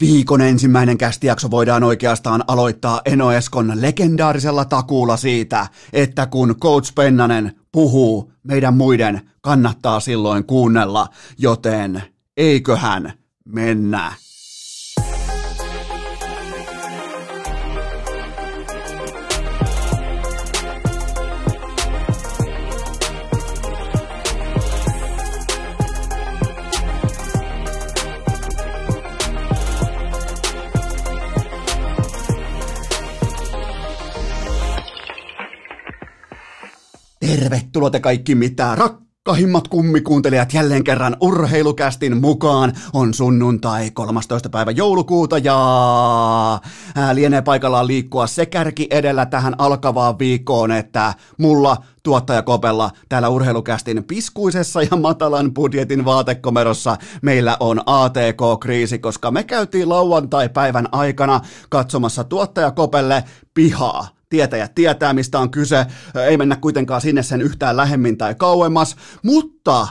Viikon ensimmäinen kästijakso voidaan oikeastaan aloittaa Eno Eskon legendaarisella takuulla siitä, että kun Coach Pennanen puhuu, meidän muiden kannattaa silloin kuunnella, joten eiköhän mennä. Tervetuloa te kaikki mitä rakkahimmat kummikuuntelijat jälleen kerran urheilukästin mukaan. On sunnuntai 13. päivä joulukuuta ja lienee paikallaan liikkua se kärki edellä tähän alkavaan viikkoon, että mulla tuottaja Kopella täällä urheilukästin piskuisessa ja matalan budjetin vaatekomerossa meillä on ATK-kriisi, koska me käytiin lauantai-päivän aikana katsomassa tuottaja Kopelle pihaa tietäjät tietää, mistä on kyse, ei mennä kuitenkaan sinne sen yhtään lähemmin tai kauemmas, mutta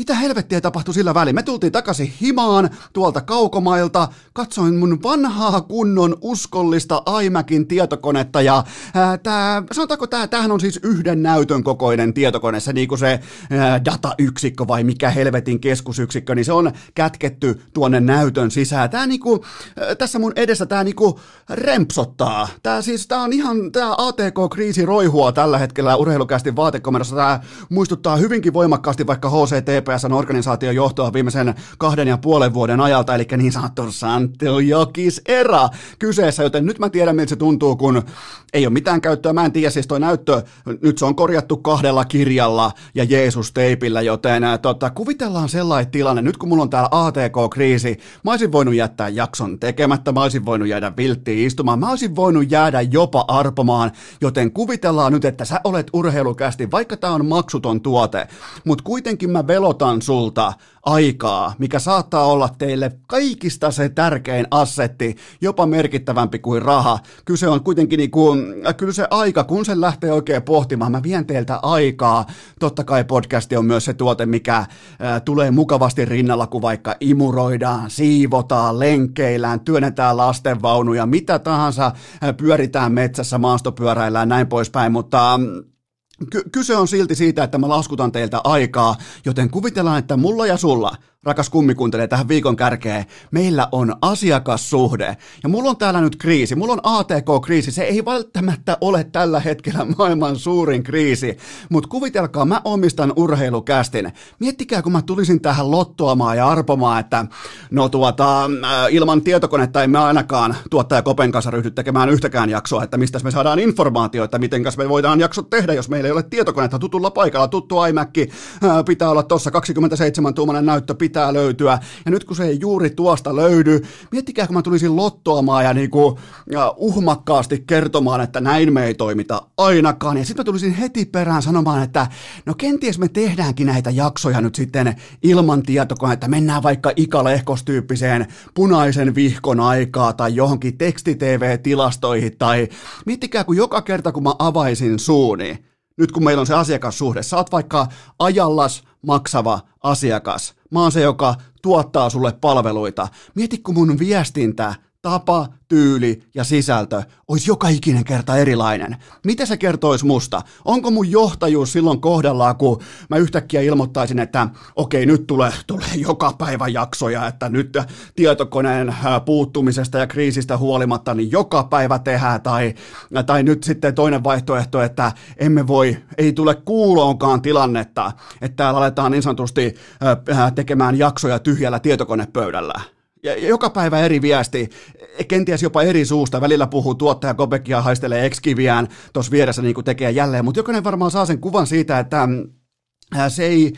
mitä helvettiä tapahtui sillä väliin? Me tultiin takaisin himaan tuolta kaukomailta, katsoin mun vanhaa kunnon uskollista iMacin tietokonetta ja ää, tää, sanotaanko tää, tämähän on siis yhden näytön kokoinen tietokone, se niinku se ää, datayksikkö vai mikä helvetin keskusyksikkö, niin se on kätketty tuonne näytön sisään. Tää niinku, ää, tässä mun edessä tää niinku rempsottaa. Tää siis, tää on ihan, tää ATK-kriisi roihua tällä hetkellä urheilukästi vaatekomerossa. Tää muistuttaa hyvinkin voimakkaasti vaikka HCTP TPSn organisaation johtoa viimeisen kahden ja puolen vuoden ajalta, eli niin sanottu Jokis era kyseessä, joten nyt mä tiedän, miltä se tuntuu, kun ei ole mitään käyttöä. Mä en tiedä, siis toi näyttö, nyt se on korjattu kahdella kirjalla ja Jeesus-teipillä, joten tota, kuvitellaan sellainen tilanne, nyt kun mulla on täällä ATK-kriisi, mä olisin voinut jättää jakson tekemättä, mä olisin voinut jäädä vilttiin istumaan, mä olisin voinut jäädä jopa arpomaan, joten kuvitellaan nyt, että sä olet urheilukästi, vaikka tää on maksuton tuote, mutta kuitenkin mä velot odotan sulta aikaa, mikä saattaa olla teille kaikista se tärkein assetti, jopa merkittävämpi kuin raha. Kyse on kuitenkin niin kuin, äh, kyllä se aika, kun se lähtee oikein pohtimaan, mä vien teiltä aikaa. Totta kai podcasti on myös se tuote, mikä äh, tulee mukavasti rinnalla, kun vaikka imuroidaan, siivotaan, lenkkeillään, työnnetään lastenvaunuja, mitä tahansa, äh, pyöritään metsässä, maastopyöräillään, näin poispäin, mutta Ky- kyse on silti siitä, että mä laskutan teiltä aikaa, joten kuvitellaan, että mulla ja sulla – rakas kummikuuntelee tähän viikon kärkeen, meillä on asiakassuhde. Ja mulla on täällä nyt kriisi, mulla on ATK-kriisi, se ei välttämättä ole tällä hetkellä maailman suurin kriisi, mutta kuvitelkaa, mä omistan urheilukästin. Miettikää, kun mä tulisin tähän lottoamaan ja arpomaan, että no tuota, äh, ilman tietokonetta emme ainakaan tuottaja Kopen kanssa ryhdy tekemään yhtäkään jaksoa, että mistä me saadaan informaatiota, miten me voidaan jaksot tehdä, jos meillä ei ole tietokonetta. Tutulla paikalla, tuttu iMac, äh, pitää olla tuossa 27-tuumainen näyttö, pitää löytyä. Ja nyt kun se ei juuri tuosta löydy, miettikää kun mä tulisin lottoamaan ja niinku uhmakkaasti kertomaan, että näin me ei toimita ainakaan. Ja sitten mä tulisin heti perään sanomaan, että no kenties me tehdäänkin näitä jaksoja nyt sitten ilman että Mennään vaikka ikalehkostyyppiseen punaisen vihkon aikaa tai johonkin teksti-tv-tilastoihin tai miettikää kun joka kerta kun mä avaisin suuni, nyt kun meillä on se asiakassuhde, sä oot vaikka ajallas maksava asiakas, mä oon se, joka tuottaa sulle palveluita. Mieti, kun mun viestintä, tapa, tyyli ja sisältö olisi joka ikinen kerta erilainen. Mitä se kertoisi musta? Onko mun johtajuus silloin kohdallaan, kun mä yhtäkkiä ilmoittaisin, että okei, nyt tulee, tulee joka päivä jaksoja, että nyt tietokoneen äh, puuttumisesta ja kriisistä huolimatta, niin joka päivä tehdään, tai, tai nyt sitten toinen vaihtoehto, että emme voi, ei tule kuuloonkaan tilannetta, että täällä aletaan niin sanotusti äh, tekemään jaksoja tyhjällä tietokonepöydällä ja joka päivä eri viesti, kenties jopa eri suusta, välillä puhuu tuottaja Kobekia, haistelee ekskiviään tuossa vieressä niin kuin tekee jälleen, mutta jokainen varmaan saa sen kuvan siitä, että se ei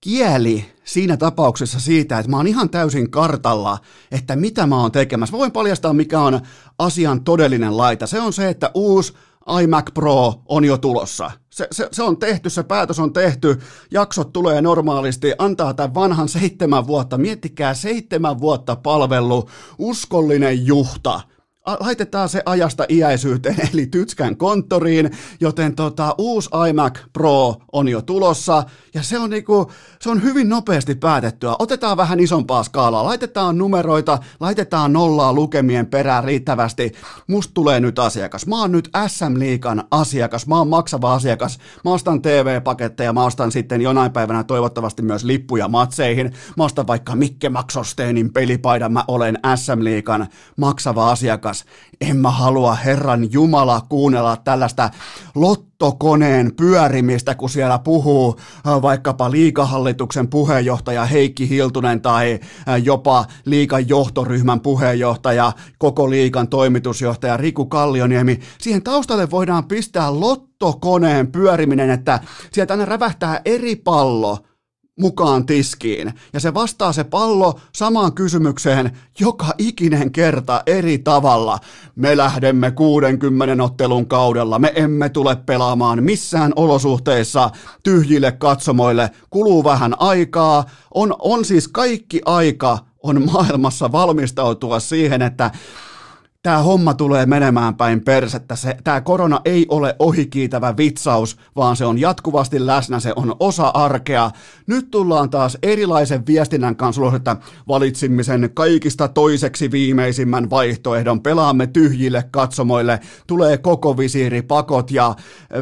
kieli siinä tapauksessa siitä, että mä oon ihan täysin kartalla, että mitä mä oon tekemässä. Mä voin paljastaa, mikä on asian todellinen laita. Se on se, että uusi iMac Pro on jo tulossa. Se, se, se on tehty, se päätös on tehty, jaksot tulee normaalisti, antaa tämän vanhan seitsemän vuotta, miettikää seitsemän vuotta palvelu, uskollinen juhta, laitetaan se ajasta iäisyyteen, eli Tytskän konttoriin, joten tota, uusi iMac Pro on jo tulossa, ja se on, niinku, se on hyvin nopeasti päätettyä. Otetaan vähän isompaa skaalaa, laitetaan numeroita, laitetaan nollaa lukemien perään riittävästi. Musta tulee nyt asiakas. Mä oon nyt SM Liikan asiakas, mä oon maksava asiakas. Mä ostan TV-paketteja, mä ostan sitten jonain päivänä toivottavasti myös lippuja matseihin. Mä ostan vaikka Mikke Maksosteenin pelipaidan, mä olen SM Liikan maksava asiakas. En mä halua Herran Jumala kuunnella tällaista lottokoneen pyörimistä, kun siellä puhuu äh, vaikkapa liikahallituksen puheenjohtaja Heikki Hiltunen tai äh, jopa liikan johtoryhmän puheenjohtaja, koko liikan toimitusjohtaja Riku Kallioniemi. Siihen taustalle voidaan pistää lottokoneen pyöriminen, että sieltä aina rävähtää eri pallo – mukaan tiskiin. Ja se vastaa se pallo samaan kysymykseen joka ikinen kerta eri tavalla. Me lähdemme 60 ottelun kaudella. Me emme tule pelaamaan missään olosuhteissa tyhjille katsomoille. Kuluu vähän aikaa. On, on siis kaikki aika on maailmassa valmistautua siihen, että tämä homma tulee menemään päin persettä. Se, tämä korona ei ole ohikiitävä vitsaus, vaan se on jatkuvasti läsnä, se on osa arkea. Nyt tullaan taas erilaisen viestinnän kanssa ulos, että valitsimme sen kaikista toiseksi viimeisimmän vaihtoehdon, pelaamme tyhjille katsomoille, tulee koko visiiri pakot ja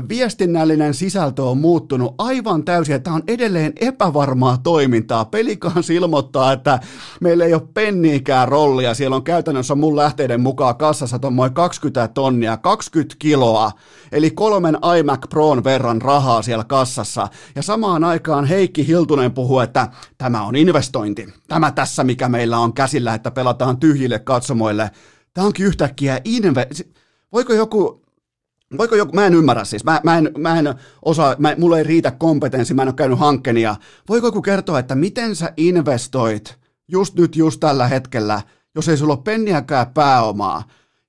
viestinnällinen sisältö on muuttunut aivan täysin, tämä on edelleen epävarmaa toimintaa. Pelikans ilmoittaa, että meillä ei ole penniikään rollia, siellä on käytännössä mun lähteiden mukaan kassassa tuommoin 20 tonnia, 20 kiloa, eli kolmen iMac Proon verran rahaa siellä kassassa. Ja samaan aikaan Heikki Hiltunen puhuu, että tämä on investointi. Tämä tässä, mikä meillä on käsillä, että pelataan tyhjille katsomoille. Tämä onkin yhtäkkiä inve... Voiko joku, Voiko joku, mä en ymmärrä siis, mä, mä, en, mä en osaa, mä, mulla ei riitä kompetenssi, mä en ole käynyt hankkenia. Voiko joku kertoa, että miten sä investoit just nyt, just tällä hetkellä – jos ei sulla ole penniäkään pääomaa.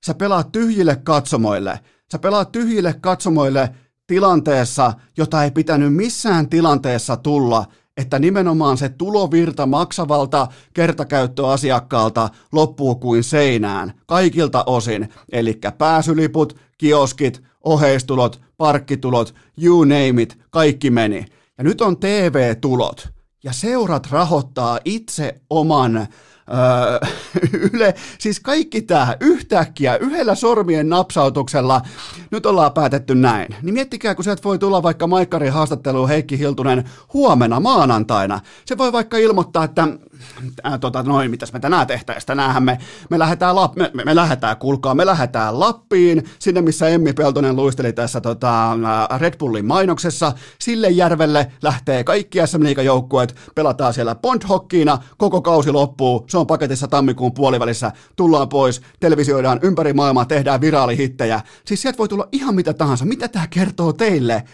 Sä pelaat tyhjille katsomoille. Sä pelaat tyhjille katsomoille tilanteessa, jota ei pitänyt missään tilanteessa tulla, että nimenomaan se tulovirta maksavalta kertakäyttöasiakkaalta loppuu kuin seinään, kaikilta osin, eli pääsyliput, kioskit, oheistulot, parkkitulot, you name it, kaikki meni. Ja nyt on TV-tulot, ja seurat rahoittaa itse oman Öö, yle, siis kaikki tämä yhtäkkiä yhdellä sormien napsautuksella, nyt ollaan päätetty näin. Niin miettikää, kun sieltä voi tulla vaikka Maikkarin haastatteluun Heikki Hiltunen huomenna maanantaina. Se voi vaikka ilmoittaa, että äh, tota, noin, mitäs me tänään tehtäisiin. Tänäänhän me, me, lähdetään, Lap, me, me, me lähdetään, kuulkaa, me lähdetään Lappiin, sinne missä Emmi Peltonen luisteli tässä tota, äh, Red Bullin mainoksessa. Sille järvelle lähtee kaikki SM joukkueet pelataan siellä bond koko kausi loppuu, se on paketissa tammikuun puolivälissä, tullaan pois, televisioidaan ympäri maailmaa, tehdään viraalihittejä. Siis sieltä voi tulla ihan mitä tahansa. Mitä tämä kertoo teille?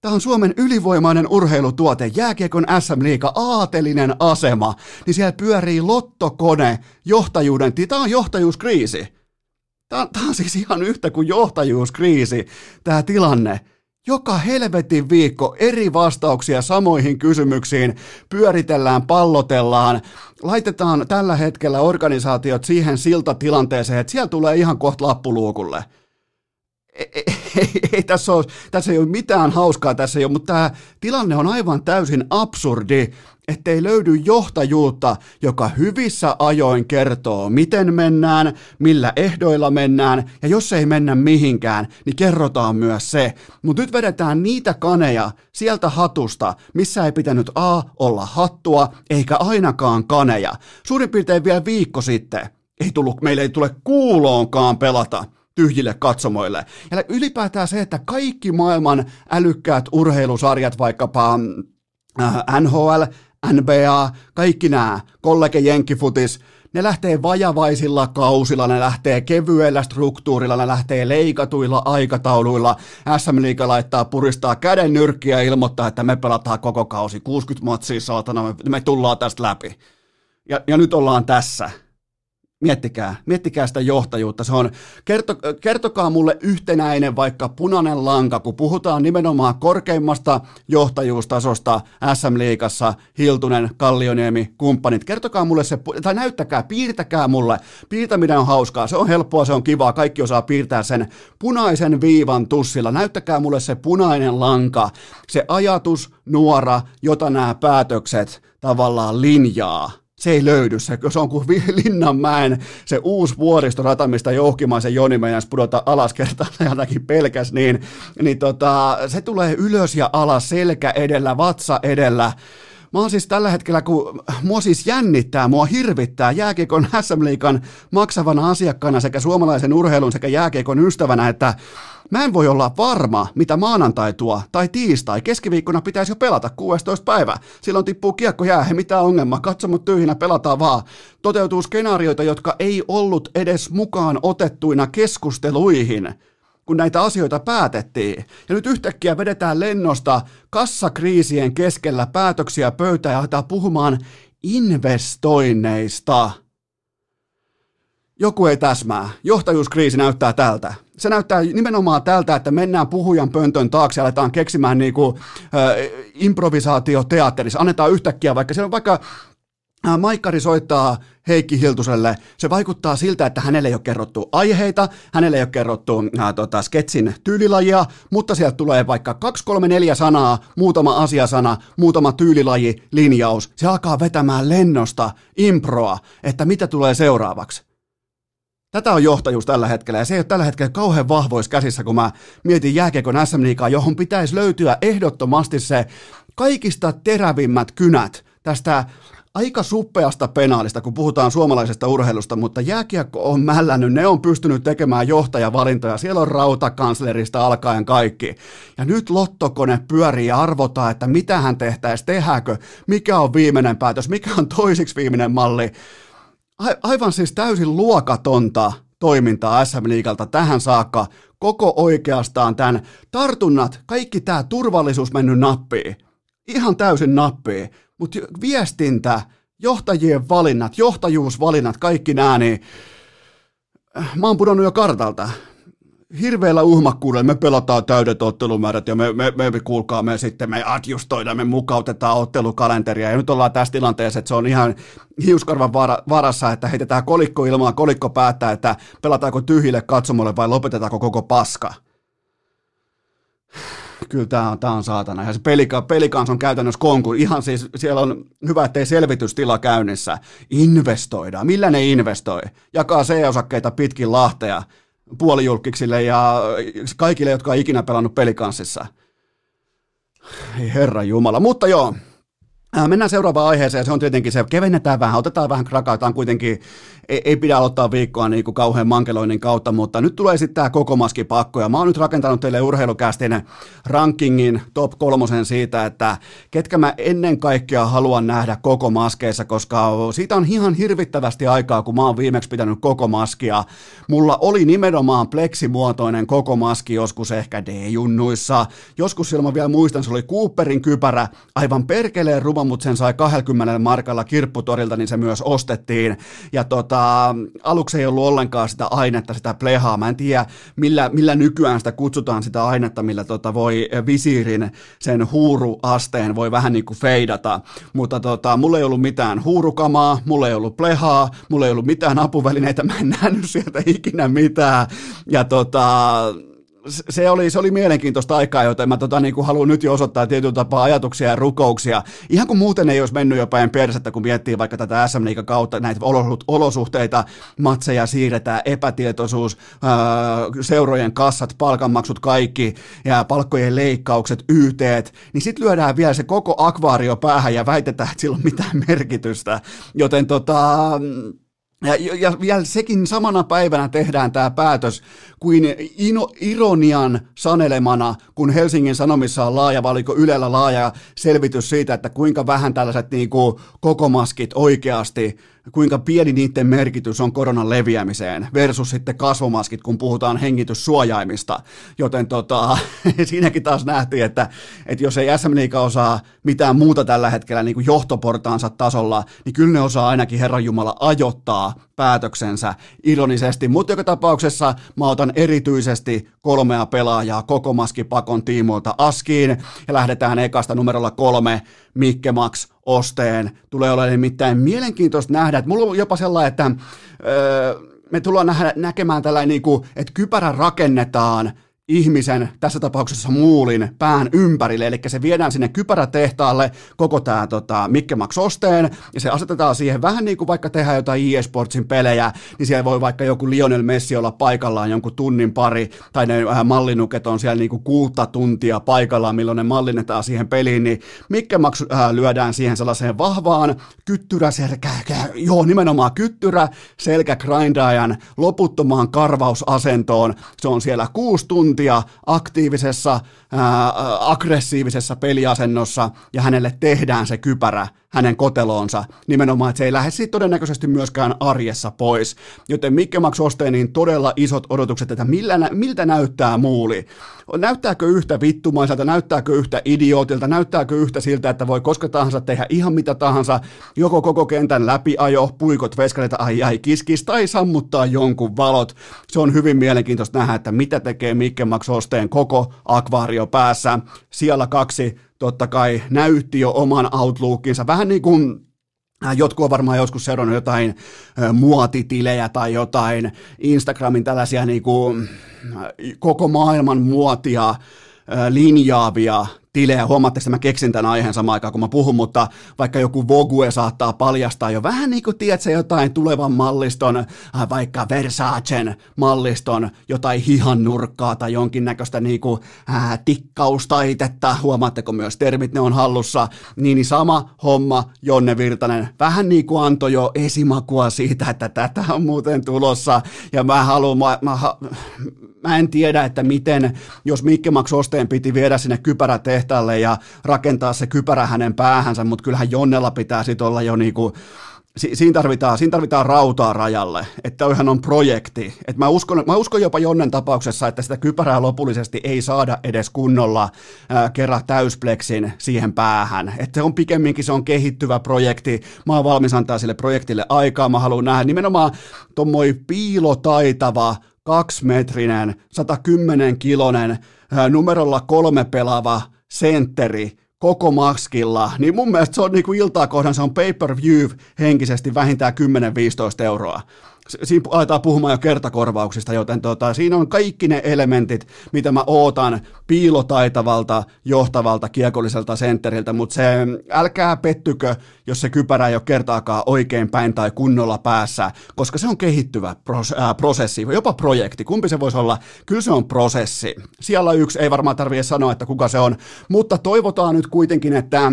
Tämä on Suomen ylivoimainen urheilutuote, jääkiekon SM Liiga, aatelinen asema. Niin siellä pyörii lottokone, johtajuuden, tämä on johtajuuskriisi. Tämä, on siis ihan yhtä kuin johtajuuskriisi, tämä tilanne. Joka helvetin viikko eri vastauksia samoihin kysymyksiin pyöritellään, pallotellaan, laitetaan tällä hetkellä organisaatiot siihen siltatilanteeseen, että siellä tulee ihan kohta lappuluukulle – ei, ei, ei, ei tässä, ole, tässä ei ole mitään hauskaa tässä ei ole, mutta tämä tilanne on aivan täysin absurdi, ettei löydy johtajuutta, joka hyvissä ajoin kertoo, miten mennään, millä ehdoilla mennään, ja jos ei mennä mihinkään, niin kerrotaan myös se. Mutta nyt vedetään niitä kaneja sieltä hatusta, missä ei pitänyt A olla hattua, eikä ainakaan kaneja. Suurin piirtein vielä viikko sitten ei tullut, meille ei tule kuuloonkaan pelata tyhjille katsomoille. Ja ylipäätään se, että kaikki maailman älykkäät urheilusarjat, vaikkapa äh, NHL, NBA, kaikki nämä, kollege jenkkifutis, ne lähtee vajavaisilla kausilla, ne lähtee kevyellä struktuurilla, ne lähtee leikatuilla aikatauluilla. SM Liiga laittaa puristaa käden nyrkkiä ja ilmoittaa, että me pelataan koko kausi, 60 matsia saatana, me tullaan tästä läpi. Ja, ja nyt ollaan tässä Miettikää, miettikää sitä johtajuutta. Se on, kerto, kertokaa mulle yhtenäinen vaikka punainen lanka, kun puhutaan nimenomaan korkeimmasta johtajuustasosta SM-liigassa, Hiltunen, Kallioniemi, kumppanit. Kertokaa mulle se, tai näyttäkää, piirtäkää mulle. Piirtäminen on hauskaa, se on helppoa, se on kivaa, kaikki osaa piirtää sen punaisen viivan tussilla. Näyttäkää mulle se punainen lanka, se ajatus, nuora, jota nämä päätökset tavallaan linjaa se ei löydy. Se, se on kuin Linnanmäen se uusi vuoristorata, mistä Jouhkimaisen Joni meidän pudota alas kertaan ainakin pelkäs, niin, niin tota, se tulee ylös ja alas, selkä edellä, vatsa edellä. Mä oon siis tällä hetkellä, kun mua siis jännittää, mua hirvittää jääkiekon SM Liikan maksavana asiakkaana sekä suomalaisen urheilun sekä jääkiekon ystävänä, että Mä en voi olla varma, mitä maanantai tuo, tai tiistai, keskiviikkona pitäisi jo pelata 16 päivä. Silloin tippuu kiekko jäähän, mitä ongelma, katsomut tyhjinä, pelataan vaan. Toteutuu skenaarioita, jotka ei ollut edes mukaan otettuina keskusteluihin kun näitä asioita päätettiin. Ja nyt yhtäkkiä vedetään lennosta kassakriisien keskellä päätöksiä pöytään ja aletaan puhumaan investoinneista. Joku ei täsmää. Johtajuuskriisi näyttää tältä se näyttää nimenomaan tältä, että mennään puhujan pöntön taakse ja aletaan keksimään niinku, äh, improvisaatioteatterissa. Annetaan yhtäkkiä, vaikka se on vaikka Maikkari soittaa Heikki Hiltuselle. Se vaikuttaa siltä, että hänelle ei ole kerrottu aiheita, hänelle ei ole kerrottu ää, tota, sketsin tyylilajia, mutta sieltä tulee vaikka 2, 3, 4 sanaa, muutama asiasana, muutama tyylilaji, linjaus. Se alkaa vetämään lennosta improa, että mitä tulee seuraavaksi. Tätä on johtajuus tällä hetkellä, ja se ei ole tällä hetkellä kauhean vahvoissa käsissä, kun mä mietin jääkiekon SM johon pitäisi löytyä ehdottomasti se kaikista terävimmät kynät tästä aika suppeasta penaalista, kun puhutaan suomalaisesta urheilusta, mutta jääkiekko on mällännyt, ne on pystynyt tekemään johtajavalintoja, siellä on rautakanslerista alkaen kaikki. Ja nyt lottokone pyörii ja arvotaan, että mitä hän tehtäisi, tehdäänkö, mikä on viimeinen päätös, mikä on toisiksi viimeinen malli? Aivan siis täysin luokatonta toimintaa SM Liigalta tähän saakka, koko oikeastaan tämän tartunnat, kaikki tämä turvallisuus mennyt nappiin, ihan täysin nappiin, mutta viestintä, johtajien valinnat, johtajuusvalinnat, kaikki nämä, niin äh, mä oon pudonnut jo kartalta. Hirveällä uhmakkuudella me pelataan täydet ottelumäärät ja me, me, me kuulkaa, me sitten me adjustoidaan, me mukautetaan ottelukalenteria. Ja nyt ollaan tässä tilanteessa, että se on ihan hiuskarvan varassa, että heitetään kolikko ilmaan, kolikko päättää, että pelataanko tyhjille katsomolle vai lopetetaanko koko paska. Kyllä tämä on, tämä on saatana. Ja se pelika, pelikans on käytännössä konku. Ihan siis siellä on hyvä, ettei selvitystila käynnissä. Investoidaan. Millä ne investoi? Jakaa C-osakkeita pitkin lahtea puolijulkiksille ja kaikille, jotka on ikinä pelannut pelikanssissa. Ei herra Jumala. Mutta joo, Mennään seuraavaan aiheeseen, se on tietenkin se, kevennetään vähän, otetaan vähän krakataan kuitenkin, ei, ei pidä aloittaa viikkoa niin kuin kauhean mankeloinnin kautta, mutta nyt tulee sitten tämä koko pakko, ja mä oon nyt rakentanut teille urheilukästin rankingin top kolmosen siitä, että ketkä mä ennen kaikkea haluan nähdä koko maskeissa, koska siitä on ihan hirvittävästi aikaa, kun mä oon viimeksi pitänyt koko maskia. Mulla oli nimenomaan pleksimuotoinen koko maski joskus ehkä D-junnuissa, joskus silloin vielä muistan, se oli Cooperin kypärä, aivan perkeleen ruma, mutta sen sai 20 markalla kirpputorilta, niin se myös ostettiin. Ja tota, aluksi ei ollut ollenkaan sitä ainetta, sitä plehaa. Mä en tiedä, millä, millä nykyään sitä kutsutaan sitä ainetta, millä tota voi visiirin sen huuruasteen voi vähän niin kuin feidata. Mutta tota, mulla ei ollut mitään huurukamaa, mulla ei ollut plehaa, mulla ei ollut mitään apuvälineitä, mä en nähnyt sieltä ikinä mitään. Ja tota, se oli, se oli mielenkiintoista aikaa, joten mä tota, niin kuin haluan nyt jo osoittaa tietyllä tapaa ajatuksia ja rukouksia. Ihan kuin muuten ei olisi mennyt jo päin persettä, kun miettii vaikka tätä SM kautta näitä olosuhteita, matseja siirretään, epätietoisuus, seurojen kassat, palkanmaksut kaikki ja palkkojen leikkaukset, YT, niin sitten lyödään vielä se koko akvaario päähän ja väitetään, että sillä on mitään merkitystä. Joten tota, ja, ja vielä sekin samana päivänä tehdään tämä päätös kuin ino, ironian sanelemana, kun Helsingin Sanomissa on laaja valiko Ylellä laaja selvitys siitä, että kuinka vähän tällaiset niin kuin, kokomaskit oikeasti kuinka pieni niiden merkitys on koronan leviämiseen versus sitten kasvomaskit, kun puhutaan hengityssuojaimista. Joten tota, siinäkin taas nähtiin, että, että jos ei SM Liiga osaa mitään muuta tällä hetkellä niin kuin johtoportaansa tasolla, niin kyllä ne osaa ainakin Herran Jumala ajoittaa päätöksensä ironisesti. Mutta joka tapauksessa mä otan erityisesti kolmea pelaajaa koko maskipakon tiimoilta askiin ja lähdetään ekasta numerolla kolme Mikke Max Osteen. Tulee olemaan nimittäin mielenkiintoista nähdä, mulla on jopa sellainen, että öö, me tullaan nähdä, näkemään tällainen, niin kuin, että kypärä rakennetaan – ihmisen, tässä tapauksessa muulin, pään ympärille, eli se viedään sinne kypärätehtaalle, koko tämä tota, Mikke Max Osteen, ja se asetetaan siihen vähän niin kuin vaikka tehdään jotain eSportsin pelejä, niin siellä voi vaikka joku Lionel Messi olla paikallaan jonkun tunnin pari, tai ne äh, mallinuket on siellä niin kuin kuutta tuntia paikallaan, milloin ne mallinnetaan siihen peliin, niin Mikke Max äh, lyödään siihen sellaiseen vahvaan kyttyräselkä, joo nimenomaan kyttyrä, selkä grindaajan loputtomaan karvausasentoon, se on siellä kuusi tuntia, tuntia aktiivisessa, aggressiivisessa peliasennossa ja hänelle tehdään se kypärä hänen koteloonsa, nimenomaan, että se ei lähde siitä todennäköisesti myöskään arjessa pois. Joten Mikke Max Osteenin todella isot odotukset, että millä, miltä näyttää muuli. Näyttääkö yhtä vittumaiselta, näyttääkö yhtä idiootilta, näyttääkö yhtä siltä, että voi koska tahansa tehdä ihan mitä tahansa, joko koko kentän läpiajo, puikot veskareita, ai ai kiskis, tai sammuttaa jonkun valot. Se on hyvin mielenkiintoista nähdä, että mitä tekee Mikke Max Osteen koko akvaario päässä. Siellä kaksi totta kai näytti jo oman outlookinsa, vähän niin kuin äh, Jotkut on varmaan joskus seurannut jotain äh, muotitilejä tai jotain Instagramin tällaisia niin kuin äh, koko maailman muotia linjaavia tilejä. Huomaatte, että mä keksin tämän aiheen samaan aikaan, kun mä puhun, mutta vaikka joku Vogue saattaa paljastaa jo vähän niin kuin, tiedätkö, jotain tulevan malliston, äh, vaikka Versacen malliston, jotain hihan nurkkaa tai jonkinnäköistä niin kuin, äh, tikkaustaitetta, huomaatteko myös termit, ne on hallussa, niin, niin sama homma Jonne Virtanen, vähän niin kuin antoi jo esimakua siitä, että tätä on muuten tulossa, ja mä haluan, mä, mä, mä en tiedä, että miten, jos Mikke Max Osteen piti viedä sinne kypärätehtaalle ja rakentaa se kypärä hänen päähänsä, mutta kyllähän Jonnella pitää sitten olla jo niinku, si- siinä, tarvitaan, siinä tarvitaan rautaa rajalle, että toihan on projekti. Et mä, uskon, mä uskon jopa Jonnen tapauksessa, että sitä kypärää lopullisesti ei saada edes kunnolla ää, kerran täyspleksin siihen päähän. Että se on pikemminkin se on kehittyvä projekti. Mä oon valmis antaa sille projektille aikaa. Mä haluan nähdä nimenomaan tuommoinen piilotaitava kaksimetrinen, 110 kilonen, numerolla kolme pelaava sentteri koko maskilla, niin mun mielestä se on niin kuin iltaa kohdan, se on pay-per-view henkisesti vähintään 10-15 euroa siinä aletaan puhumaan jo kertakorvauksista, joten tota, siinä on kaikki ne elementit, mitä mä ootan piilotaitavalta, johtavalta, kiekolliselta sentteriltä, mutta se älkää pettykö, jos se kypärä ei ole kertaakaan oikein päin tai kunnolla päässä, koska se on kehittyvä pros, äh, prosessi, jopa projekti, kumpi se voisi olla, kyllä se on prosessi. Siellä yksi, ei varmaan tarvitse sanoa, että kuka se on, mutta toivotaan nyt kuitenkin, että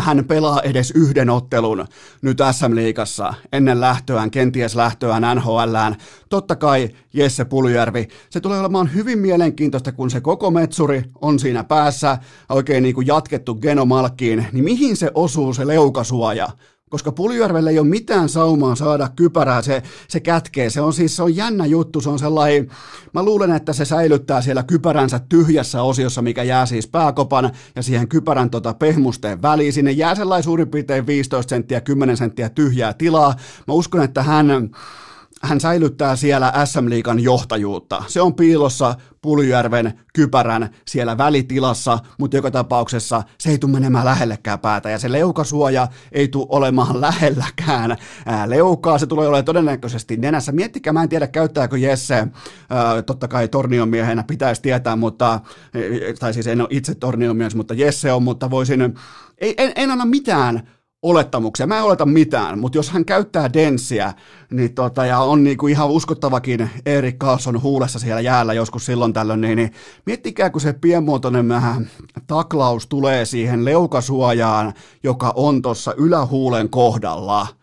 hän pelaa edes yhden ottelun nyt SM-liigassa ennen lähtöään, kenties lähtöään NHLään. Totta kai Jesse Puljärvi. Se tulee olemaan hyvin mielenkiintoista, kun se koko metsuri on siinä päässä, oikein niin kuin jatkettu genomalkkiin, niin mihin se osuu se leukasuoja? Koska Puljärvelle ei ole mitään saumaa saada kypärää, se, se kätkee, se on siis se on jännä juttu, se on sellainen, mä luulen, että se säilyttää siellä kypäränsä tyhjässä osiossa, mikä jää siis pääkopan ja siihen kypärän tota pehmusteen väliin, sinne jää sellainen suurin piirtein 15 senttiä, 10 senttiä tyhjää tilaa, mä uskon, että hän hän säilyttää siellä SM-liikan johtajuutta. Se on piilossa Puljärven kypärän siellä välitilassa, mutta joka tapauksessa se ei tule menemään lähellekään päätä ja se leukasuoja ei tule olemaan lähelläkään ää, leukaa, se tulee olemaan todennäköisesti nenässä. Miettikää, mä en tiedä käyttääkö Jesse, totta kai Tornion miehenä pitäisi tietää, mutta, tai siis en ole itse Tornion mies, mutta Jesse on, mutta voisin, ei, en, en anna mitään olettamuksia. Mä en oleta mitään, mutta jos hän käyttää denssiä niin tota, ja on niinku ihan uskottavakin Erik Carlson huulessa siellä jäällä joskus silloin tällöin, niin, niin miettikää, kun se pienmuotoinen vähän taklaus tulee siihen leukasuojaan, joka on tuossa ylähuulen kohdalla –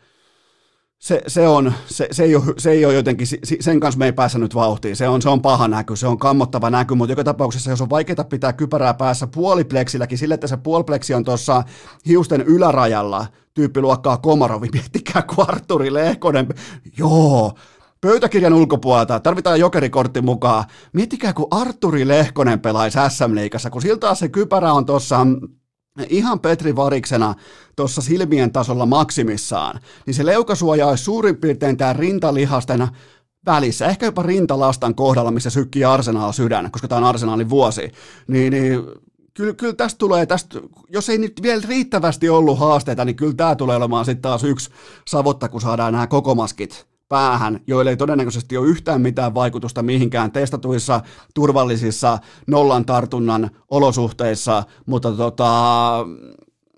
se, se, on, se, se, ei ole, se ei ole jotenkin, sen kanssa me ei päässä nyt vauhtiin, se on, se on paha näky, se on kammottava näky, mutta joka tapauksessa, jos on vaikeaa pitää kypärää päässä puolipleksilläkin, sille, että se puolipleksi on tuossa hiusten ylärajalla, tyyppiluokkaa Komarovi, miettikää kun Arturi Lehkonen, joo, pöytäkirjan ulkopuolelta, tarvitaan jokerikortti mukaan. Miettikää, kun Arturi Lehkonen pelaisi SM-liigassa, kun siltä se kypärä on tuossa ihan Petri Variksena tuossa silmien tasolla maksimissaan, niin se leukasuoja olisi suurin piirtein tämä rintalihasten välissä, ehkä jopa rintalastan kohdalla, missä sykkii arsenaal sydän, koska tämä on arsenaalin vuosi, niin, niin kyllä, kyllä tästä tulee, tästä, jos ei nyt vielä riittävästi ollut haasteita, niin kyllä tämä tulee olemaan sitten taas yksi savotta, kun saadaan nämä kokomaskit päähän, joille ei todennäköisesti ole yhtään mitään vaikutusta mihinkään testatuissa, turvallisissa, nollan tartunnan olosuhteissa, mutta tota,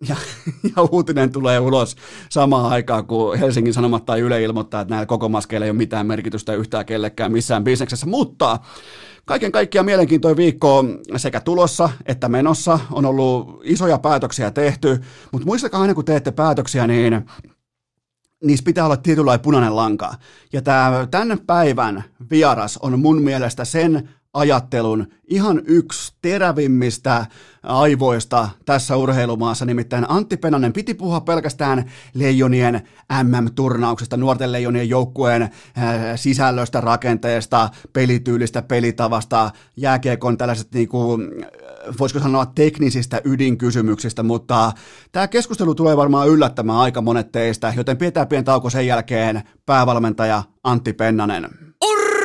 ja, ja uutinen tulee ulos samaan aikaan, kun Helsingin Sanomat tai Yle ilmoittaa, että näillä koko maskeilla ei ole mitään merkitystä yhtään kellekään missään bisneksessä, mutta Kaiken kaikkiaan mielenkiintoinen viikko sekä tulossa että menossa. On ollut isoja päätöksiä tehty, mutta muistakaa aina kun teette päätöksiä, niin niissä pitää olla tietynlainen punainen lanka. Ja tämä tämän päivän vieras on mun mielestä sen ajattelun ihan yksi terävimmistä aivoista tässä urheilumaassa, nimittäin Antti Penanen piti puhua pelkästään leijonien MM-turnauksesta, nuorten leijonien joukkueen äh, sisällöstä, rakenteesta, pelityylistä, pelitavasta, jääkiekon tällaiset niinku, äh, voisiko sanoa teknisistä ydinkysymyksistä, mutta tämä keskustelu tulee varmaan yllättämään aika monet teistä, joten pidetään pieni tauko sen jälkeen päävalmentaja Antti Pennanen.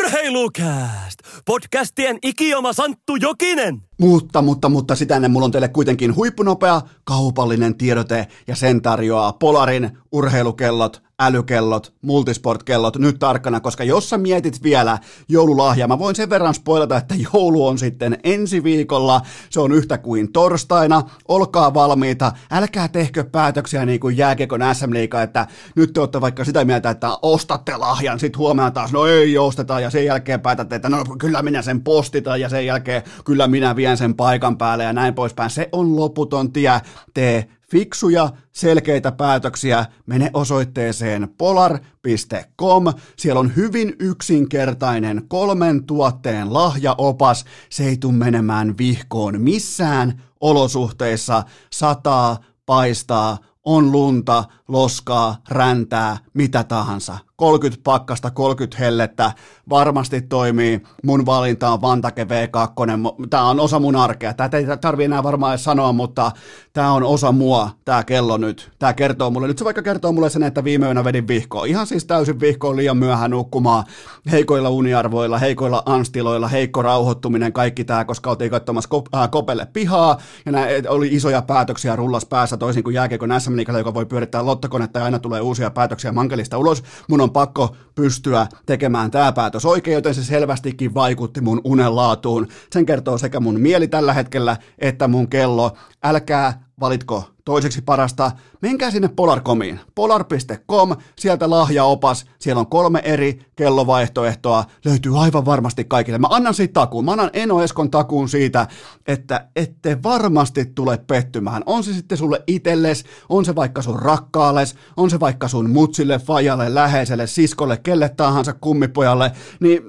Urheilukääst! Podcastien ikioma Santtu Jokinen! Mutta, mutta, mutta sitä ennen mulla on teille kuitenkin huippunopea kaupallinen tiedote ja sen tarjoaa Polarin urheilukellot älykellot, multisportkellot nyt tarkkana, koska jos sä mietit vielä joululahjaa, mä voin sen verran spoilata, että joulu on sitten ensi viikolla, se on yhtä kuin torstaina, olkaa valmiita, älkää tehkö päätöksiä niin kuin jääkiekon SM Liiga, että nyt te olette vaikka sitä mieltä, että ostatte lahjan, sit huomenna taas, no ei osteta, ja sen jälkeen päätätte, että no kyllä minä sen postitan, ja sen jälkeen kyllä minä vien sen paikan päälle, ja näin poispäin. Se on loputon tie, tee fiksuja, selkeitä päätöksiä, mene osoitteeseen polar.com. Siellä on hyvin yksinkertainen kolmen tuotteen lahjaopas. Se ei tule menemään vihkoon missään olosuhteissa. Sataa, paistaa, on lunta, loskaa, räntää, mitä tahansa. 30 pakkasta, 30 hellettä, varmasti toimii. Mun valinta on Vantake V2. Tämä on osa mun arkea. Tätä ei tarvi enää varmaan edes sanoa, mutta tämä on osa mua, tämä kello nyt. Tämä kertoo mulle. Nyt se vaikka kertoo mulle sen, että viime yönä vedin vihkoon. Ihan siis täysin vihkoon liian myöhään nukkumaan. Heikoilla uniarvoilla, heikoilla anstiloilla, heikko rauhoittuminen, kaikki tämä, koska oltiin katsomassa äh, kopelle pihaa. Ja nämä oli isoja päätöksiä rullas päässä, toisin kuin jääkiekon SM joka voi pyörittää lottokonetta ja aina tulee uusia päätöksiä mankelista ulos. Mun on pakko pystyä tekemään tämä päätös oikein, joten se selvästikin vaikutti mun unenlaatuun. Sen kertoo sekä mun mieli tällä hetkellä että mun kello. Älkää valitko toiseksi parasta, menkää sinne Polarcomiin, polar.com, sieltä lahjaopas, siellä on kolme eri kellovaihtoehtoa, löytyy aivan varmasti kaikille. Mä annan siitä takuun, mä annan Eno Eskon takuun siitä, että ette varmasti tule pettymään. On se sitten sulle itelles, on se vaikka sun rakkaalles, on se vaikka sun mutsille, fajalle, läheiselle, siskolle, kelle tahansa kummipojalle, niin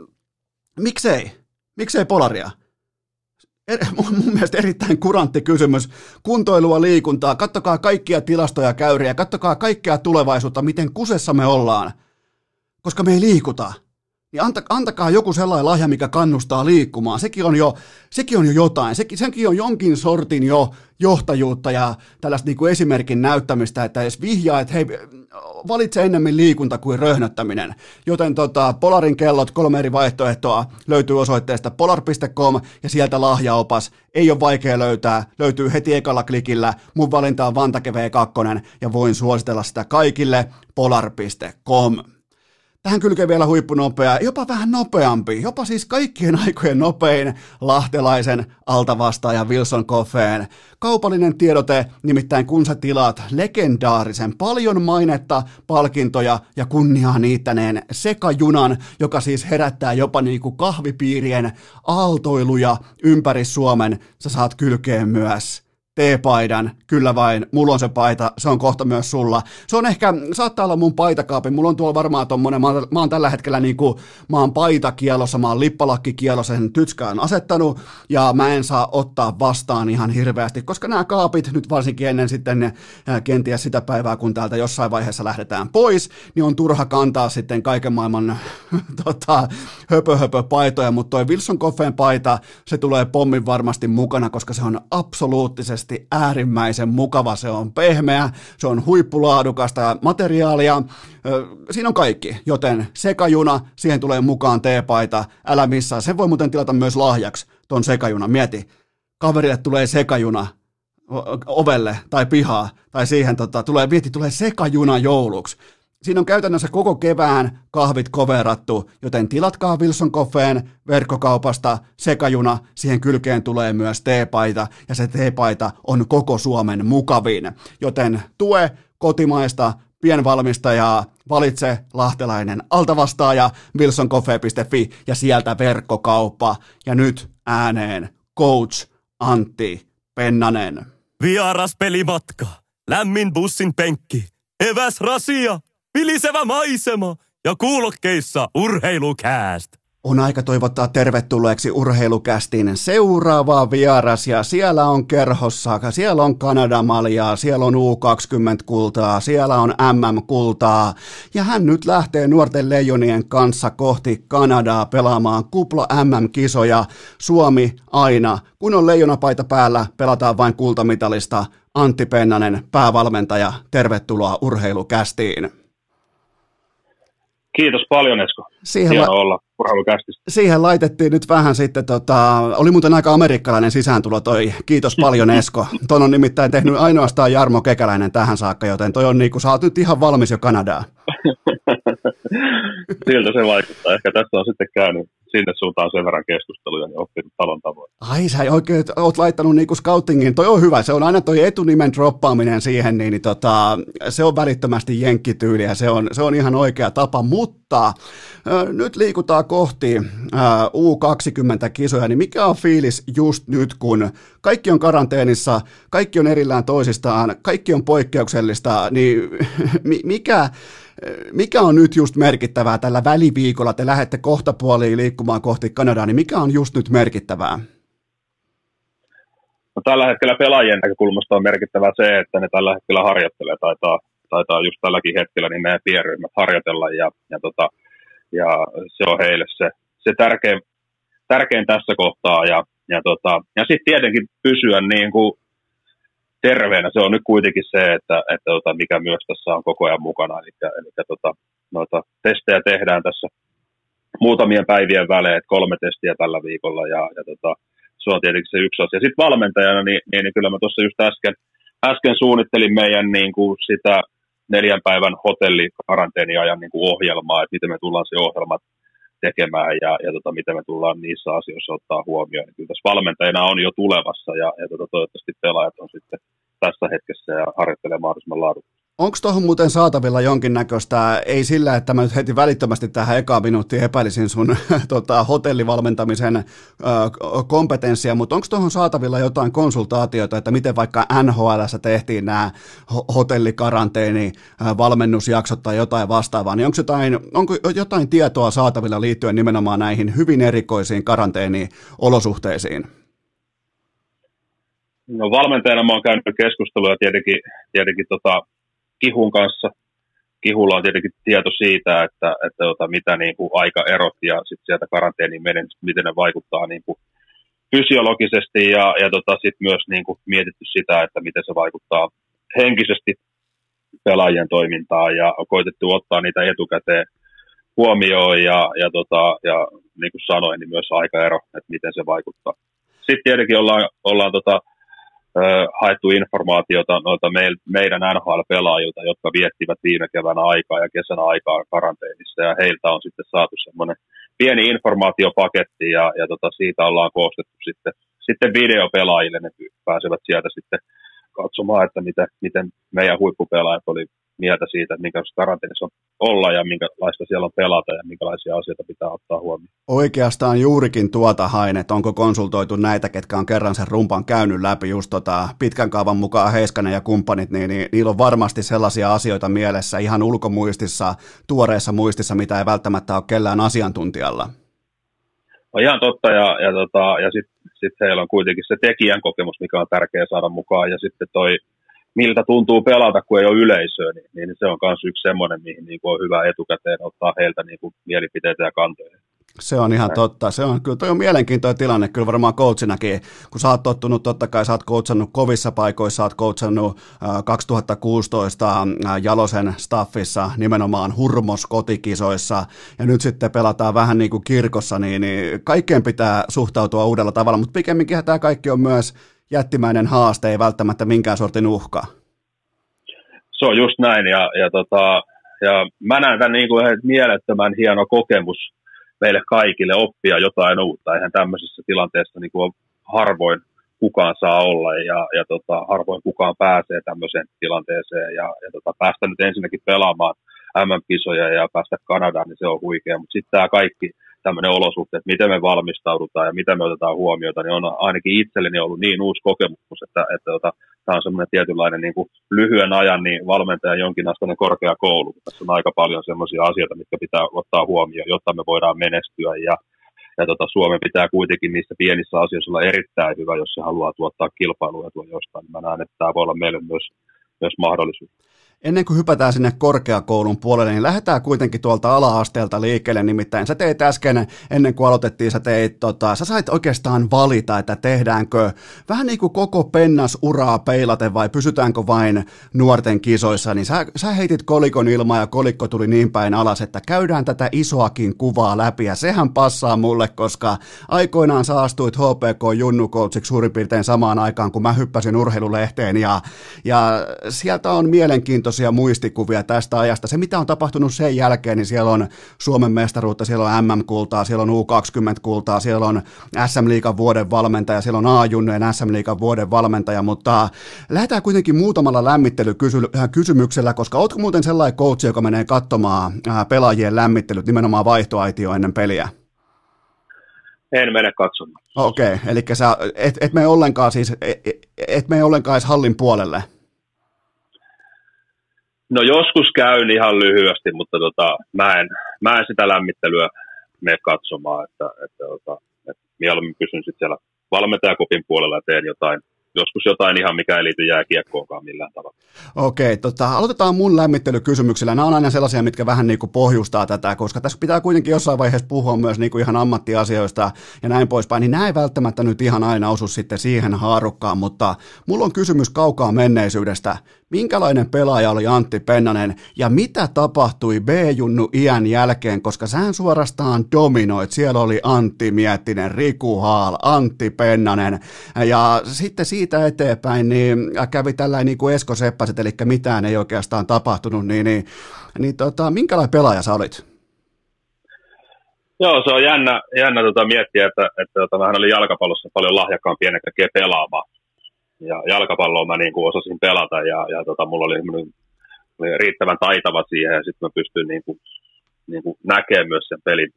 miksei? Miksei Polaria? Er, mun mielestä erittäin kurantti kysymys. Kuntoilua, liikuntaa, kattokaa kaikkia tilastoja käyriä, kattokaa kaikkea tulevaisuutta, miten kusessa me ollaan. Koska me ei liikuta niin anta, antakaa joku sellainen lahja, mikä kannustaa liikkumaan. Sekin on jo, sekin on jo jotain. Sekin, sekin on jonkin sortin jo johtajuutta ja tällaista niin kuin esimerkin näyttämistä, että edes vihjaa, että hei, valitse ennemmin liikunta kuin röhnöttäminen. Joten tota, Polarin kellot, kolme eri vaihtoehtoa löytyy osoitteesta polar.com ja sieltä lahjaopas. Ei ole vaikea löytää, löytyy heti ekalla klikillä. Mun valinta on Vantake V2 ja voin suositella sitä kaikille polar.com. Tähän kylkee vielä huippunopea, jopa vähän nopeampi, jopa siis kaikkien aikojen nopein lahtelaisen altavastaaja Wilson Coffeen. Kaupallinen tiedote, nimittäin kun sä tilaat legendaarisen, paljon mainetta, palkintoja ja kunniaa niittäneen sekajunan, joka siis herättää jopa niinku kahvipiirien aaltoiluja ympäri Suomen, sä saat kylkeen myös T-paidan, kyllä vain, mulla on se paita, se on kohta myös sulla. Se on ehkä, saattaa olla mun paitakaapi, mulla on tuolla varmaan tommonen, mä mä oon tällä hetkellä niinku, mä oon paitakielossa, mä oon lippalakkikielossa, sen tytskään asettanut, ja mä en saa ottaa vastaan ihan hirveästi, koska nämä kaapit, nyt varsinkin ennen sitten ne, kenties sitä päivää, kun täältä jossain vaiheessa lähdetään pois, niin on turha kantaa sitten kaiken maailman tota, höpö, höpö paitoja, mutta toi Wilson Coffeen paita, se tulee pommin varmasti mukana, koska se on absoluuttisesti äärimmäisen mukava, se on pehmeä, se on huippulaadukasta materiaalia, siinä on kaikki, joten sekajuna, siihen tulee mukaan teepaita, älä missaa, sen voi muuten tilata myös lahjaksi, ton sekajuna, mieti, kaverille tulee sekajuna, ovelle tai pihaa, tai siihen tota, tulee, vieti, tulee sekajuna jouluksi. Siinä on käytännössä koko kevään kahvit koverattu, joten tilatkaa Wilson Coffeen verkkokaupasta sekajuna, siihen kylkeen tulee myös teepaita, ja se teepaita on koko Suomen mukavin. Joten tue kotimaista pienvalmistajaa, valitse lahtelainen altavastaaja wilsoncoffee.fi ja sieltä verkkokauppa. Ja nyt ääneen coach Antti Pennanen. Vieras pelimatka, lämmin bussin penkki, eväs rasia vilisevä maisema ja kuulokkeissa urheilukääst. On aika toivottaa tervetulleeksi urheilukästin seuraava vieras ja siellä on kerhossa, siellä on Kanadamaljaa, siellä on U20-kultaa, siellä on MM-kultaa ja hän nyt lähtee nuorten leijonien kanssa kohti Kanadaa pelaamaan kupla MM-kisoja. Suomi aina, kun on leijonapaita päällä, pelataan vain kultamitalista. Antti Pennanen, päävalmentaja, tervetuloa urheilukästiin. Kiitos paljon Esko. Siihen Hieno la- olla urheilukästissä. Siihen laitettiin nyt vähän sitten, tota, oli muuten aika amerikkalainen sisääntulo toi. Kiitos paljon Esko. Tuon on nimittäin tehnyt ainoastaan Jarmo Kekäläinen tähän saakka, joten toi on niinku, sä oot nyt ihan valmis jo Kanadaan. Siltä se vaikuttaa. Ehkä tässä on sitten käynyt sinne suuntaan sen verran keskusteluja, niin oppinut talon tavoin. Ai sä oikein oot laittanut niinku scoutingin, toi on hyvä, se on aina toi etunimen droppaaminen siihen, niin, niin tota, se on välittömästi jenkkityyli ja se on, se on ihan oikea tapa, mutta äh, nyt liikutaan kohti äh, U20-kisoja, niin mikä on fiilis just nyt, kun kaikki on karanteenissa, kaikki on erillään toisistaan, kaikki on poikkeuksellista, niin mikä, mikä on nyt just merkittävää tällä väliviikolla? Te lähdette kohta puoliin liikkumaan kohti Kanadaa, niin mikä on just nyt merkittävää? No, tällä hetkellä pelaajien näkökulmasta on merkittävää se, että ne tällä hetkellä harjoittelee, taitaa, taitaa just tälläkin hetkellä niin meidän pienryhmät harjoitella ja, ja, tota, ja se on heille se, se tärkein, tärkein tässä kohtaa ja, ja, tota, ja sitten tietenkin pysyä niin kuin terveenä. Se on nyt kuitenkin se, että, että tota, mikä myös tässä on koko ajan mukana. Eli, eli tota, noita testejä tehdään tässä muutamien päivien välein, kolme testiä tällä viikolla ja, ja tota, se on tietenkin se yksi asia. Sitten valmentajana, niin, niin, niin kyllä mä tuossa just äsken, äsken suunnittelin meidän niin kuin sitä neljän päivän hotellikaranteeniajan niin kuin ohjelmaa, että miten me tullaan se ohjelmat tekemään ja, ja tota, miten me tullaan niissä asioissa ottaa huomioon. Niin kyllä tässä valmentajana on jo tulevassa ja, ja tota, toivottavasti pelaajat on sitten tässä hetkessä ja harjoittelee mahdollisimman laadukkaasti. Onko tuohon muuten saatavilla jonkinnäköistä, ei sillä, että mä nyt heti välittömästi tähän ekaan minuuttiin epäilisin sun tota, hotellivalmentamisen ö, kompetenssia, mutta onko tuohon saatavilla jotain konsultaatioita, että miten vaikka NHL tehtiin nämä hotellikaranteeni valmennusjaksot tai jotain vastaavaa, niin onko jotain, onko jotain tietoa saatavilla liittyen nimenomaan näihin hyvin erikoisiin karanteeniolosuhteisiin? No valmentajana mä oon käynyt keskustelua tietenkin, tietenkin tota, Kihun kanssa. Kihulla on tietenkin tieto siitä, että, että tota, mitä niin kuin aikaerot ja sit sieltä karanteeniin menen, miten ne vaikuttaa niin kuin fysiologisesti ja, ja tota, sitten myös niin kuin mietitty sitä, että miten se vaikuttaa henkisesti pelaajien toimintaan ja koitettu ottaa niitä etukäteen huomioon ja, ja, tota, ja niin kuin sanoin, niin myös aikaero, että miten se vaikuttaa. Sitten tietenkin ollaan, ollaan tota, haettu informaatiota noilta meidän NHL-pelaajilta, jotka viettivät viime keväänä aikaa ja kesänä aikaa karanteenissa, ja heiltä on sitten saatu semmoinen pieni informaatiopaketti, ja, ja tota, siitä ollaan koostettu sitten, sitten videopelaajille, ne pääsevät sieltä sitten katsomaan, että miten, miten meidän huippupelaajat oli mieltä siitä, että minkälaisessa karanteenissa on olla ja minkälaista siellä on pelata ja minkälaisia asioita pitää ottaa huomioon. Oikeastaan juurikin tuota hain, että onko konsultoitu näitä, ketkä on kerran sen rumpan käynyt läpi just tota pitkän kaavan mukaan Heiskanen ja kumppanit, niin, niin niillä on varmasti sellaisia asioita mielessä ihan ulkomuistissa, tuoreessa muistissa, mitä ei välttämättä ole kellään asiantuntijalla. No ihan totta, ja, ja, tota, ja sitten sit heillä on kuitenkin se tekijän kokemus, mikä on tärkeä saada mukaan, ja sitten toi miltä tuntuu pelata, kun ei ole yleisöä, niin, niin se on myös yksi semmoinen, mihin niin kuin on hyvä etukäteen ottaa heiltä niin kuin mielipiteitä ja kantoja. Se on ihan totta. Se on, kyllä toi on mielenkiintoinen tilanne, kyllä varmaan coachinakin, kun sä oot tottunut, totta kai sä oot coachannut kovissa paikoissa, sä oot coachannut 2016 Jalosen staffissa nimenomaan hurmos kotikisoissa, ja nyt sitten pelataan vähän niin kuin kirkossa, niin, niin kaikkeen pitää suhtautua uudella tavalla, mutta pikemminkin tämä kaikki on myös jättimäinen haaste, ei välttämättä minkään sortin uhka. Se on just näin, ja, ja, tota, ja mä näen tämän niin kuin mielettömän hieno kokemus meille kaikille oppia jotain uutta. Eihän tämmöisessä tilanteessa niin kuin harvoin kukaan saa olla ja, ja tota, harvoin kukaan pääsee tämmöiseen tilanteeseen ja, ja tota, päästä nyt ensinnäkin pelaamaan MM-kisoja ja päästä Kanadaan, niin se on huikea, mutta sitten tämä kaikki tämmöinen olosuhteet, miten me valmistaudutaan ja mitä me otetaan huomiota, niin on ainakin itselleni ollut niin uusi kokemus, että, että että tämä on semmoinen tietynlainen niin kuin lyhyen ajan niin valmentajan jonkinasteinen korkeakoulu. Tässä on aika paljon semmoisia asioita, mitkä pitää ottaa huomioon, jotta me voidaan menestyä ja, ja tota, Suomen pitää kuitenkin niissä pienissä asioissa olla erittäin hyvä, jos se haluaa tuottaa kilpailuja tuon jostain. Mä näen, että tämä voi olla meille myös, myös mahdollisuus. Ennen kuin hypätään sinne korkeakoulun puolelle, niin lähdetään kuitenkin tuolta ala-asteelta liikkeelle. Nimittäin sä teit äsken, ennen kuin aloitettiin, sä, teit, tota, sä sait oikeastaan valita, että tehdäänkö vähän niin kuin koko pennas uraa peilaten vai pysytäänkö vain nuorten kisoissa. Niin sä, sä heitit kolikon ilmaa ja kolikko tuli niin päin alas, että käydään tätä isoakin kuvaa läpi. Ja sehän passaa mulle, koska aikoinaan sä astuit HPK junnukoutsiksi suurin piirtein samaan aikaan, kun mä hyppäsin urheilulehteen. Ja, ja sieltä on mielenkiintoista mielenkiintoisia muistikuvia tästä ajasta. Se, mitä on tapahtunut sen jälkeen, niin siellä on Suomen mestaruutta, siellä on MM-kultaa, siellä on U20-kultaa, siellä on SM-liikan vuoden valmentaja, siellä on A-junnojen SM-liikan vuoden valmentaja, mutta lähdetään kuitenkin muutamalla lämmittelykysymyksellä, koska ootko muuten sellainen coach, joka menee katsomaan pelaajien lämmittelyt nimenomaan vaihtoaitio ennen peliä? En mene katsomaan. Okei, okay, eli sä et, et mene ollenkaan siis, et, et mene ollenkaan hallin puolelle? No joskus käyn ihan lyhyesti, mutta tota, mä, en, mä en sitä lämmittelyä mene katsomaan, että, että, että, tota, että mieluummin pysyn sitten siellä valmentajakopin puolella ja teen jotain joskus jotain ihan, mikä ei liity jääkiekkoonkaan millään tavalla. Okei, tota, aloitetaan mun lämmittelykysymyksillä. Nämä on aina sellaisia, mitkä vähän niin kuin pohjustaa tätä, koska tässä pitää kuitenkin jossain vaiheessa puhua myös niin kuin ihan ammattiasioista ja näin poispäin, niin nämä ei välttämättä nyt ihan aina osu sitten siihen haarukkaan, mutta mulla on kysymys kaukaa menneisyydestä. Minkälainen pelaaja oli Antti Pennanen ja mitä tapahtui B-junnu iän jälkeen, koska sään suorastaan dominoit. Siellä oli Antti Miettinen, Riku Haal, Antti Pennanen ja sitten siitä eteenpäin niin kävi tällainen niin kuin Esko Seppäset, eli mitään ei oikeastaan tapahtunut, niin, niin, niin tota, minkälainen pelaaja sä olit? Joo, se on jännä, jännä tota miettiä, että, että, että tota, hän oli jalkapallossa paljon lahjakkaampi ennen kaikkea pelaamaan ja jalkapalloa mä niin kuin osasin pelata ja, ja tota, mulla oli, oli riittävän taitava siihen ja sitten mä pystyin niin kuin, niin kuin näkemään myös sen pelin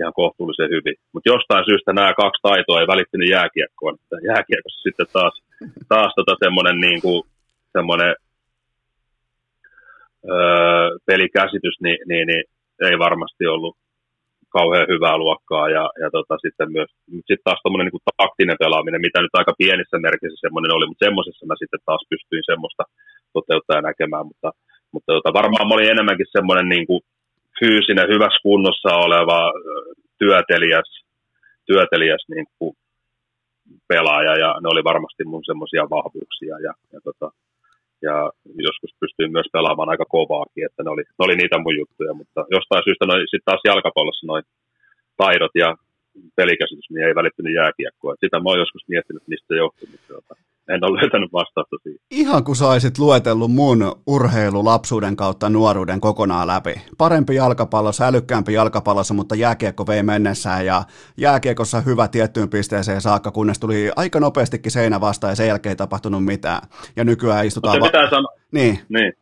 ihan kohtuullisen hyvin. Mutta jostain syystä nämä kaksi taitoa ei välittynyt jääkiekkoon. Jääkiekossa sitten taas, taas tota semmoinen niin öö, pelikäsitys niin, niin, niin, ei varmasti ollut kauhean hyvää luokkaa ja, ja tota, sitten myös sitten taas tuommoinen niin taktinen pelaaminen, mitä nyt aika pienissä merkissä semmoinen oli, mutta semmoisessa mä sitten taas pystyin semmoista toteuttaa ja näkemään, mutta, mutta tota, varmaan mä olin enemmänkin semmoinen niin kuin fyysinen, hyvässä kunnossa oleva työtelijäs, työtelijäs niin kuin pelaaja ja ne oli varmasti mun semmoisia vahvuuksia ja, ja tota, ja joskus pystyin myös pelaamaan aika kovaakin, että ne oli, ne oli niitä mun juttuja, mutta jostain syystä sitten taas jalkapallossa noin taidot ja pelikäsitys niin ei välittynyt jääkiekkoa. Sitä mä oon joskus miettinyt, mistä johtuu, mutta tuota, en ole löytänyt vastausta siihen. Ihan kun saisit luetellut mun urheilu lapsuuden kautta nuoruuden kokonaan läpi. Parempi jalkapallossa, älykkäämpi jalkapallossa, mutta jääkiekko vei mennessään ja jääkiekossa hyvä tiettyyn pisteeseen saakka, kunnes tuli aika nopeastikin seinä vastaan ja sen jälkeen ei tapahtunut mitään. Ja nykyään istutaan... Mutta se va- pitää sanoa, niin. niin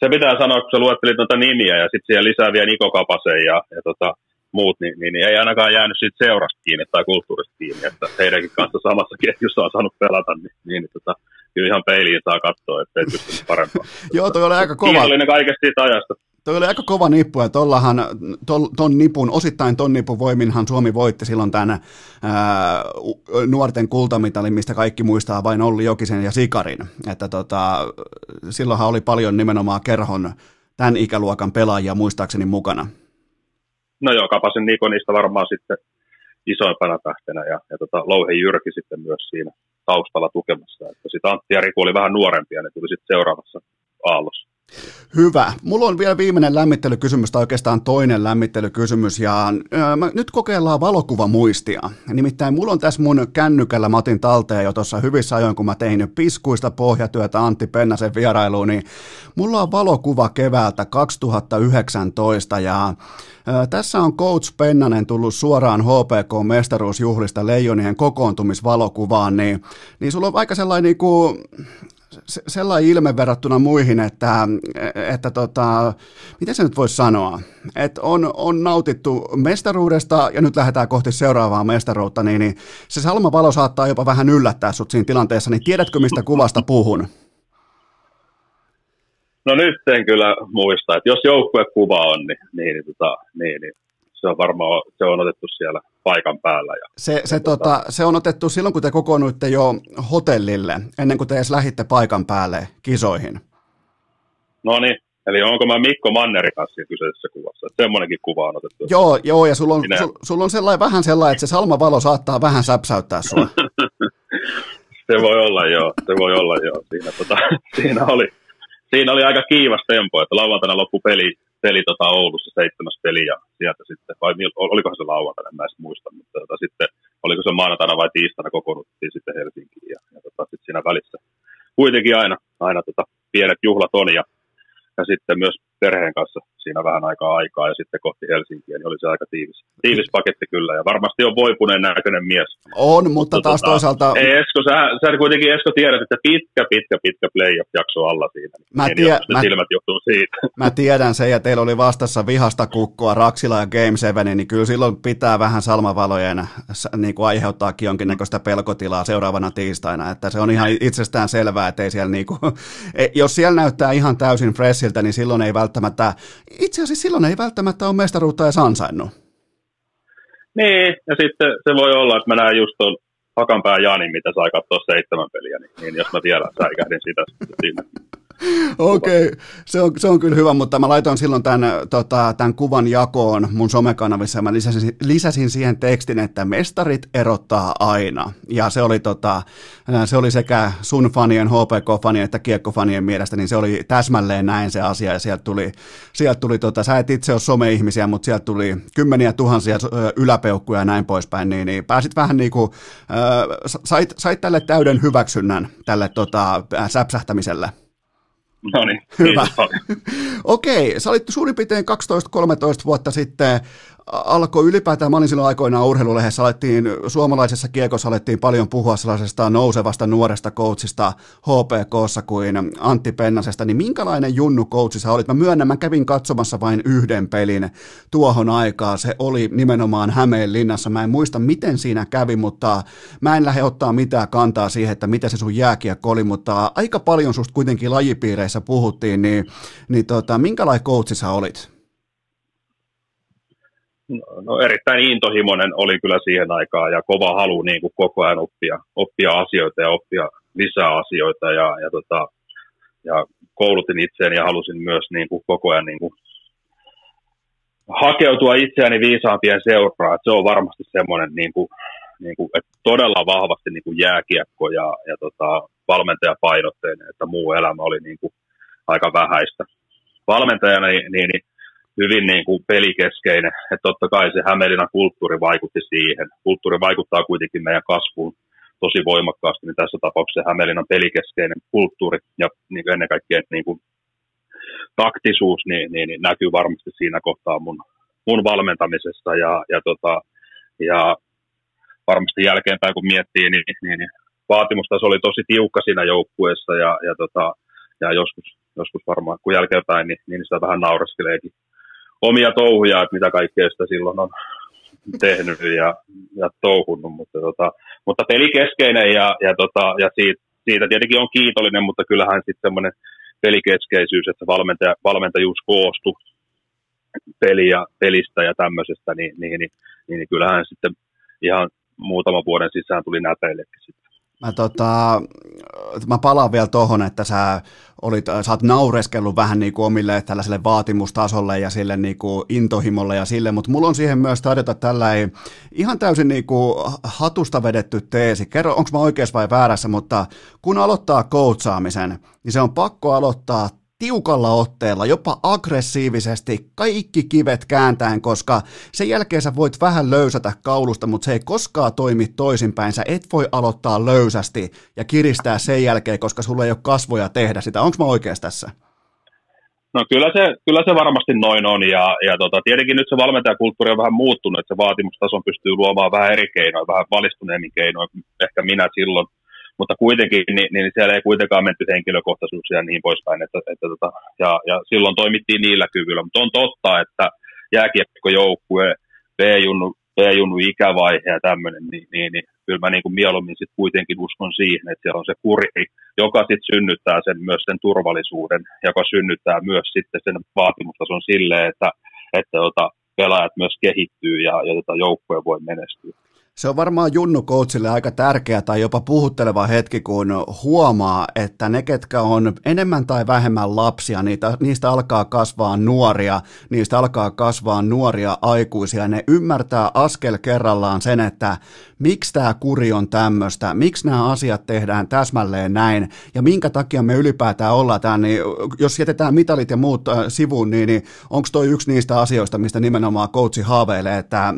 se pitää sanoa, kun sä luettelit noita nimiä ja sitten siihen lisää vielä Niko Kapasen ja, ja tota, muut, niin, niin, niin, ei ainakaan jäänyt siitä seurasta kiinni tai kulttuurista kiinni, että heidänkin kanssa samassa ketjussa on saanut pelata, niin, niin tota, kyllä ihan peiliin saa katsoa, että ei pysty parempaa. Joo, toi oli aika kova. Kiitollinen kaikesta siitä ajasta. Toi oli aika kova nippu, ja tollahan, ton, ton nipun, osittain ton nipun voiminhan Suomi voitti silloin tämän ää, nuorten kultamitalin, mistä kaikki muistaa vain Olli Jokisen ja Sikarin. Että tota, silloinhan oli paljon nimenomaan kerhon tämän ikäluokan pelaajia muistaakseni mukana. No joo, Kapasen Niko niistä varmaan sitten isoimpana tähtenä ja, ja tota, Louhe Jyrki sitten myös siinä taustalla tukemassa. Että sitten Antti ja Riku oli vähän nuorempia, ne tuli sitten seuraavassa aallossa. Hyvä. Mulla on vielä viimeinen lämmittelykysymys, tai oikeastaan toinen lämmittelykysymys, ja ää, mä, nyt kokeillaan valokuvamuistia. Nimittäin mulla on tässä mun kännykällä, mä otin talteen jo tuossa hyvissä ajoin, kun mä tein piskuista pohjatyötä Antti Pennasen vierailuun, niin mulla on valokuva keväältä 2019, ja ää, tässä on Coach Pennanen tullut suoraan HPK-mestaruusjuhlista Leijonien kokoontumisvalokuvaan, niin, niin sulla on aika sellainen niin kuin, sellainen ilme verrattuna muihin, että, että tota, miten se nyt voisi sanoa, että on, on nautittu mestaruudesta ja nyt lähdetään kohti seuraavaa mestaruutta, niin, niin se Salma Valo saattaa jopa vähän yllättää sut siinä tilanteessa, niin tiedätkö mistä kuvasta puhun? No nyt en kyllä muista, että jos joukkuekuva on, niin, niin, niin, tota, niin, niin se on varmaan se on otettu siellä paikan päällä. Ja, se, se, tota, tota, se on otettu silloin, kun te kokoonnuitte jo hotellille, ennen kuin te edes lähditte paikan päälle kisoihin. No niin, eli onko mä Mikko Mannerin kanssa kyseisessä kuvassa? Semmoinenkin kuva on otettu. Joo, joo ja sulla on, sul, sulla on sellainen, vähän sellainen, että se Salma Valo saattaa vähän säpsäyttää sua. se voi olla joo, se voi olla joo. Siinä, tota, siinä, oli, siinä oli aika kiivas tempo, että lauantaina loppu peli peli tota Oulussa, seitsemäs peli ja sieltä sitten, vai olikohan se lauantaina, en mä edes muista, mutta tota, sitten oliko se maanantaina vai tiistaina kokoonnuttiin sitten Helsinkiin ja, ja tota, sitten siinä välissä kuitenkin aina, aina tota, pienet juhlat on ja ja sitten myös perheen kanssa siinä vähän aikaa aikaa ja sitten kohti Helsinkiä, niin oli se aika tiivis, tiivis paketti kyllä ja varmasti on voipuneen näköinen mies. On, mutta, taas tota, toisaalta... Ei Esko, sä, sä kuitenkin Esko tiedät, että pitkä, pitkä, pitkä playoff-jakso alla siinä. Mä, niin tie, mä, silmät johtuu siitä. Mä tiedän sen ja teillä oli vastassa vihasta kukkoa Raksila ja Game 7, niin kyllä silloin pitää vähän salmavalojen niin kuin aiheuttaakin jonkinnäköistä pelkotilaa seuraavana tiistaina, että se on ihan itsestään selvää, että ei siellä niin kuin, jos siellä näyttää ihan täysin freshiltä, niin silloin ei välttämättä itse asiassa silloin ei välttämättä ole mestaruutta edes ansainnut. Niin, ja sitten se voi olla, että mä näen just tuon Hakanpää Jani, mitä sai katsoa seitsemän peliä, niin, niin jos mä vielä säikähdin sitä siinä. Okei, okay. se, on, se on kyllä hyvä, mutta mä laitoin silloin tämän, tota, tämän kuvan jakoon mun somekanavissa ja mä lisäsin, lisäsin siihen tekstin, että mestarit erottaa aina. Ja se oli, tota, se oli sekä sun fanien, HPK-fanien että kiekkofanien mielestä, niin se oli täsmälleen näin se asia ja sieltä tuli, sieltä tuli tota, sä et itse ole some-ihmisiä, mutta sieltä tuli kymmeniä tuhansia yläpeukkuja ja näin poispäin, niin, niin pääsit vähän niin kuin, äh, sait, sait tälle täyden hyväksynnän tälle tota, säpsähtämiselle. No niin, Hyvä. Okei, sä olit suurin piirtein 12-13 vuotta sitten alkoi ylipäätään, mä olin silloin aikoinaan urheilulehdessä, alettiin, suomalaisessa kiekossa alettiin paljon puhua sellaisesta nousevasta nuoresta coachista HPKssa kuin Antti Pennasesta, niin minkälainen junnu coachi sä olit? Mä myönnän, mä kävin katsomassa vain yhden pelin tuohon aikaan, se oli nimenomaan Hämeenlinnassa, mä en muista miten siinä kävi, mutta mä en lähde ottaa mitään kantaa siihen, että mitä se sun jääkiekko oli, mutta aika paljon susta kuitenkin lajipiireissä puhuttiin, niin, niin tota, minkälainen coachi sä olit? No, erittäin intohimoinen oli kyllä siihen aikaan ja kova halu niin kuin koko ajan oppia, oppia asioita ja oppia lisää asioita ja, ja, tota, ja koulutin itseäni ja halusin myös niin kuin koko ajan niin kuin hakeutua itseäni viisaampien seuraa. Se on varmasti semmoinen niin kuin, niin kuin, että todella vahvasti niin kuin jääkiekko ja, ja tota, valmentajapainotteinen, että muu elämä oli niin kuin aika vähäistä. Valmentajana niin, niin, niin hyvin niin kuin pelikeskeinen. Että totta kai se Hämeenlinnan kulttuuri vaikutti siihen. Kulttuuri vaikuttaa kuitenkin meidän kasvuun tosi voimakkaasti, niin tässä tapauksessa Hämeenlinnan pelikeskeinen kulttuuri ja niin ennen kaikkea niin kuin taktisuus niin, niin, niin, näkyy varmasti siinä kohtaa mun, mun valmentamisessa ja, ja, tota, ja varmasti jälkeenpäin kun miettii, niin, niin, niin vaatimustaso oli tosi tiukka siinä joukkueessa ja, ja, tota, ja joskus joskus varmaan, kun jälkeenpäin, niin, niin sitä vähän nauraskeleekin omia touhuja, että mitä kaikkea sitä silloin on tehnyt ja, ja touhunut, mutta, tota, mutta pelikeskeinen ja, ja, tota, ja siitä, siitä, tietenkin on kiitollinen, mutta kyllähän sitten semmoinen pelikeskeisyys, että valmentaja, valmentajuus koostuu peliä, pelistä ja tämmöisestä, niin, niin, niin, niin, niin kyllähän sitten ihan muutaman vuoden sisään tuli näpeillekin sitten. Mä, tota, mä palaan vielä tohon, että sä, olit, sä oot naureskellut vähän niin kuin omille tällaiselle vaatimustasolle ja sille niin kuin intohimolle ja sille, mutta mulla on siihen myös tarjota tällä ihan täysin niin kuin hatusta vedetty teesi. Kerro, onko mä oikeassa vai väärässä, mutta kun aloittaa coachaamisen, niin se on pakko aloittaa tiukalla otteella, jopa aggressiivisesti, kaikki kivet kääntäen, koska sen jälkeen sä voit vähän löysätä kaulusta, mutta se ei koskaan toimi toisinpäin. Sä et voi aloittaa löysästi ja kiristää sen jälkeen, koska sulla ei ole kasvoja tehdä sitä. Onko mä oikeassa tässä? No kyllä se, kyllä se varmasti noin on ja, ja tota, tietenkin nyt se valmentajakulttuuri on vähän muuttunut, että se vaatimustason pystyy luomaan vähän eri keinoin, vähän valistuneemmin keinoin, ehkä minä silloin – mutta kuitenkin niin, niin siellä ei kuitenkaan menty henkilökohtaisuuksia ja niin poispäin, että, että tota, ja, ja silloin toimittiin niillä kyvyillä, mutta on totta, että jääkiekkojoukkue, B-junnu, B-junnu ikävaihe ja tämmöinen, niin, niin, niin kyllä mä niin kuin mieluummin sit kuitenkin uskon siihen, että siellä on se kuri, joka sitten synnyttää sen, myös sen turvallisuuden, joka synnyttää myös sitten sen vaatimustason silleen, että, että tota, pelaajat myös kehittyy ja, ja tota, joukkue voi menestyä. Se on varmaan Junnu Coachille aika tärkeä tai jopa puhutteleva hetki, kun huomaa, että ne, ketkä on enemmän tai vähemmän lapsia, niitä, niistä alkaa kasvaa nuoria, niistä alkaa kasvaa nuoria aikuisia. Ne ymmärtää askel kerrallaan sen, että miksi tämä kuri on tämmöistä, miksi nämä asiat tehdään täsmälleen näin ja minkä takia me ylipäätään ollaan täällä. Niin jos jätetään mitalit ja muut äh, sivuun, niin, niin onko toi yksi niistä asioista, mistä nimenomaan coachi haaveilee, että äh,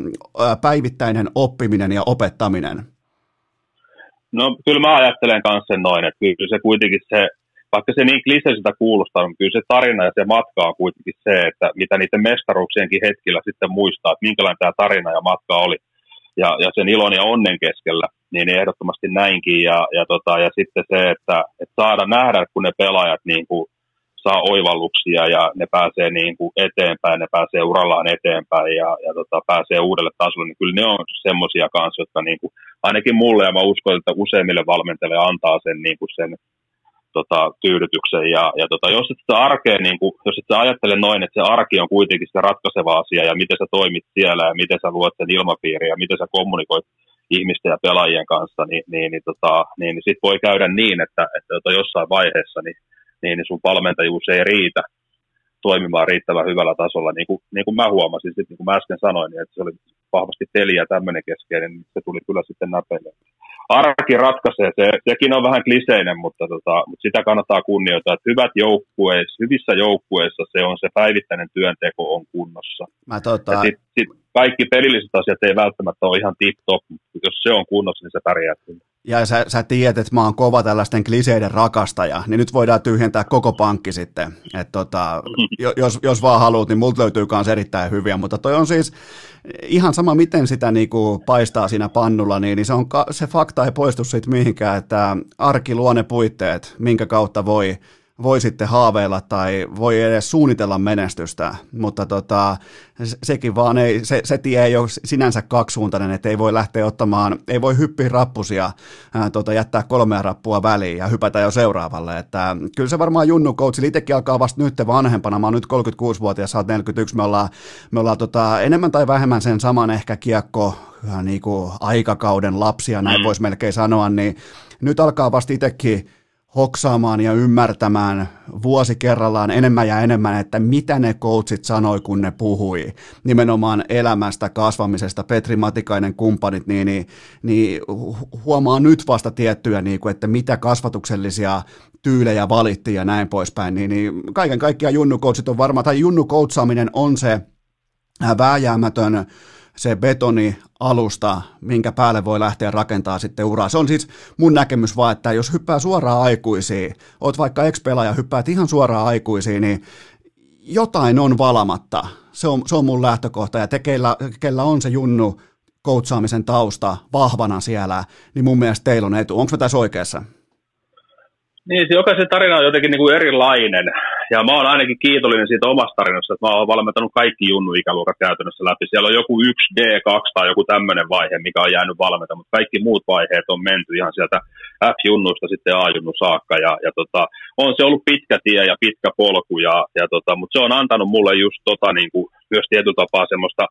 päivittäinen oppiminen oppiminen ja opettaminen? No kyllä mä ajattelen kanssa sen noin, että kyllä se kuitenkin se, vaikka se niin kliseiseltä kuulostaa, niin kyllä se tarina ja se matka on kuitenkin se, että mitä niiden mestaruuksienkin hetkillä sitten muistaa, että minkälainen tämä tarina ja matka oli. Ja, ja sen ilon ja onnen keskellä, niin ehdottomasti näinkin. Ja, ja, tota, ja sitten se, että, että saada nähdä, kun ne pelaajat niin kuin saa oivalluksia ja ne pääsee niin kuin eteenpäin, ne pääsee urallaan eteenpäin ja, ja tota, pääsee uudelle tasolle, niin kyllä ne on semmoisia kanssa, jotka niin kuin, ainakin mulle ja mä uskon, että useimmille valmentajille antaa sen, niin kuin sen tota, tyydytyksen. Ja, ja tota, jos et sitä niin kuin, jos et sä ajattele noin, että se arki on kuitenkin se ratkaiseva asia ja miten sä toimit siellä ja miten sä luot sen ilmapiiri ja miten sä kommunikoit ihmisten ja pelaajien kanssa, niin, niin, niin, tota, niin, niin sit voi käydä niin, että, että tota, jossain vaiheessa niin niin, niin sun valmentajuus ei riitä toimimaan riittävän hyvällä tasolla. Niin kuin, niin kuin mä huomasin, sit, niin kuin mä äsken sanoin, niin että se oli vahvasti peliä tämmöinen keskeinen, niin se tuli kyllä sitten näpeille. Arki ratkaisee, se, sekin on vähän kliseinen, mutta, tota, mutta sitä kannattaa kunnioittaa, että hyvät joukkueissa, hyvissä joukkueissa se on se päivittäinen työnteko on kunnossa. Mä tota... Ja sit, sit kaikki pelilliset asiat ei välttämättä ole ihan tip-top, mutta jos se on kunnossa, niin se pärjää kyllä ja sä, sä tiedät, että mä oon kova tällaisten kliseiden rakastaja, niin nyt voidaan tyhjentää koko pankki sitten. Et tota, jos, jos vaan haluat, niin multa löytyy myös erittäin hyviä, mutta toi on siis ihan sama, miten sitä niinku paistaa siinä pannulla, niin, niin se, on, se fakta ei poistu siitä mihinkään, että arki luo ne puitteet, minkä kautta voi voi sitten haaveilla tai voi edes suunnitella menestystä, mutta tota, sekin vaan ei, se, se tie ei ole sinänsä kaksisuuntainen, että ei voi lähteä ottamaan, ei voi hyppiä rappusia, ää, tota, jättää kolmea rappua väliin ja hypätä jo seuraavalle, että kyllä se varmaan Junnu coach, itsekin alkaa vasta nyt vanhempana, mä oon nyt 36-vuotias, sä oot 41, me ollaan, me ollaan tota, enemmän tai vähemmän sen saman ehkä kiekko niin kuin aikakauden lapsia, näin mm. voisi melkein sanoa, niin nyt alkaa vasta itsekin hoksaamaan ja ymmärtämään vuosi kerrallaan enemmän ja enemmän, että mitä ne coachit sanoi, kun ne puhui nimenomaan elämästä, kasvamisesta, Petri Matikainen kumppanit, niin, niin, niin huomaa nyt vasta tiettyjä, niin kuin, että mitä kasvatuksellisia tyylejä valittiin ja näin poispäin, niin, niin kaiken kaikkiaan junnu on varmaan, tai junnu on se vääjäämätön se betoni alusta, minkä päälle voi lähteä rakentamaan sitten uraa. Se on siis mun näkemys vaan, että jos hyppää suoraan aikuisiin, oot vaikka ex-pelaaja, hyppäät ihan suoraan aikuisiin, niin jotain on valamatta. Se on, se on mun lähtökohta, ja te, keillä, keillä on se junnu koutsaamisen tausta vahvana siellä, niin mun mielestä teillä on etu. Onko me tässä oikeassa? Niin, se jokaisen tarina on jotenkin niin kuin erilainen. Ja mä oon ainakin kiitollinen siitä omasta tarinasta, että mä oon valmentanut kaikki junnu-ikäluokat käytännössä läpi. Siellä on joku 1 D2 tai joku tämmöinen vaihe, mikä on jäänyt valmenta, mutta kaikki muut vaiheet on menty ihan sieltä F-junnuista sitten A-junnu saakka. Ja, ja tota, on se ollut pitkä tie ja pitkä polku, ja, ja tota, mutta se on antanut mulle just tota, niin kuin, myös tietyllä tapaa semmoista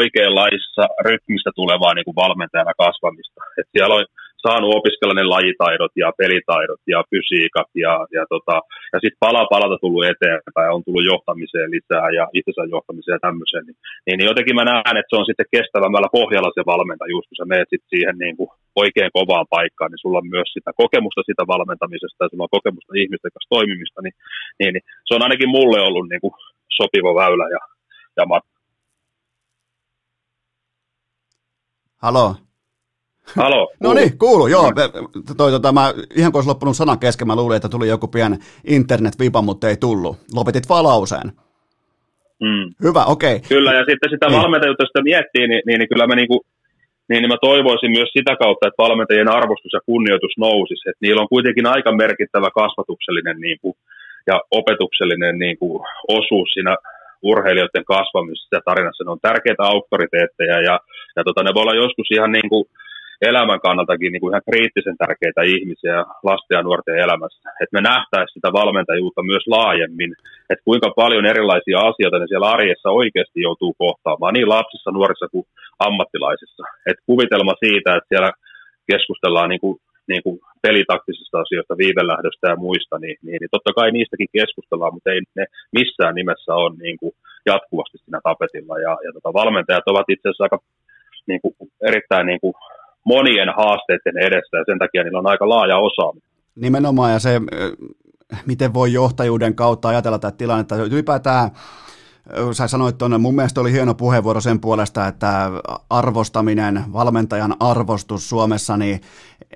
oikeanlaisessa rytmistä tulevaa niin kuin valmentajana kasvamista. Et siellä on saanut opiskella ne lajitaidot ja pelitaidot ja fysiikat ja, ja, tota, ja sitten pala palata tullut eteenpäin, on tullut johtamiseen lisää ja itsensä johtamiseen ja tämmöiseen, niin, niin, niin, jotenkin mä näen, että se on sitten kestävämmällä pohjalla se valmentajuus, kun sä menet sit siihen niin kuin oikein kovaan paikkaan, niin sulla on myös sitä kokemusta sitä valmentamisesta ja sulla on kokemusta ihmisten kanssa toimimista, niin, niin, niin se on ainakin mulle ollut niin kuin sopiva väylä ja, ja matka. Halo. Halo. no niin, kuulu, joo. Toi, tota, mä, ihan kun olisi loppunut sanan kesken, mä luulin, että tuli joku pien internet-vipa, mutta ei tullut. Lopetit vaan lauseen. Mm. Hyvä, okei. Okay. Kyllä, ja sitten sitä niin. valmentajuutta sitä miettii, niin, niin, niin kyllä mä, niinku, niin, niin mä toivoisin myös sitä kautta, että valmentajien arvostus ja kunnioitus nousisi. Että niillä on kuitenkin aika merkittävä kasvatuksellinen niin kuin, ja opetuksellinen niin kuin, osuus siinä urheilijoiden kasvamisessa ja tarinassa. Ne on tärkeitä auktoriteetteja ja, ja tota, ne voi olla joskus ihan niin kuin, elämän kannaltakin niin kuin ihan kriittisen tärkeitä ihmisiä lasten ja nuorten elämässä. Että me nähtäisiin sitä valmentajuutta myös laajemmin, että kuinka paljon erilaisia asioita ne siellä arjessa oikeasti joutuu kohtaamaan, niin lapsissa, nuorissa kuin ammattilaisissa. Että kuvitelma siitä, että siellä keskustellaan niin kuin, niin kuin pelitaktisista asioista, viivelähdöstä ja muista, niin, niin, niin totta kai niistäkin keskustellaan, mutta ei ne missään nimessä ole niin kuin jatkuvasti siinä tapetilla. Ja, ja tota, valmentajat ovat itse asiassa aika niin kuin, erittäin niin kuin, monien haasteiden edessä ja sen takia niillä on aika laaja osaaminen. Nimenomaan ja se, miten voi johtajuuden kautta ajatella tätä tilannetta, ylipäätään sä sanoit tuonne, mun mielestä oli hieno puheenvuoro sen puolesta, että arvostaminen, valmentajan arvostus Suomessa, niin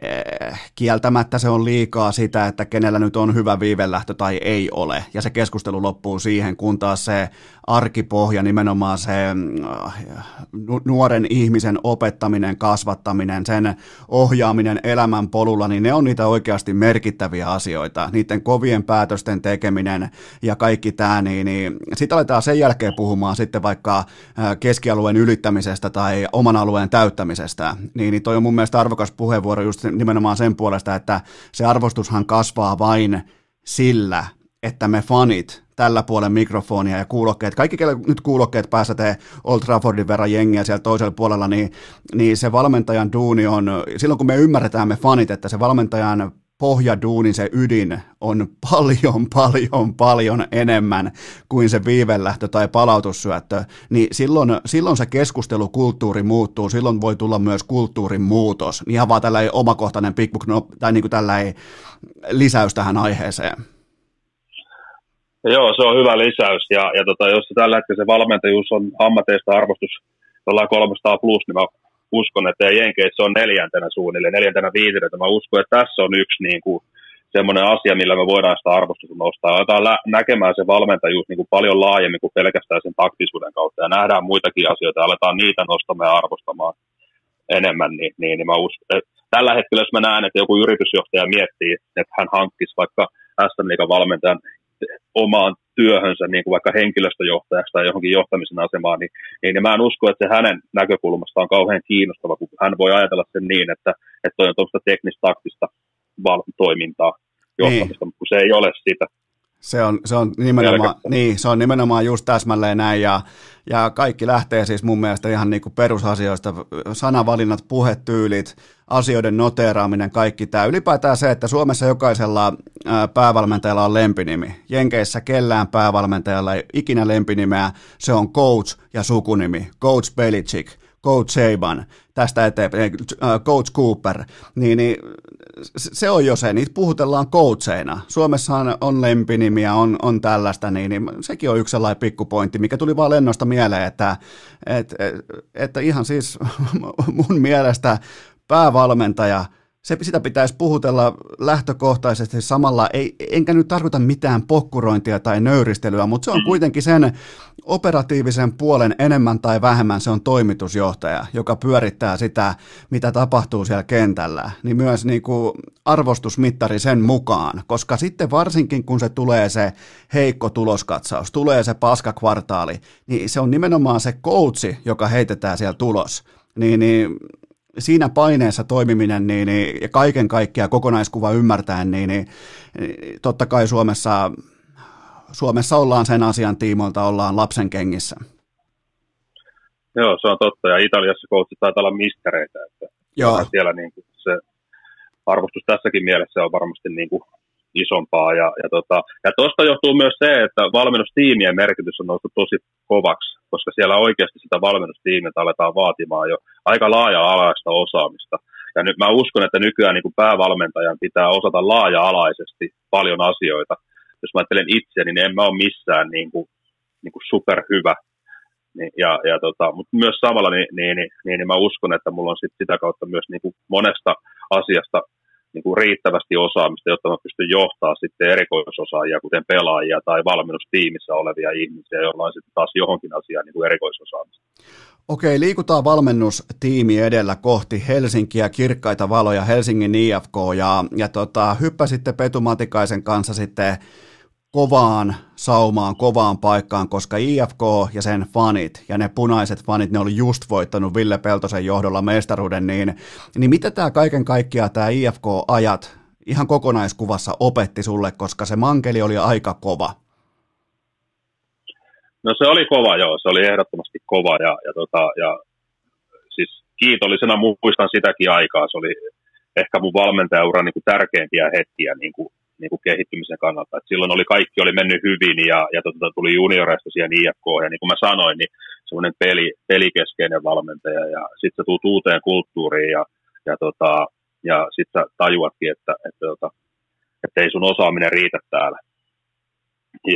eh, kieltämättä se on liikaa sitä, että kenellä nyt on hyvä viivelähtö tai ei ole. Ja se keskustelu loppuu siihen, kun taas se arkipohja, nimenomaan se äh, nuoren ihmisen opettaminen, kasvattaminen, sen ohjaaminen elämän polulla, niin ne on niitä oikeasti merkittäviä asioita. Niiden kovien päätösten tekeminen ja kaikki tämä, niin, niin sitten aletaan sen jälkeen puhumaan sitten vaikka äh, keskialueen ylittämisestä tai oman alueen täyttämisestä. Niin, niin toi on mun mielestä arvokas puheenvuoro just nimenomaan sen puolesta, että se arvostushan kasvaa vain sillä, että me fanit tällä puolen mikrofonia ja kuulokkeet, kaikki kelle nyt kuulokkeet päässä tee Old Traffordin verran jengiä siellä toisella puolella, niin, niin se valmentajan duuni on, silloin kun me ymmärretään me fanit, että se valmentajan pohjaduunin se ydin on paljon, paljon, paljon enemmän kuin se viivelähtö tai palautussyöttö, niin silloin, silloin se keskustelukulttuuri muuttuu, silloin voi tulla myös kulttuurin muutos. Ihan vaan tällainen omakohtainen pikku, tai niin kuin tällainen lisäys tähän aiheeseen. Joo, se on hyvä lisäys. Ja, ja tota, jos tällä hetkellä se valmentajuus on ammateista arvostus jollain 300 plus, niin mä uskon, että Jenkeissä on neljäntenä suunnilleen, neljäntenä viidentenä. Mä uskon, että tässä on yksi niin kuin, semmoinen asia, millä me voidaan sitä arvostusta nostaa. Aletaan lä- näkemään se valmentajuus niin kuin paljon laajemmin kuin pelkästään sen taktisuuden kautta. Ja nähdään muitakin asioita ja aletaan niitä nostamaan ja arvostamaan enemmän. Niin, niin, niin mä uskon, tällä hetkellä, jos mä näen, että joku yritysjohtaja miettii, että hän hankkisi vaikka SM valmentajan omaan työhönsä, niin kuin vaikka henkilöstöjohtajaksi tai johonkin johtamisen asemaan, niin, niin mä en usko, että se hänen näkökulmasta on kauhean kiinnostava, kun hän voi ajatella sen niin, että, että on tuollaista teknistaktista toimintaa johtamista, niin. mutta kun se ei ole sitä. Se on, se on, nimenomaan, niin, se on nimenomaan just täsmälleen näin ja, ja kaikki lähtee siis mun mielestä ihan niin kuin perusasioista, sanavalinnat, puhetyylit, asioiden noteeraaminen, kaikki tämä. Ylipäätään se, että Suomessa jokaisella päävalmentajalla on lempinimi. Jenkeissä kellään päävalmentajalla ei ikinä lempinimeä, se on coach ja sukunimi, coach Belichick. Coach Saban, tästä eteenpäin, Coach Cooper, niin, niin se on jo se, niitä puhutellaan coacheina. Suomessahan on lempinimiä, on, on tällaista, niin, niin sekin on yksi sellainen pikkupointti, mikä tuli vaan lennosta mieleen, että, että, että ihan siis mun mielestä päävalmentaja, se, sitä pitäisi puhutella lähtökohtaisesti samalla, ei, enkä nyt tarkoita mitään pokkurointia tai nöyristelyä, mutta se on kuitenkin sen operatiivisen puolen enemmän tai vähemmän se on toimitusjohtaja, joka pyörittää sitä, mitä tapahtuu siellä kentällä, niin myös niin kuin arvostusmittari sen mukaan, koska sitten varsinkin kun se tulee se heikko tuloskatsaus, tulee se paskakvartaali, niin se on nimenomaan se coachi, joka heitetään siellä tulos. Niin, niin siinä paineessa toimiminen niin, niin, ja kaiken kaikkiaan kokonaiskuva ymmärtäen, niin, niin, totta kai Suomessa, Suomessa ollaan sen asian tiimoilta, ollaan lapsen kengissä. Joo, se on totta. Ja Italiassa koutsit taitaa olla mistereitä. Että Joo. Siellä niin kuin se arvostus tässäkin mielessä on varmasti niin kuin isompaa. Ja, ja, tota, ja johtuu myös se, että valmennustiimien merkitys on noussut tosi kovaksi, koska siellä oikeasti sitä valmennustiimiä aletaan vaatimaan jo aika laaja-alaista osaamista. Ja nyt mä uskon, että nykyään niin kuin päävalmentajan pitää osata laaja-alaisesti paljon asioita. Jos mä ajattelen itse, niin en mä ole missään niin kuin, niin kuin superhyvä. Niin, ja, ja tota, mutta myös samalla niin, niin, niin, niin, mä uskon, että mulla on sit sitä kautta myös niin kuin monesta asiasta niin kuin riittävästi osaamista, jotta mä pystyn johtaa sitten erikoisosaajia, kuten pelaajia tai valmennustiimissä olevia ihmisiä, joilla on sitten taas johonkin asiaan niin kuin erikoisosaamista. Okei, liikutaan valmennustiimi edellä kohti Helsinkiä, kirkkaita valoja, Helsingin IFK ja, ja tota, hyppäsitte Petu Matikaisen kanssa sitten kovaan saumaan, kovaan paikkaan, koska IFK ja sen fanit ja ne punaiset fanit, ne oli just voittanut Ville Peltosen johdolla mestaruuden, niin, niin mitä tämä kaiken kaikkiaan tämä IFK-ajat ihan kokonaiskuvassa opetti sulle, koska se mankeli oli aika kova? No se oli kova, joo. Se oli ehdottomasti kova ja, ja, tota, ja siis kiitollisena muistan sitäkin aikaa. Se oli ehkä mun valmentajauran niin kuin tärkeimpiä hetkiä niin kuin niin kuin kehittymisen kannalta. Et silloin oli, kaikki oli mennyt hyvin ja, ja tota, tuli junioreista siihen IFK ja niin kuin mä sanoin, niin semmoinen peli, pelikeskeinen valmentaja ja sitten sä tuut uuteen kulttuuriin ja, ja, tota, ja sitten sä tajuatkin, että, että, että, tota, että ei sun osaaminen riitä täällä.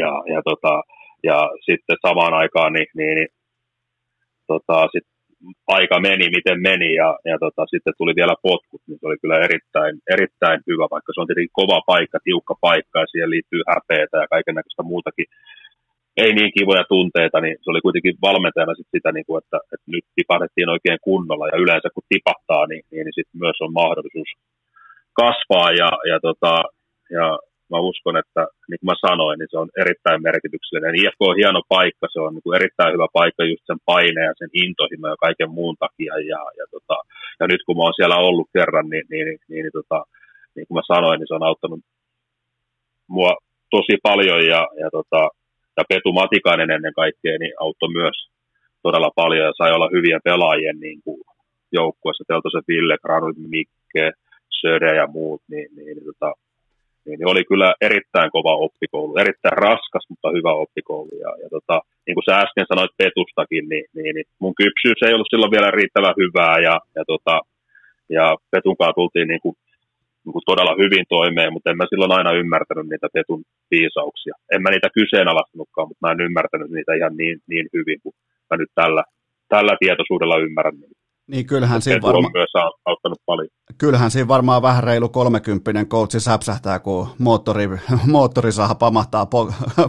Ja, ja, tota, ja sitten samaan aikaan niin, niin, niin tota, sit aika meni, miten meni, ja, ja tota, sitten tuli vielä potkut, niin se oli kyllä erittäin, erittäin hyvä, vaikka se on tietenkin kova paikka, tiukka paikka, ja siihen liittyy häpeitä ja kaiken näköistä muutakin, ei niin kivoja tunteita, niin se oli kuitenkin valmentajana sit sitä, niin kuin, että, että nyt tipahdettiin oikein kunnolla, ja yleensä kun tipahtaa, niin, niin, niin sitten myös on mahdollisuus kasvaa, ja, ja, tota, ja mä uskon, että niin kuin mä sanoin, niin se on erittäin merkityksellinen. IFK on hieno paikka, se on niin kuin erittäin hyvä paikka just sen paineen ja sen intohimo ja kaiken muun takia. Ja, ja, tota, ja nyt kun mä oon siellä ollut kerran, niin, niin, niin, niin, niin, tota, niin kuin mä sanoin, niin se on auttanut mua tosi paljon ja, ja, tota, ja Petu Matikainen ennen kaikkea niin auttoi myös todella paljon ja sai olla hyviä pelaajien niin kuin joukkueessa, Teltosen Ville, Granut, Mikke, Söde ja muut, niin, niin, niin tota, niin, niin oli kyllä erittäin kova oppikoulu, erittäin raskas, mutta hyvä oppikoulu. Ja, ja tota, niin kuin sä äsken sanoit Petustakin, niin, niin, niin mun kypsyys ei ollut silloin vielä riittävän hyvää, ja, ja, tota, ja Petunkaan tultiin niin kuin, niin kuin todella hyvin toimeen, mutta en mä silloin aina ymmärtänyt niitä Petun viisauksia. En mä niitä kyseenalaistanutkaan, mutta mä en ymmärtänyt niitä ihan niin, niin hyvin kuin mä nyt tällä, tällä tietoisuudella ymmärrän niitä. Niin kyllähän siinä varmaan... myös auttanut paljon. Kyllähän siinä varmaan vähän reilu kolmekymppinen coachi säpsähtää, kun moottori, moottori saa pamahtaa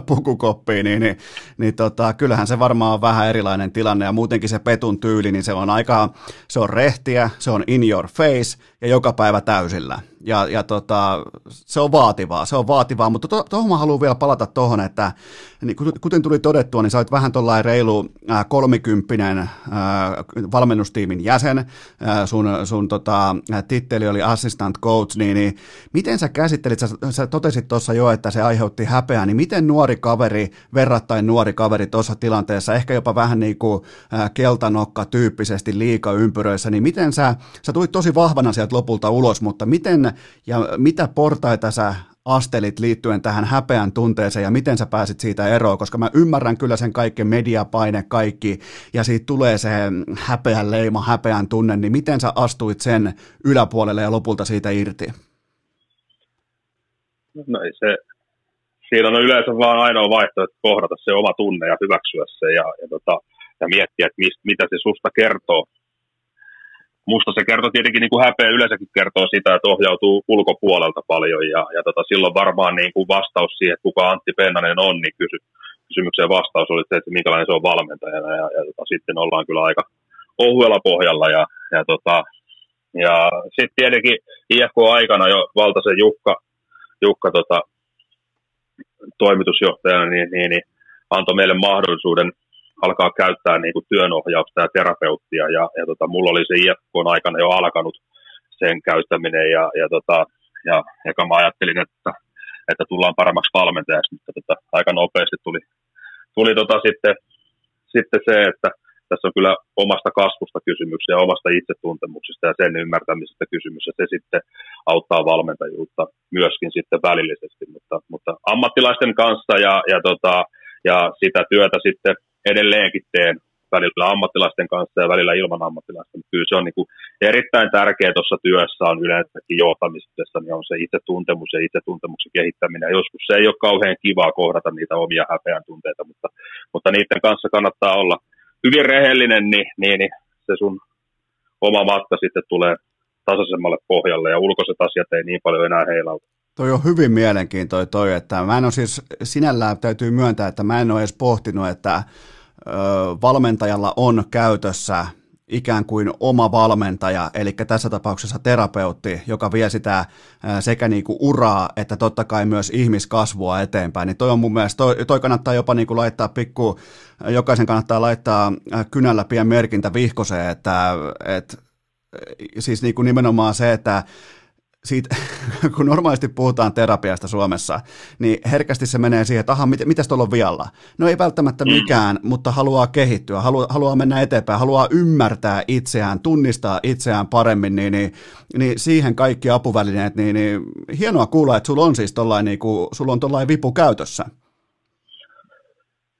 pukukoppiin, niin, niin, niin tota, kyllähän se varmaan on vähän erilainen tilanne, ja muutenkin se petun tyyli, niin se on aika, se on rehtiä, se on in your face, ja joka päivä täysillä. Ja, ja tota, se on vaativaa, se on vaativaa, mutta tuohon to, mä haluan vielä palata tuohon, että niin kuten tuli todettua, niin sä olet vähän tuollainen reilu kolmikymppinen valmennustiimin jäsen, äh, sun, sun tota, titteli oli assistant coach, niin, niin miten sä käsittelit, sä, sä totesit tuossa jo, että se aiheutti häpeää, niin miten nuori kaveri, verrattain nuori kaveri tuossa tilanteessa, ehkä jopa vähän niin kuin keltanokka tyyppisesti liikaympyröissä, niin miten sä, sä tulit tosi vahvana sieltä lopulta ulos, mutta miten ja mitä portaita sä astelit liittyen tähän häpeän tunteeseen ja miten sä pääsit siitä eroon, koska mä ymmärrän kyllä sen kaiken mediapaine kaikki ja siitä tulee se häpeän leima, häpeän tunne, niin miten sä astuit sen yläpuolelle ja lopulta siitä irti? No ei se, siinä on yleensä vaan ainoa vaihtoehto kohdata se oma tunne ja hyväksyä se ja, ja, tota, ja miettiä, että mist, mitä se susta kertoo musta se kertoo tietenkin, niin kuin häpeä yleensäkin kertoo sitä, että ohjautuu ulkopuolelta paljon ja, ja tota, silloin varmaan niin kuin vastaus siihen, että kuka Antti Pennanen on, niin kysy, kysymykseen vastaus oli se, että minkälainen se on valmentajana ja, ja tota, sitten ollaan kyllä aika ohuella pohjalla ja, ja, tota, ja sitten tietenkin IFK-aikana jo Valtasen Jukka, Jukka tota, toimitusjohtajana niin, niin, niin antoi meille mahdollisuuden alkaa käyttää niin kuin työnohjausta ja terapeuttia. Ja, ja tota, mulla oli se IFK aikana jo alkanut sen käyttäminen. Ja, ja, tota, ja eka mä ajattelin, että, että tullaan paremmaksi valmentajaksi, mutta tota, aika nopeasti tuli, tuli tota sitten, sitten se, että tässä on kyllä omasta kasvusta kysymys ja omasta itsetuntemuksesta ja sen ymmärtämisestä kysymys, ja se sitten auttaa valmentajuutta myöskin sitten välillisesti, mutta, mutta ammattilaisten kanssa ja, ja, tota, ja sitä työtä sitten edelleenkin teen välillä ammattilaisten kanssa ja välillä ilman ammattilaista. Kyllä se on niin kuin erittäin tärkeää tuossa työssä on yleensäkin johtamisessa, niin on se itsetuntemus ja itsetuntemuksen kehittäminen. Joskus se ei ole kauhean kivaa kohdata niitä omia häpeän tunteita, mutta, mutta niiden kanssa kannattaa olla hyvin rehellinen, niin, niin, niin se sun oma matka sitten tulee tasaisemmalle pohjalle ja ulkoiset asiat ei niin paljon enää heilauta. Toi on hyvin mielenkiintoinen toi, että mä en ole siis sinällään täytyy myöntää, että mä en ole edes pohtinut, että ö, valmentajalla on käytössä ikään kuin oma valmentaja, eli tässä tapauksessa terapeutti, joka vie sitä sekä niin kuin uraa että totta kai myös ihmiskasvua eteenpäin, niin toi on mun mielestä, toi, toi kannattaa jopa niin kuin laittaa pikku, jokaisen kannattaa laittaa kynällä pien merkintä vihkoseen, että, että siis niin kuin nimenomaan se, että siitä, kun normaalisti puhutaan terapiasta Suomessa, niin herkästi se menee siihen, että aha, mit, mitäs tuolla on vialla? No ei välttämättä mm. mikään, mutta haluaa kehittyä, haluaa, haluaa mennä eteenpäin, haluaa ymmärtää itseään, tunnistaa itseään paremmin, niin, niin, niin siihen kaikki apuvälineet, niin, niin hienoa kuulla, että sulla on siis tollain, niin kuin, sulla on tollain vipu käytössä.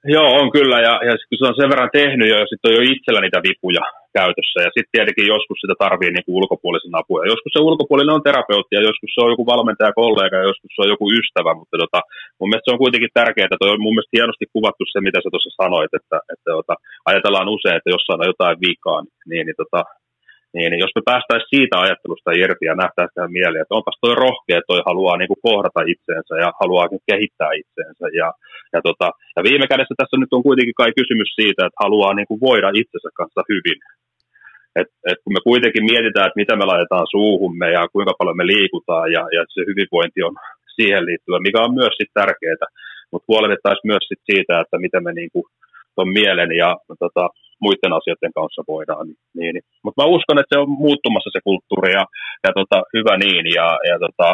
Joo, on kyllä, ja, ja kun se on sen verran tehnyt jo, ja sitten on jo itsellä niitä vipuja käytössä, ja sitten tietenkin joskus sitä tarvii niin kuin ulkopuolisen apua, ja joskus se ulkopuolinen on terapeutti, ja joskus se on joku valmentaja, kollega, ja joskus se on joku ystävä, mutta tota, mun mielestä se on kuitenkin tärkeää, että on mun mielestä hienosti kuvattu se, mitä sä tuossa sanoit, että, että tota, ajatellaan usein, että jossain on jotain vikaa, niin, niin tota, niin, niin jos me päästäisiin siitä ajattelusta irti ja nähtäisiin tähän mieleen, että onpas toi rohkea, toi haluaa niin kuin kohdata itseensä ja haluaa kehittää itseensä. Ja, ja, tota, ja viime kädessä tässä nyt on kuitenkin kai kysymys siitä, että haluaa niin kuin voida itsensä kanssa hyvin. Et, et kun me kuitenkin mietitään, että mitä me laitetaan suuhumme ja kuinka paljon me liikutaan ja, ja se hyvinvointi on siihen liittyvä, mikä on myös sit tärkeää, mutta huolehdittaisiin myös sit siitä, että miten me niin kuin ton mielen ja tota, muiden asioiden kanssa voidaan. Niin, niin. Mutta mä uskon, että se on muuttumassa se kulttuuri ja, ja tota, hyvä niin. Ja, ja tota,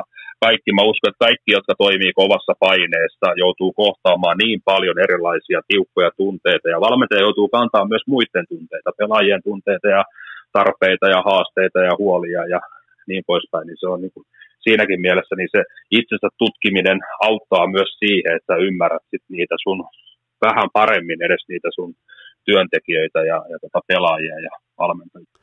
kaikki, mä uskon, että kaikki, jotka toimii kovassa paineessa, joutuu kohtaamaan niin paljon erilaisia tiukkoja tunteita. Ja valmentaja joutuu kantaa myös muiden tunteita, pelaajien tunteita ja tarpeita ja haasteita ja huolia ja niin poispäin. Niin se on niin kuin, siinäkin mielessä niin se itsensä tutkiminen auttaa myös siihen, että ymmärrät sit niitä sun vähän paremmin edes niitä sun työntekijöitä ja, ja tota pelaajia ja valmentajia.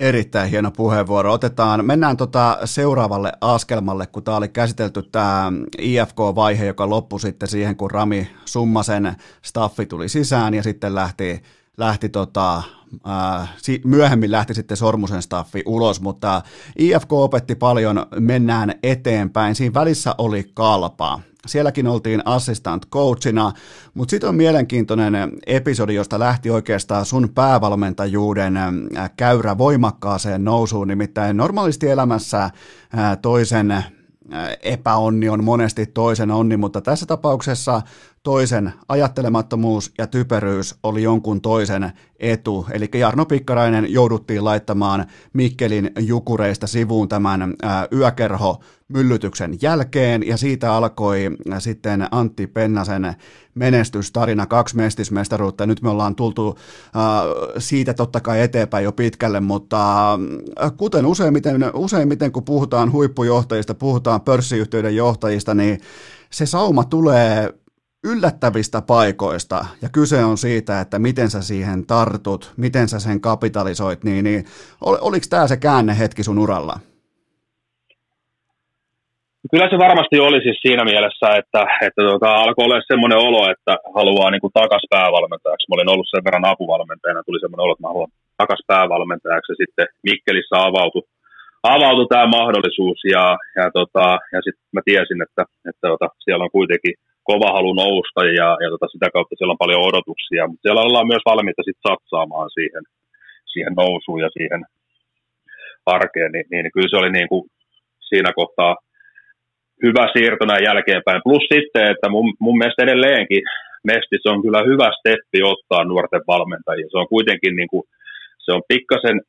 Erittäin hieno puheenvuoro. Otetaan, mennään tota seuraavalle askelmalle, kun tämä oli käsitelty tämä IFK-vaihe, joka loppui sitten siihen, kun Rami Summasen staffi tuli sisään ja sitten lähti, lähti tota, ää, myöhemmin lähti sitten Sormusen staffi ulos, mutta IFK opetti paljon, mennään eteenpäin. Siinä välissä oli kalpa Sielläkin oltiin assistant coachina, mutta sitten on mielenkiintoinen episodi, josta lähti oikeastaan sun päävalmentajuuden äh, käyrä voimakkaaseen nousuun, nimittäin normaalisti elämässä äh, toisen äh, epäonni on monesti toisen onni, mutta tässä tapauksessa toisen ajattelemattomuus ja typeryys oli jonkun toisen etu. Eli Jarno Pikkarainen jouduttiin laittamaan Mikkelin jukureista sivuun tämän yökerho myllytyksen jälkeen, ja siitä alkoi sitten Antti Pennasen menestystarina, kaksi mestismestaruutta, nyt me ollaan tultu siitä totta kai eteenpäin jo pitkälle, mutta kuten useimmiten, useimmiten kun puhutaan huippujohtajista, puhutaan pörssiyhtiöiden johtajista, niin se sauma tulee yllättävistä paikoista, ja kyse on siitä, että miten sä siihen tartut, miten sä sen kapitalisoit, niin, niin ol, oliko tämä se käännehetki sun uralla? Kyllä se varmasti oli siis siinä mielessä, että, että tuota, alkoi olla semmoinen olo, että haluaa niin kuin takas päävalmentajaksi. Mä olin ollut sen verran apuvalmentajana, tuli semmoinen olo, että mä haluan takas päävalmentajaksi ja sitten Mikkelissä avautui, avautui tämä mahdollisuus ja, ja, tota, ja sitten mä tiesin, että, että tota, siellä on kuitenkin kova halu nousta ja, ja tota, sitä kautta siellä on paljon odotuksia, mutta siellä ollaan myös valmiita sit satsaamaan siihen, siihen nousuun ja siihen arkeen, niin, niin kyllä se oli niin kuin siinä kohtaa hyvä siirto näin jälkeenpäin. Plus sitten, että mun, mun mielestä edelleenkin Mestis on kyllä hyvä steppi ottaa nuorten valmentajia. Se on kuitenkin niin kuin, se on pikkasen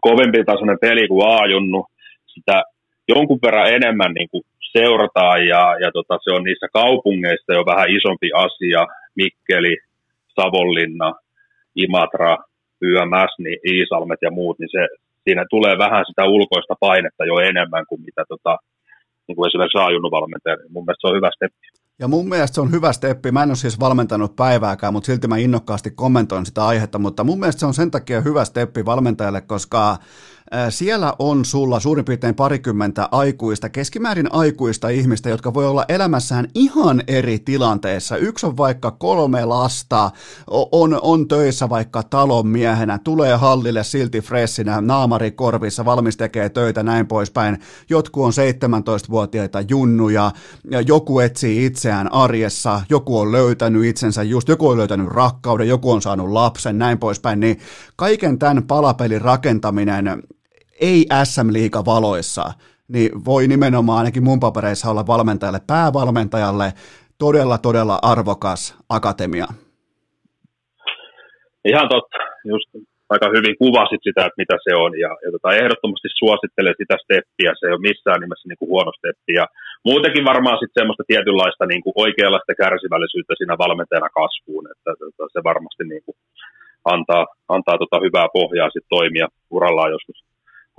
kovempi tasoinen peli kuin A-junnu. Sitä jonkun verran enemmän niin kuin seurataan ja, ja tota, se on niissä kaupungeissa jo vähän isompi asia. Mikkeli, Savonlinna, Imatra, YMS, niin Iisalmet ja muut, niin se, siinä tulee vähän sitä ulkoista painetta jo enemmän kuin mitä tota, niin kuin esimerkiksi A-junnun valmentaja. Mun mielestä se on hyvä steppi. Ja mun mielestä se on hyvä steppi. Mä en ole siis valmentanut päivääkään, mutta silti mä innokkaasti kommentoin sitä aihetta, mutta mun mielestä se on sen takia hyvä steppi valmentajalle, koska siellä on sulla suurin piirtein parikymmentä aikuista, keskimäärin aikuista ihmistä, jotka voi olla elämässään ihan eri tilanteessa. Yksi on vaikka kolme lasta, on, on töissä vaikka talonmiehenä, tulee hallille silti fressinä, naamari korvissa, valmis tekee töitä, näin poispäin. Jotkut on 17-vuotiaita junnuja, joku etsii itseään arjessa, joku on löytänyt itsensä just, joku on löytänyt rakkauden, joku on saanut lapsen, näin poispäin, niin kaiken tämän palapelin rakentaminen ei SM-liiga valoissa, niin voi nimenomaan ainakin mun papereissa olla valmentajalle, päävalmentajalle todella, todella arvokas akatemia. Ihan totta. Just aika hyvin kuvasit sitä, että mitä se on. Ja, ja tota, ehdottomasti suosittelen sitä steppiä. Se ei ole missään nimessä niin kuin huono steppi. Ja muutenkin varmaan sitten semmoista tietynlaista niin kuin oikeanlaista kärsivällisyyttä siinä valmentajana kasvuun. Että, että se varmasti niin kuin antaa, antaa tota hyvää pohjaa sit toimia urallaan joskus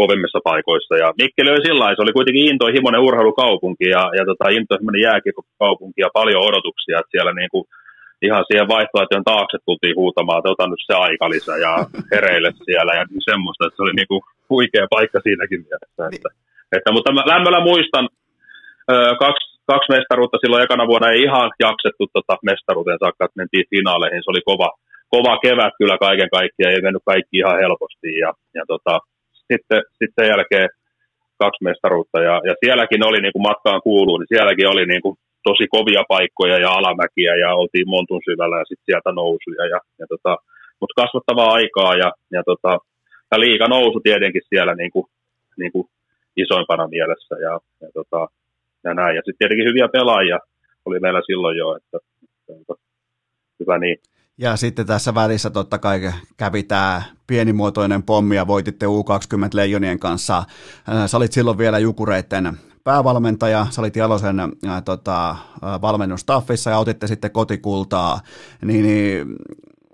kovimmissa paikoissa. Ja Mikkeli oli sillä se oli kuitenkin intohimoinen urheilukaupunki ja, ja tota, intohimoinen jääkiekokaupunki ja paljon odotuksia, että siellä niin kuin ihan siihen vaihtoehtojen taakse tultiin huutamaan, että otan nyt se aikalisä ja hereille siellä ja niin semmoista, että se oli niin kuin huikea paikka siinäkin mielessä. Että, että, mutta mä lämmöllä muistan kaksi, kaksi mestaruutta silloin ekana vuonna ei ihan jaksettu tota mestaruuteen saakka, että mentiin finaaleihin, se oli kova, kova kevät kyllä kaiken kaikkiaan, ei mennyt kaikki ihan helposti ja, ja tota, sitten, sitten sen jälkeen kaksi mestaruutta ja, ja sielläkin oli niin kuin matkaan kuuluu, niin sielläkin oli niin kuin tosi kovia paikkoja ja alamäkiä ja oltiin montun syvällä ja sitten sieltä nousuja. Ja, ja tota, mutta kasvattavaa aikaa ja, ja, tota, ja liika nousu tietenkin siellä niin kuin, niin kuin isoimpana mielessä ja, ja, tota, ja näin. Ja sitten tietenkin hyviä pelaajia oli meillä silloin jo, että, että, hyvä niin. Ja sitten tässä välissä totta kai kävi tämä pienimuotoinen pommi ja voititte U20 Leijonien kanssa. Sä olit silloin vielä Jukureitten päävalmentaja, sä olit Jalosen ää, tota, valmennustaffissa ja otitte sitten kotikultaa, niin, niin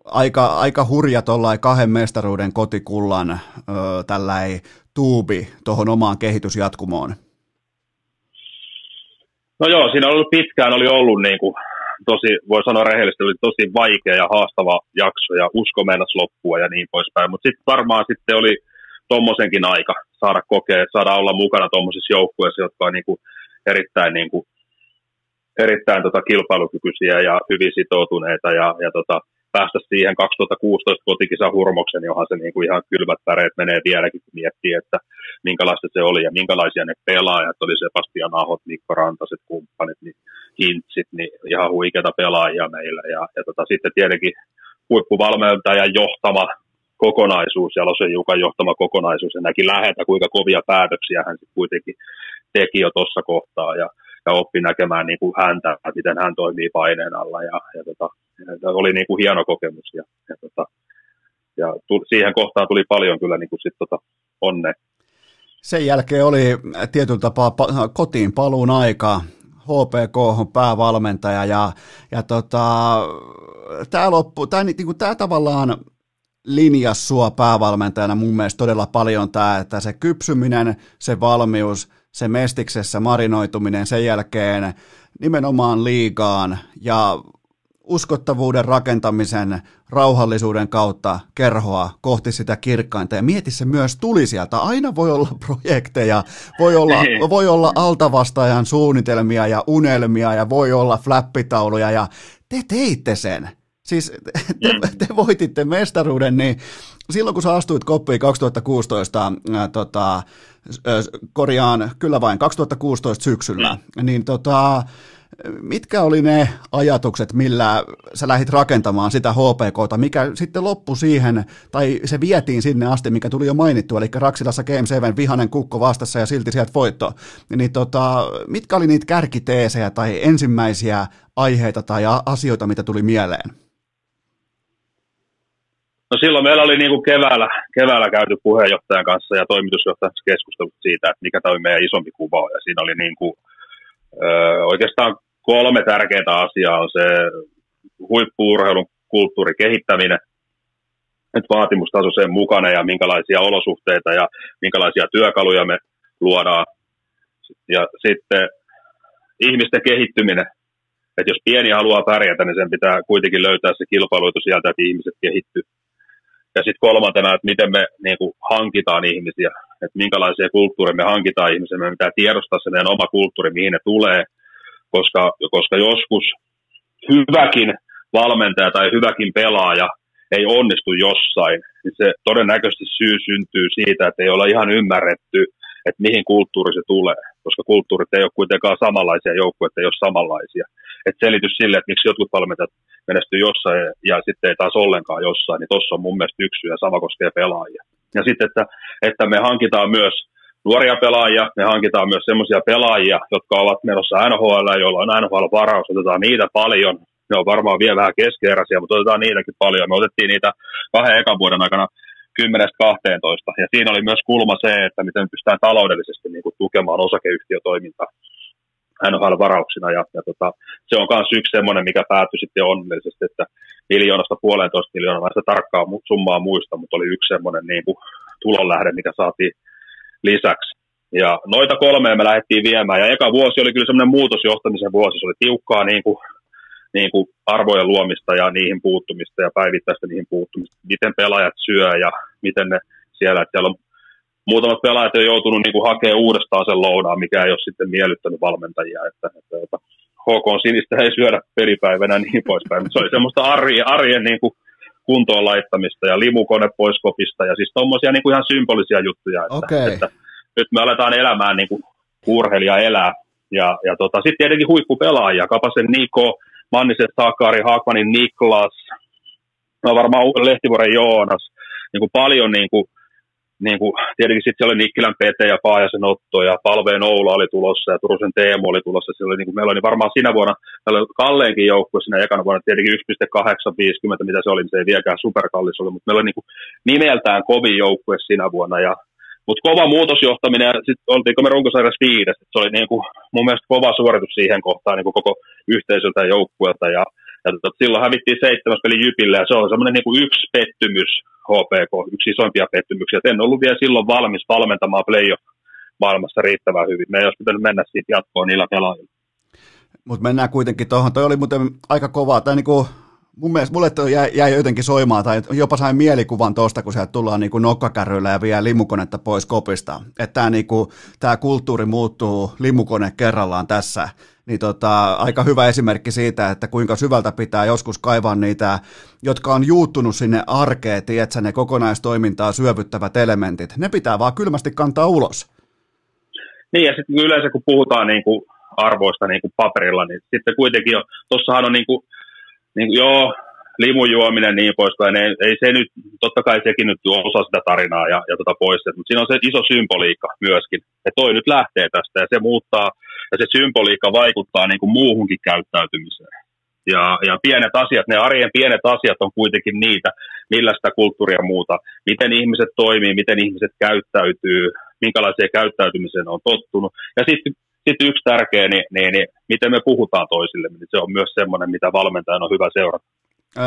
aika, aika hurja tuollain kahden mestaruuden kotikullan tällä ei tuubi tuohon omaan kehitysjatkumoon. No joo, siinä on ollut pitkään oli ollut niin kuin tosi, voi sanoa rehellisesti, oli tosi vaikea ja haastava jakso ja usko mennä loppua ja niin poispäin. Mutta sitten varmaan sitten oli tuommoisenkin aika saada kokea, saada olla mukana tuommoisissa joukkueissa, jotka on niinku erittäin, niinku, erittäin tota kilpailukykyisiä ja hyvin sitoutuneita ja, ja tota, päästä siihen 2016 kotikisa hurmoksen, johon se niinku ihan kylmät väreet menee vieläkin, kun miettii, että minkälaista se oli ja minkälaisia ne pelaajat oli, Sebastian Ahot, Mikko Rantaset, kumppanit, niin Hintsit, niin ihan huikeita pelaajia meillä. Ja, ja tota, sitten tietenkin huippuvalmentajan johtama kokonaisuus, Jalosen Jukan johtama kokonaisuus, ja näki lähetä, kuinka kovia päätöksiä hän sitten kuitenkin teki jo tuossa kohtaa, ja, ja oppi näkemään niin kuin häntä, miten hän toimii paineen alla, ja, ja tota, ja oli niin kuin hieno kokemus, ja, ja, tota, ja tu, siihen kohtaan tuli paljon kyllä niin kuin sit, tota, onne. Sen jälkeen oli tietyllä tapaa kotiin paluun aika. HPK on päävalmentaja ja, ja tota, tämä loppu, tämä, niin kuin, tämä tavallaan linjas sua päävalmentajana mun mielestä todella paljon tämä, että se kypsyminen, se valmius, se mestiksessä marinoituminen sen jälkeen nimenomaan liigaan ja uskottavuuden rakentamisen rauhallisuuden kautta kerhoa kohti sitä kirkkainta. Ja mieti se myös tuli sieltä. Aina voi olla projekteja, voi olla, niin. voi olla altavastaajan suunnitelmia ja unelmia ja voi olla flappitauluja ja te teitte sen. Siis te, mm. te voititte mestaruuden, niin silloin kun sä astuit koppiin 2016, ää, tota, korjaan kyllä vain 2016 syksyllä, mm. niin tota, mitkä oli ne ajatukset, millä sä lähdit rakentamaan sitä HPKta, mikä sitten loppui siihen, tai se vietiin sinne asti, mikä tuli jo mainittu, eli Raksilassa Game 7 vihanen kukko vastassa ja silti sieltä voitto. Niin tota, mitkä oli niitä kärkiteesejä tai ensimmäisiä aiheita tai asioita, mitä tuli mieleen? No silloin meillä oli niin kuin keväällä, keväällä käyty puheenjohtajan kanssa ja toimitusjohtajan keskustelut siitä, että mikä tämä meidän isompi kuva. Ja siinä oli niin kuin, oikeastaan kolme tärkeää asiaa on se huippuurheilun kulttuurin kehittäminen, että vaatimustaso sen mukana ja minkälaisia olosuhteita ja minkälaisia työkaluja me luodaan. Ja sitten ihmisten kehittyminen. Että jos pieni haluaa pärjätä, niin sen pitää kuitenkin löytää se kilpailuitu sieltä, että ihmiset kehittyy. Ja sitten kolmantena, että miten me niin kuin, hankitaan ihmisiä, että minkälaisia kulttuureja me hankitaan ihmisiä, me pitää tiedostaa se meidän oma kulttuuri, mihin ne tulee, koska, koska joskus hyväkin valmentaja tai hyväkin pelaaja ei onnistu jossain, niin se todennäköisesti syy syntyy siitä, että ei olla ihan ymmärretty, että mihin kulttuuri se tulee, koska kulttuurit ei ole kuitenkaan samanlaisia, joukkueet ei ole samanlaisia. Et selitys sille, että miksi jotkut valmentajat menestyy jossain ja sitten ei taas ollenkaan jossain, niin tuossa on mun mielestä yksi ja sama koskee pelaajia. Ja sitten, että, että me hankitaan myös nuoria pelaajia, me hankitaan myös semmoisia pelaajia, jotka ovat menossa NHL, joilla on NHL-varaus, otetaan niitä paljon, ne on varmaan vielä vähän keskeeräisiä, mutta otetaan niitäkin paljon. Me otettiin niitä kahden ekan vuoden aikana 10-12, ja siinä oli myös kulma se, että miten pystytään taloudellisesti niin kuin, tukemaan osakeyhtiötoimintaa NHL-varauksina, ja, ja tota, se on myös yksi semmoinen, mikä päättyi sitten onnellisesti, että miljoonasta puolentoista miljoonaa, mä sitä tarkkaa summaa muista, mutta oli yksi semmoinen niin kuin, tulonlähde, mikä saatiin lisäksi. Ja noita kolmea me lähdettiin viemään, ja eka vuosi oli kyllä semmoinen muutosjohtamisen vuosi, se oli tiukkaa niin kuin, niin kuin arvojen luomista ja niihin puuttumista ja päivittäistä niihin puuttumista, miten pelaajat syö ja miten ne siellä, että siellä on muutamat pelaajat on joutunut niin kuin hakemaan uudestaan sen lounaan, mikä ei ole sitten miellyttänyt valmentajia, että, että, että HK Sinistä ei syödä pelipäivänä niin poispäin, se oli semmoista arjen, arjen niin kuin kuntoon laittamista ja limukone pois kopista ja siis tuommoisia niin kuin ihan symbolisia juttuja, että, okay. että nyt me aletaan elämään niin kuin urheilija elää. Ja, ja tota, sitten tietenkin huippupelaajia, Kapasen Niko, Manniset Sakari, Haakmanin Niklas, no varmaan Lehtivuoren Joonas, niin kuin paljon niin kuin, niin kuin, tietenkin sitten siellä oli Nikkilän Pete ja Paajasen Otto ja Palveen Oula oli tulossa ja Turusen Teemu oli tulossa. Siellä oli, niin kuin, meillä oli varmaan siinä vuonna, meillä oli Kalleenkin joukkue siinä ekana vuonna, tietenkin 1,850, mitä se oli, niin se ei vieläkään superkallis oli, mutta meillä oli niin kuin, nimeltään kovin joukkue siinä vuonna ja mutta kova muutosjohtaminen, ja sitten oltiinko me runkosarjassa viides, se oli niin kuin, mun mielestä kova suoritus siihen kohtaan niin kuin koko yhteisöltä ja joukkueelta, ja, ja tota, silloin hävittiin seitsemäs peli Jypille, ja se on semmoinen niin kuin yksi pettymys HPK, yksi isoimpia pettymyksiä. Et en ollut vielä silloin valmis valmentamaan play maailmassa riittävän hyvin. Me ei olisi pitänyt mennä siitä jatkoon niillä pelaajilla. Mutta mennään kuitenkin tuohon. Toi oli muuten aika kovaa. Tai niinku, mun mielestä mulle jäi, jäi jotenkin soimaan, tai jopa sain mielikuvan tuosta, kun sieltä tullaan niinku nokkakärryillä ja vie limukonetta pois kopista. Että tämä niinku, tää kulttuuri muuttuu limukone kerrallaan tässä. Niin tota, aika hyvä esimerkki siitä, että kuinka syvältä pitää joskus kaivaa niitä, jotka on juuttunut sinne arkeen, tiedätkö, ne kokonaistoimintaa syövyttävät elementit. Ne pitää vaan kylmästi kantaa ulos. Niin, ja sitten yleensä kun puhutaan niin kuin arvoista niin kuin paperilla, niin sitten kuitenkin tuossahan on niin kuin, niin kuin, joo, limujuominen niin poispäin, ei, ei se nyt, totta kai sekin nyt on osa sitä tarinaa ja, ja tota pois, mutta siinä on se iso symboliikka myöskin, että toi nyt lähtee tästä ja se muuttaa, ja se symboliikka vaikuttaa niin kuin muuhunkin käyttäytymiseen. Ja, ja pienet asiat, ne arjen pienet asiat on kuitenkin niitä, millä sitä kulttuuria muuta, miten ihmiset toimii, miten ihmiset käyttäytyy, minkälaiseen käyttäytymiseen on tottunut. Ja sitten sit yksi tärkeä, niin, niin, niin miten me puhutaan toisille, niin se on myös semmoinen, mitä valmentajan on hyvä seurata.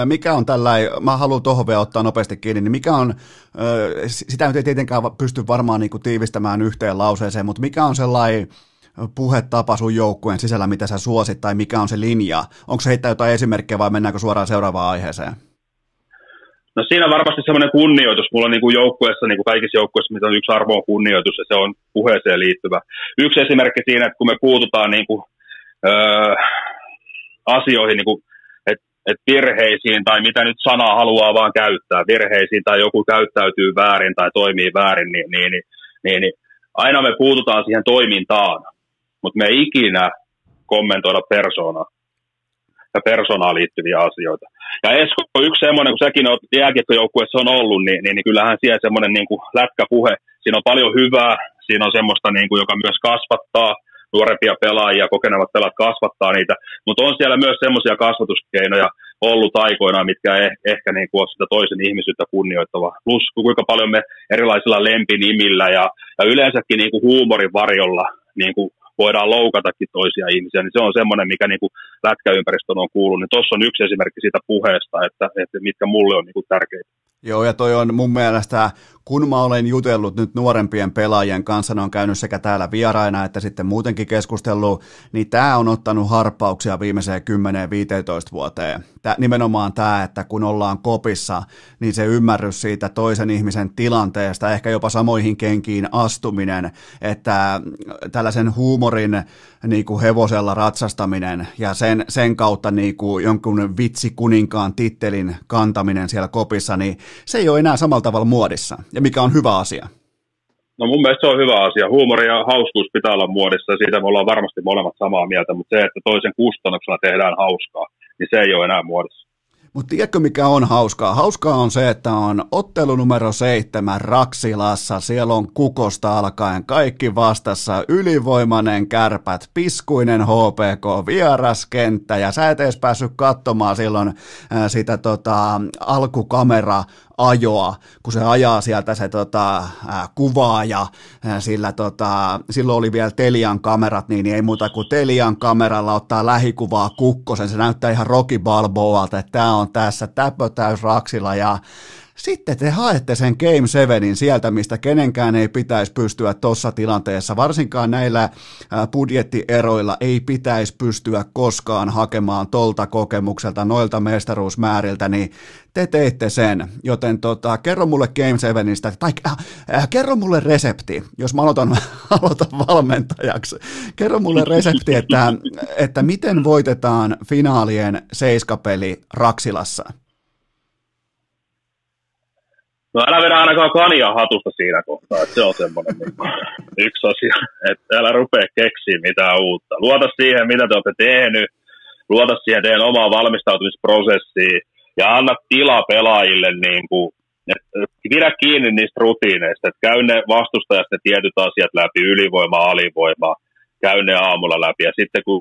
Mikä on tällainen, mä haluan tuohon vielä ottaa nopeasti kiinni, niin mikä on, sitä nyt ei tietenkään pysty varmaan niin kuin tiivistämään yhteen lauseeseen, mutta mikä on sellainen puhetapa sun joukkueen sisällä, mitä sä suosit, tai mikä on se linja? Onko se heittää jotain esimerkkejä vai mennäänkö suoraan seuraavaan aiheeseen? No siinä varmasti semmoinen kunnioitus. Mulla on niin kuin joukkueessa, niin kuin kaikissa joukkueissa, mitä on yksi arvo on kunnioitus, ja se on puheeseen liittyvä. Yksi esimerkki siinä, että kun me puututaan niin kuin, öö, asioihin, niin kuin, että että virheisiin tai mitä nyt sanaa haluaa vaan käyttää, virheisiin tai joku käyttäytyy väärin tai toimii väärin, niin, niin, niin, niin, niin aina me puututaan siihen toimintaan, mutta me ei ikinä kommentoida persoonaa ja persoonaan liittyviä asioita. Ja Esko, yksi semmoinen, kun säkin olet jääkiekkojoukkueessa on ollut, niin, niin, niin kyllähän siellä semmoinen niin kuin lätkäpuhe, siinä on paljon hyvää, siinä on semmoista, niin kuin, joka myös kasvattaa nuorempia pelaajia, kokenevat pelaat kasvattaa niitä, mutta on siellä myös semmoisia kasvatuskeinoja ollut aikoinaan, mitkä eh, ehkä niin kuin on sitä toisen ihmisyyttä kunnioittava. Plus kuinka paljon me erilaisilla lempinimillä ja, ja yleensäkin niin kuin huumorin varjolla niin kuin voidaan loukatakin toisia ihmisiä, niin se on semmoinen, mikä niin kuin lätkäympäristön on kuullut. Niin tuossa on yksi esimerkki siitä puheesta, että, että mitkä mulle on niin kuin tärkeitä. Joo, ja toi on mun mielestä, kun mä olen jutellut nyt nuorempien pelaajien kanssa, ne on käynyt sekä täällä vieraina että sitten muutenkin keskustellut, niin tämä on ottanut harppauksia viimeiseen 10-15 vuoteen. Tää, nimenomaan tämä, että kun ollaan kopissa, niin se ymmärrys siitä toisen ihmisen tilanteesta, ehkä jopa samoihin kenkiin astuminen, että tällaisen huumorin niin kuin hevosella ratsastaminen ja sen, sen kautta niin kuin jonkun vitsi kuninkaan tittelin kantaminen siellä kopissa, niin se ei ole enää samalla tavalla muodissa, ja mikä on hyvä asia. No mun mielestä se on hyvä asia. Huumori ja hauskuus pitää olla muodissa, ja siitä me ollaan varmasti molemmat samaa mieltä, mutta se, että toisen kustannuksella tehdään hauskaa, niin se ei ole enää muodissa. Mutta tiedätkö mikä on hauskaa? Hauskaa on se, että on ottelu numero seitsemän Raksilassa. Siellä on kukosta alkaen kaikki vastassa. Ylivoimainen kärpät, piskuinen HPK, vieraskenttä ja sä et edes päässyt katsomaan silloin äh, sitä tota, alkukamera ajoa, kun se ajaa sieltä se tota, ää, kuvaaja, ää, sillä tota, silloin oli vielä Telian kamerat, niin ei muuta kuin Telian kameralla ottaa lähikuvaa kukkosen, se näyttää ihan Rocky Balboalta, että tämä on tässä täpötäys raksilla ja sitten te haette sen Game 7 sieltä, mistä kenenkään ei pitäisi pystyä tuossa tilanteessa, varsinkaan näillä budjettieroilla ei pitäisi pystyä koskaan hakemaan tolta kokemukselta, noilta mestaruusmääriltä, niin te teitte sen, joten tota, kerro mulle Game 7istä, tai äh, äh, kerro mulle resepti, jos mä aloitan, aloitan valmentajaksi, kerro mulle resepti, että, että miten voitetaan finaalien seiskapeli Raksilassa. No älä vedä ainakaan kania hatusta siinä kohtaa, että se on semmoinen niin yksi asia, että älä rupea keksiä mitään uutta. Luota siihen, mitä te olette tehnyt, luota siihen teidän omaa valmistautumisprosessiin. Ja anna tila pelaajille niin kuin, että pidä kiinni niistä rutiineista, että käy ne vastustajasta ne tietyt asiat läpi, ylivoima, alivoima, käy ne aamulla läpi. Ja sitten kun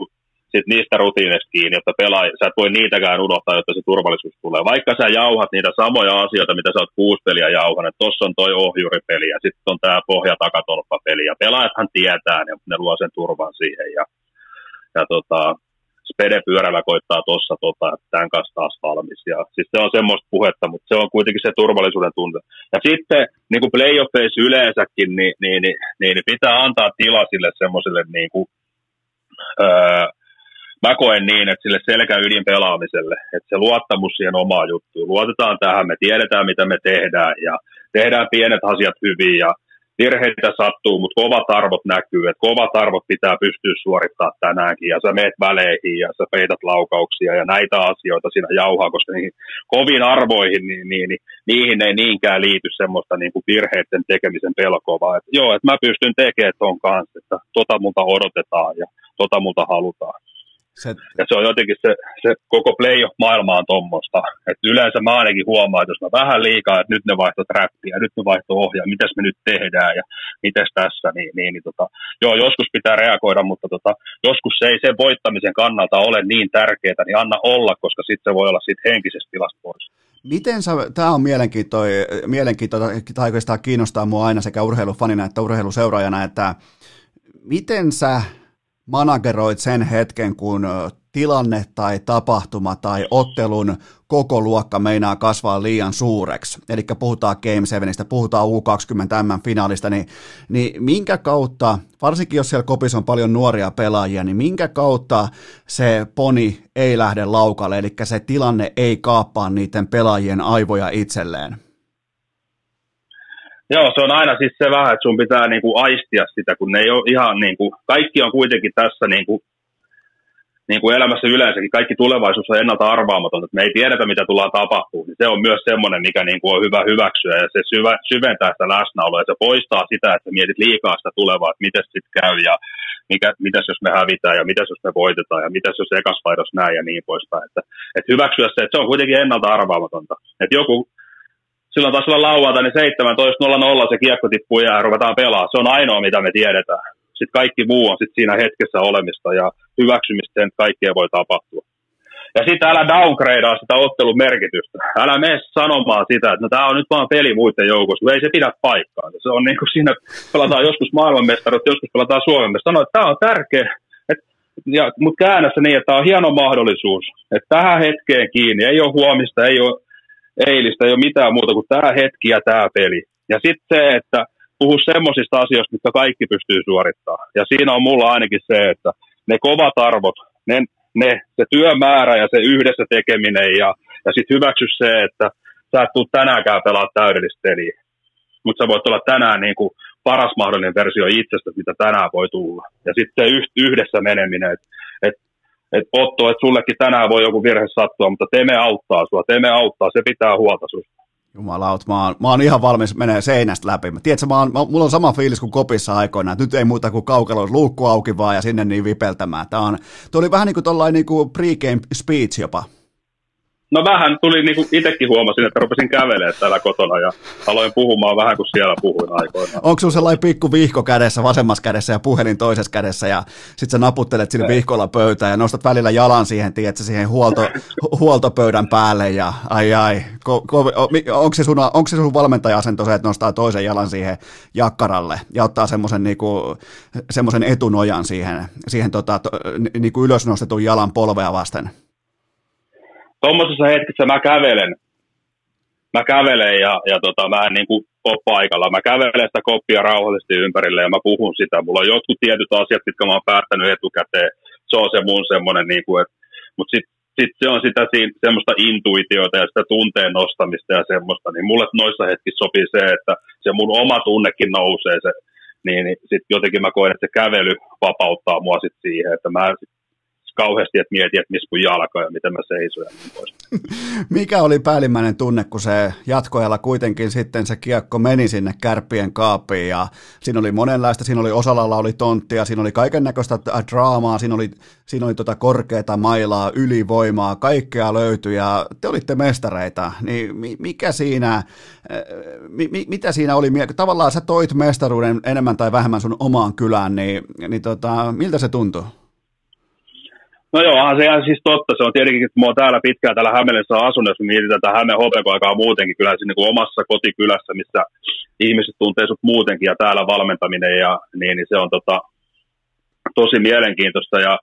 sit niistä rutiineista kiinni, jotta pelaa, sä et voi niitäkään unohtaa, jotta se turvallisuus tulee. Vaikka sä jauhat niitä samoja asioita, mitä sä oot kuusi peliä jauhan, että tossa on toi ohjuripeli ja sitten on tämä pohja takatolppapeli ja pelaajathan tietää, ne, ne luo sen turvan siihen ja, ja tota, Spede pyörällä koittaa tuossa tota, tämän kanssa taas valmis. Ja, siis se on semmoista puhetta, mutta se on kuitenkin se turvallisuuden tunte. Ja sitten niin kuin playoffeissa yleensäkin, niin, niin, niin, niin, pitää antaa tila sille semmoiselle niin kuin, öö, mä koen niin, että sille selkäydin pelaamiselle, että se luottamus siihen omaan juttuun. Luotetaan tähän, me tiedetään mitä me tehdään ja tehdään pienet asiat hyvin ja virheitä sattuu, mutta kovat arvot näkyy, että kovat arvot pitää pystyä suorittamaan tänäänkin ja sä meet väleihin ja sä peität laukauksia ja näitä asioita siinä jauhaa, koska niihin koviin arvoihin, niin, niin, niin niihin ei niinkään liity semmoista niin kuin virheiden tekemisen pelkoa, vaan että joo, että mä pystyn tekemään ton kanssa, että tota multa odotetaan ja tota multa halutaan. Se... Ja se on jotenkin se, se koko playoff-maailma on tuommoista. Että yleensä mä ainakin huomaan, että jos mä vähän liikaa, että nyt ne vaihtoivat räppiä, nyt ne vaihtoivat ohjaa, mitäs me nyt tehdään ja mitäs tässä, niin, niin, niin tota, joo, joskus pitää reagoida, mutta tota, joskus se ei sen voittamisen kannalta ole niin tärkeää, niin anna olla, koska sitten se voi olla siitä henkisestä tilasta pois. Miten sä, tämä on mielenkiintoinen, mielenkiintoinen tai oikeastaan kiinnostaa mua aina sekä urheilufanina että urheiluseuraajana, että miten sä manageroit sen hetken, kun tilanne tai tapahtuma tai ottelun koko luokka meinaa kasvaa liian suureksi, eli puhutaan Game 7, puhutaan U20 M-finaalista, niin, niin minkä kautta, varsinkin jos siellä kopissa on paljon nuoria pelaajia, niin minkä kautta se poni ei lähde laukalle, eli se tilanne ei kaappaa niiden pelaajien aivoja itselleen? Joo, se on aina siis se vähän, että sun pitää niinku aistia sitä, kun ne ei ole ihan niinku, kaikki on kuitenkin tässä niinku niin kuin elämässä yleensäkin, kaikki tulevaisuus on ennalta arvaamatonta, että me ei tiedetä, mitä tullaan tapahtuu, niin se on myös semmoinen, mikä niin kuin on hyvä hyväksyä, ja se syvä, syventää sitä läsnäoloa, ja se poistaa sitä, että mietit liikaa sitä tulevaa, että miten sitten käy, ja mikä, mitäs jos me hävitään, ja mitäs jos me voitetaan, ja mitäs jos ekasvaihdos näin, ja niin poispäin. Että, että hyväksyä se, että se on kuitenkin ennalta arvaamatonta. Että joku, silloin taas olla lauantai, niin 17.00 se kiekko tippuu ja ruvetaan pelaa. Se on ainoa, mitä me tiedetään sitten kaikki muu on sit siinä hetkessä olemista ja hyväksymistä että kaikkea voi tapahtua. Ja sitten älä downgradea sitä ottelun merkitystä. Älä mene sanomaan sitä, että no tämä on nyt vaan peli muiden joukossa, ei se pidä paikkaa. Se on niin kuin siinä, pelataan joskus maailmanmestaruutta, joskus pelataan Suomen Sano, että tämä on tärkeä, mutta käännä se niin, että tämä on hieno mahdollisuus, että tähän hetkeen kiinni, ei ole huomista, ei ole eilistä, ei ole mitään muuta kuin tämä hetki ja tämä peli. Ja sitten se, että puhu semmoisista asioista, mitkä kaikki pystyy suorittamaan. Ja siinä on mulla ainakin se, että ne kovat arvot, ne, ne, se työmäärä ja se yhdessä tekeminen ja, ja sitten hyväksy se, että sä et tule tänäänkään pelaa täydellistä peliä. Mutta sä voit olla tänään niin kuin paras mahdollinen versio itsestä, mitä tänään voi tulla. Ja sitten se yhdessä meneminen, että et, et Otto, että sullekin tänään voi joku virhe sattua, mutta Teme auttaa sua, Teme auttaa, se pitää huolta susta. Jumalaut, mä oon, mä oon ihan valmis menee seinästä läpi. Mä, tiedätkö, mä oon, mä, mulla on sama fiilis kuin kopissa aikoina, että nyt ei muuta kuin kaukalo luukku auki vaan ja sinne niin vipeltämään. Tää on, oli vähän niin kuin tollain niin kuin pre-game speech jopa. No vähän tuli, niin kuin itsekin huomasin, että rupesin kävelemään täällä kotona ja aloin puhumaan vähän kuin siellä puhuin aikoinaan. Onko sinulla sellainen pikku vihko kädessä, vasemmassa kädessä ja puhelin toisessa kädessä ja sitten sä naputtelet sinne vihkolla pöytään ja nostat välillä jalan siihen, tiedätkö, siihen huolto, huoltopöydän päälle ja ai ai, ko, ko, onko, se sun, onko se sun valmentaja-asento se, että nostaa toisen jalan siihen jakkaralle ja ottaa semmoisen niinku, etunojan siihen, siihen tota, to, niinku ylösnostetun jalan polvea vasten? Tuommoisessa hetkessä mä kävelen, mä kävelen ja, ja tota, mä en niin kuin ole paikalla. Mä kävelen sitä koppia rauhallisesti ympärille ja mä puhun sitä. Mulla on jotkut tietyt asiat, mitkä mä oon päättänyt etukäteen. Se on se mun semmoinen, niin kuin, että, mutta sitten sit se on sitä semmoista intuitiota ja sitä tunteen nostamista ja semmoista, niin mulle noissa hetkissä sopii se, että se mun oma tunnekin nousee se, niin, niin sitten jotenkin mä koen, että se kävely vapauttaa mua sitten siihen, että mä kauheasti, että mietin, että missä mun jalka ja miten mä seisoin niin. Mikä oli päällimmäinen tunne, kun se jatkoajalla kuitenkin sitten se kiekko meni sinne kärppien kaapiin ja siinä oli monenlaista, siinä oli osalla oli tonttia, siinä oli kaiken näköistä draamaa, siinä oli, siinä oli tota korkeata mailaa, ylivoimaa, kaikkea löytyi ja te olitte mestareita, niin mikä siinä, mi, mitä siinä oli, tavallaan sä toit mestaruuden enemmän tai vähemmän sun omaan kylään, niin, niin tota, miltä se tuntui? No joo, se ihan siis totta. Se on tietenkin, että mä täällä pitkään täällä Hämeenessä asunut, jos mietitään tätä Hämeen hopekoaikaa muutenkin, kyllä siinä niin omassa kotikylässä, missä ihmiset tuntee sut muutenkin ja täällä valmentaminen ja niin, niin se on tota, tosi mielenkiintoista ja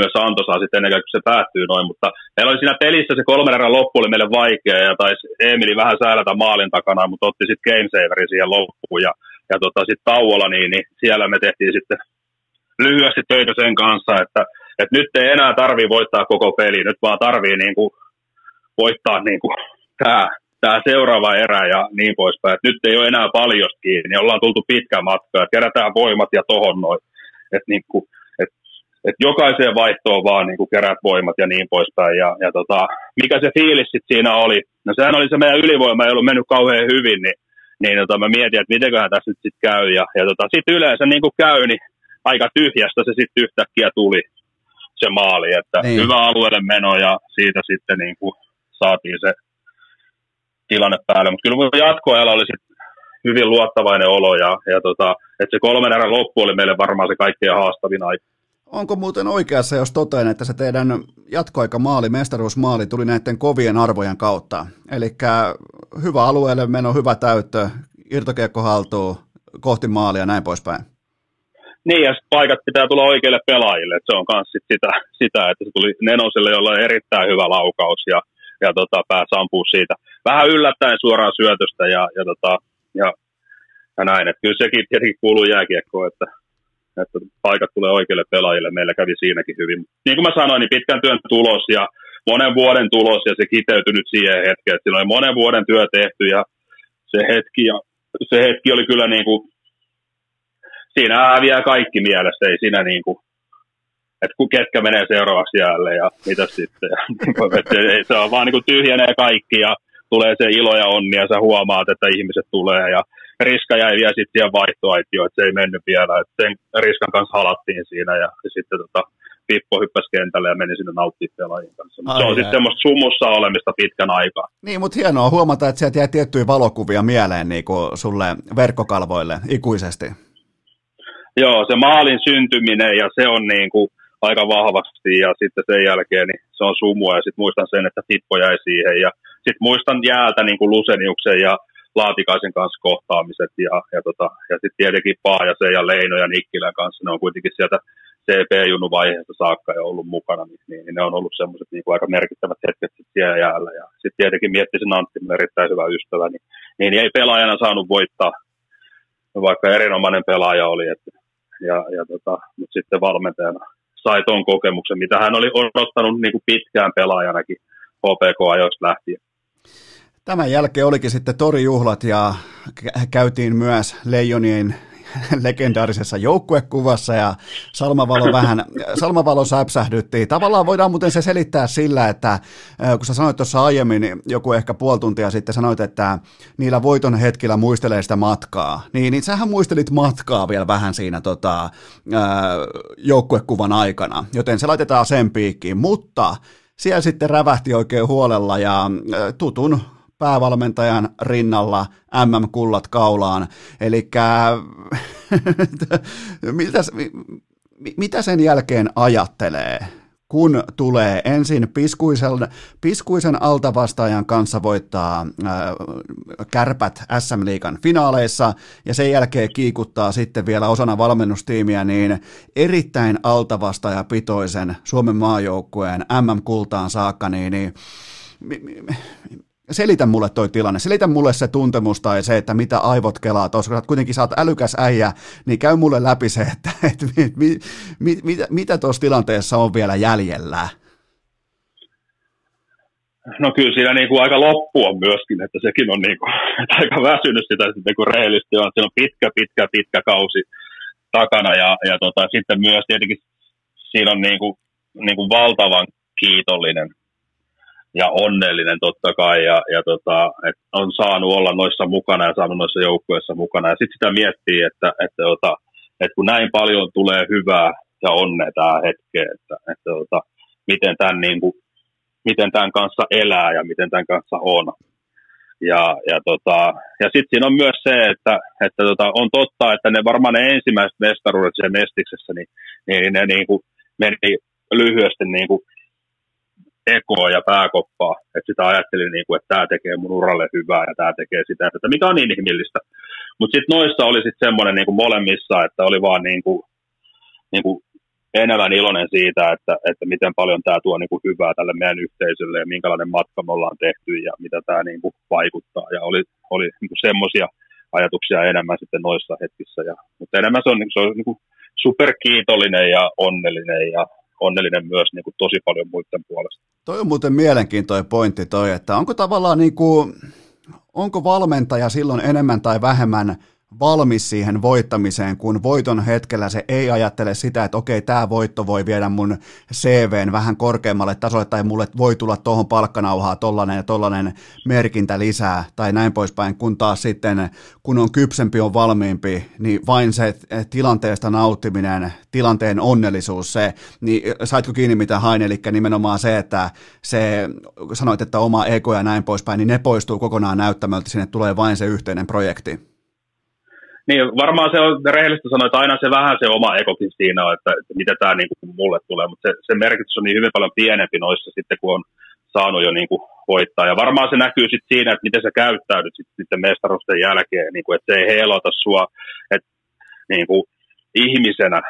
myös antoisaa sitten ennen kuin se päättyy noin, mutta meillä oli siinä pelissä se kolmen erän loppu oli meille vaikea ja taisi Emili vähän säälätä maalin takana, mutta otti sitten game saverin siihen loppuun ja, ja tota, sitten tauolla niin, niin, siellä me tehtiin sitten lyhyesti töitä sen kanssa, että että nyt ei enää tarvii voittaa koko peli, nyt vaan tarvii niin kuin voittaa niin kuin tämä, tämä seuraava erä ja niin poispäin. Et nyt ei ole enää paljon kiinni, ollaan tultu pitkä matka, että kerätään voimat ja tohon noin. Että niin kuin, et, et jokaiseen vaihtoon vaan niin kuin kerät voimat ja niin poispäin. Ja, ja tota, mikä se fiilis sitten siinä oli? No sehän oli se meidän ylivoima, ei ollut mennyt kauhean hyvin, niin, niin tota, mä mietin, että mitenköhän tässä nyt sitten käy. Ja, ja tota, sitten yleensä niin kuin käy, niin aika tyhjästä se sitten yhtäkkiä tuli se maali, että niin. hyvä alueelle meno ja siitä sitten niin kuin saatiin se tilanne päälle. Mutta kyllä jatkoajalla oli sitten hyvin luottavainen olo ja, ja tota, että se kolmen erän loppu oli meille varmaan se kaikkein haastavin aika. Onko muuten oikeassa, jos toteen, että se teidän jatkoaikamaali, mestaruusmaali tuli näiden kovien arvojen kautta? Eli hyvä alueelle meno, hyvä täyttö, irtokiekko haltuu, kohti maalia ja näin poispäin. Niin, ja paikat pitää tulla oikeille pelaajille. Se on myös sit sitä, sitä, että se tuli Nenoselle, jolla on erittäin hyvä laukaus ja, ja tota, pääsi ampua siitä vähän yllättäen suoraan syötöstä ja, ja, tota, ja, ja näin. Et kyllä sekin tietenkin kuuluu jääkiekkoon, että, että paikat tulee oikeille pelaajille. Meillä kävi siinäkin hyvin. Niin kuin mä sanoin, niin pitkän työn tulos ja monen vuoden tulos ja se kiteytyi nyt siihen hetkeen. Siinä oli monen vuoden työ tehty ja se hetki, ja se hetki oli kyllä niin kuin siinä häviää kaikki mielessä, ei siinä niin kuin, että ketkä menee seuraavaksi jäälle ja mitä sitten. Ja, että se on vaan niin kuin tyhjenee kaikki ja tulee se ilo ja onni ja sä huomaat, että ihmiset tulee ja Riska jäi vielä sitten siihen vaihtoaitioon, että se ei mennyt vielä. Että sen Riskan kanssa halattiin siinä ja, sitten tota, Pippo hyppäsi kentälle ja meni sinne nauttimaan pelaajien kanssa. Ai se on sitten semmoista sumussa olemista pitkän aikaa. Niin, mutta hienoa huomata, että sieltä jäi tiettyjä valokuvia mieleen niin kuin sulle verkkokalvoille ikuisesti. Joo, se maalin syntyminen ja se on niin kuin aika vahvasti ja sitten sen jälkeen niin se on sumua ja sitten muistan sen, että Pippo jäi siihen ja sitten muistan jäältä niin kuin Luseniuksen ja Laatikaisen kanssa kohtaamiset ja, ja, tota, ja sitten tietenkin Paajasen ja Leino ja Nikkilän kanssa, ne on kuitenkin sieltä CP-junnu vaiheesta saakka jo ollut mukana, niin, niin ne on ollut semmoiset niin aika merkittävät hetket sitten siellä jäällä. Ja sitten tietenkin miettisin Antti, erittäin hyvä ystävä, niin, niin ei pelaajana saanut voittaa, vaikka erinomainen pelaaja oli. Että, ja, ja tota, mutta sitten valmentajana sai tuon kokemuksen, mitä hän oli odottanut niin kuin pitkään pelaajanakin HPK-ajoista lähtien. Tämän jälkeen olikin sitten torijuhlat ja käytiin myös Leijonien legendaarisessa joukkuekuvassa ja Salmavalo vähän, Salmavalo säpsähdyttiin. Tavallaan voidaan muuten se selittää sillä, että kun sä sanoit tuossa aiemmin, joku ehkä puoli tuntia sitten sanoit, että niillä voiton hetkillä muistelee sitä matkaa, niin, niin sähän muistelit matkaa vielä vähän siinä tota, joukkuekuvan aikana, joten se laitetaan sen piikkiin, mutta siellä sitten rävähti oikein huolella ja tutun päävalmentajan rinnalla MM-kullat kaulaan. Eli mitä, sen jälkeen ajattelee? kun tulee ensin piskuisen, piskuisen altavastaajan kanssa voittaa äh, kärpät SM-liigan finaaleissa ja sen jälkeen kiikuttaa sitten vielä osana valmennustiimiä niin erittäin altavastaajapitoisen Suomen maajoukkueen MM-kultaan saakka, niin, niin selitä mulle toi tilanne, selitä mulle se tuntemus tai se, että mitä aivot kelaa tuossa, kuitenkin sä oot älykäs äijä, niin käy mulle läpi se, että, että mit, mit, mit, mitä, mitä tuossa tilanteessa on vielä jäljellä? No kyllä siinä niin kuin aika loppu on myöskin, että sekin on niin kuin, että aika väsynyt sitä sitten kuin rehellisesti on, siinä on pitkä, pitkä, pitkä kausi takana ja, ja tota, sitten myös tietenkin siinä on niin kuin, niin kuin valtavan kiitollinen ja onnellinen totta kai, ja, ja tota, et on saanut olla noissa mukana ja saanut noissa joukkueissa mukana. Ja sitten sitä miettii, että, että, tota, että kun näin paljon tulee hyvää ja onnea tähän hetkeen, että, että tota, miten, tämän, niin kuin, miten tämän kanssa elää ja miten tämän kanssa on. Ja, ja, tota, ja sitten siinä on myös se, että, että tota, on totta, että ne varmaan ne ensimmäiset mestaruudet siellä Mestiksessä, niin, niin ne niin kuin meni lyhyesti niin kuin ekoa ja pääkoppaa. Että sitä ajattelin, niin kuin, että tämä tekee mun uralle hyvää ja tämä tekee sitä, että mikä on niin inhimillistä. Mutta sitten noissa oli sitten semmoinen niin kuin molemmissa, että oli vaan niin kuin, niin kuin enemmän iloinen siitä, että, että miten paljon tämä tuo niin kuin hyvää tälle meidän yhteisölle ja minkälainen matka me ollaan tehty ja mitä tämä niin kuin vaikuttaa. Ja oli, oli niin kuin semmoisia ajatuksia enemmän sitten noissa hetkissä. Ja, mutta enemmän se on, niin se on niin kuin superkiitollinen ja onnellinen ja onnellinen myös niin kuin tosi paljon muiden puolesta. Toi on muuten mielenkiintoinen pointti toi, että onko tavallaan niin kuin, onko valmentaja silloin enemmän tai vähemmän valmis siihen voittamiseen, kun voiton hetkellä se ei ajattele sitä, että okei, tämä voitto voi viedä mun CVn vähän korkeammalle tasolle, tai mulle voi tulla tuohon palkkanauhaa tollanen ja tollanen merkintä lisää, tai näin poispäin, kun taas sitten, kun on kypsempi, on valmiimpi, niin vain se tilanteesta nauttiminen, tilanteen onnellisuus, se, niin saitko kiinni mitä hain, eli nimenomaan se, että se, sanoit, että oma ego ja näin poispäin, niin ne poistuu kokonaan näyttämöltä, sinne tulee vain se yhteinen projekti. Niin, varmaan se on rehellistä sanoa, että aina se vähän se oma ekokin siinä on, että, että mitä tämä niin kuin mulle tulee, mutta se, se merkitys on niin hyvin paljon pienempi noissa sitten, kun on saanut jo niin kuin voittaa. Ja varmaan se näkyy sitten siinä, että miten sä käyttäydyt sitten, sitten mestarusten jälkeen, niin kuin, että se ei heilota sua että, niin kuin, ihmisenä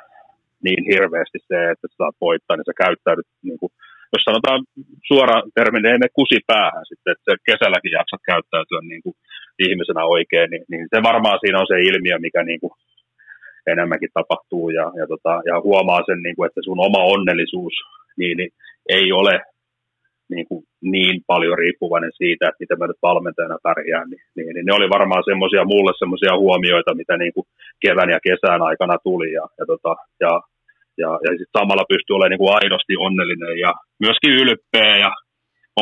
niin hirveästi se, että sä saat voittaa, niin sä käyttäydyt, niin kuin, jos sanotaan suoraan termin, ei me kusi päähän sitten, että kesälläkin jaksat käyttäytyä niin kuin ihmisenä oikein, niin, niin se varmaan siinä on se ilmiö, mikä niin kuin enemmänkin tapahtuu ja, ja, tota, ja huomaa sen, niin kuin, että sun oma onnellisuus niin, niin ei ole niin, kuin niin paljon riippuvainen siitä, että miten mä nyt valmentajana pärjään, niin, niin, niin ne oli varmaan semmoisia mulle semmoisia huomioita, mitä niin kuin kevään ja kesän aikana tuli ja, ja, tota, ja, ja, ja sit samalla pystyy olemaan niin kuin aidosti onnellinen ja myöskin ylpeä ja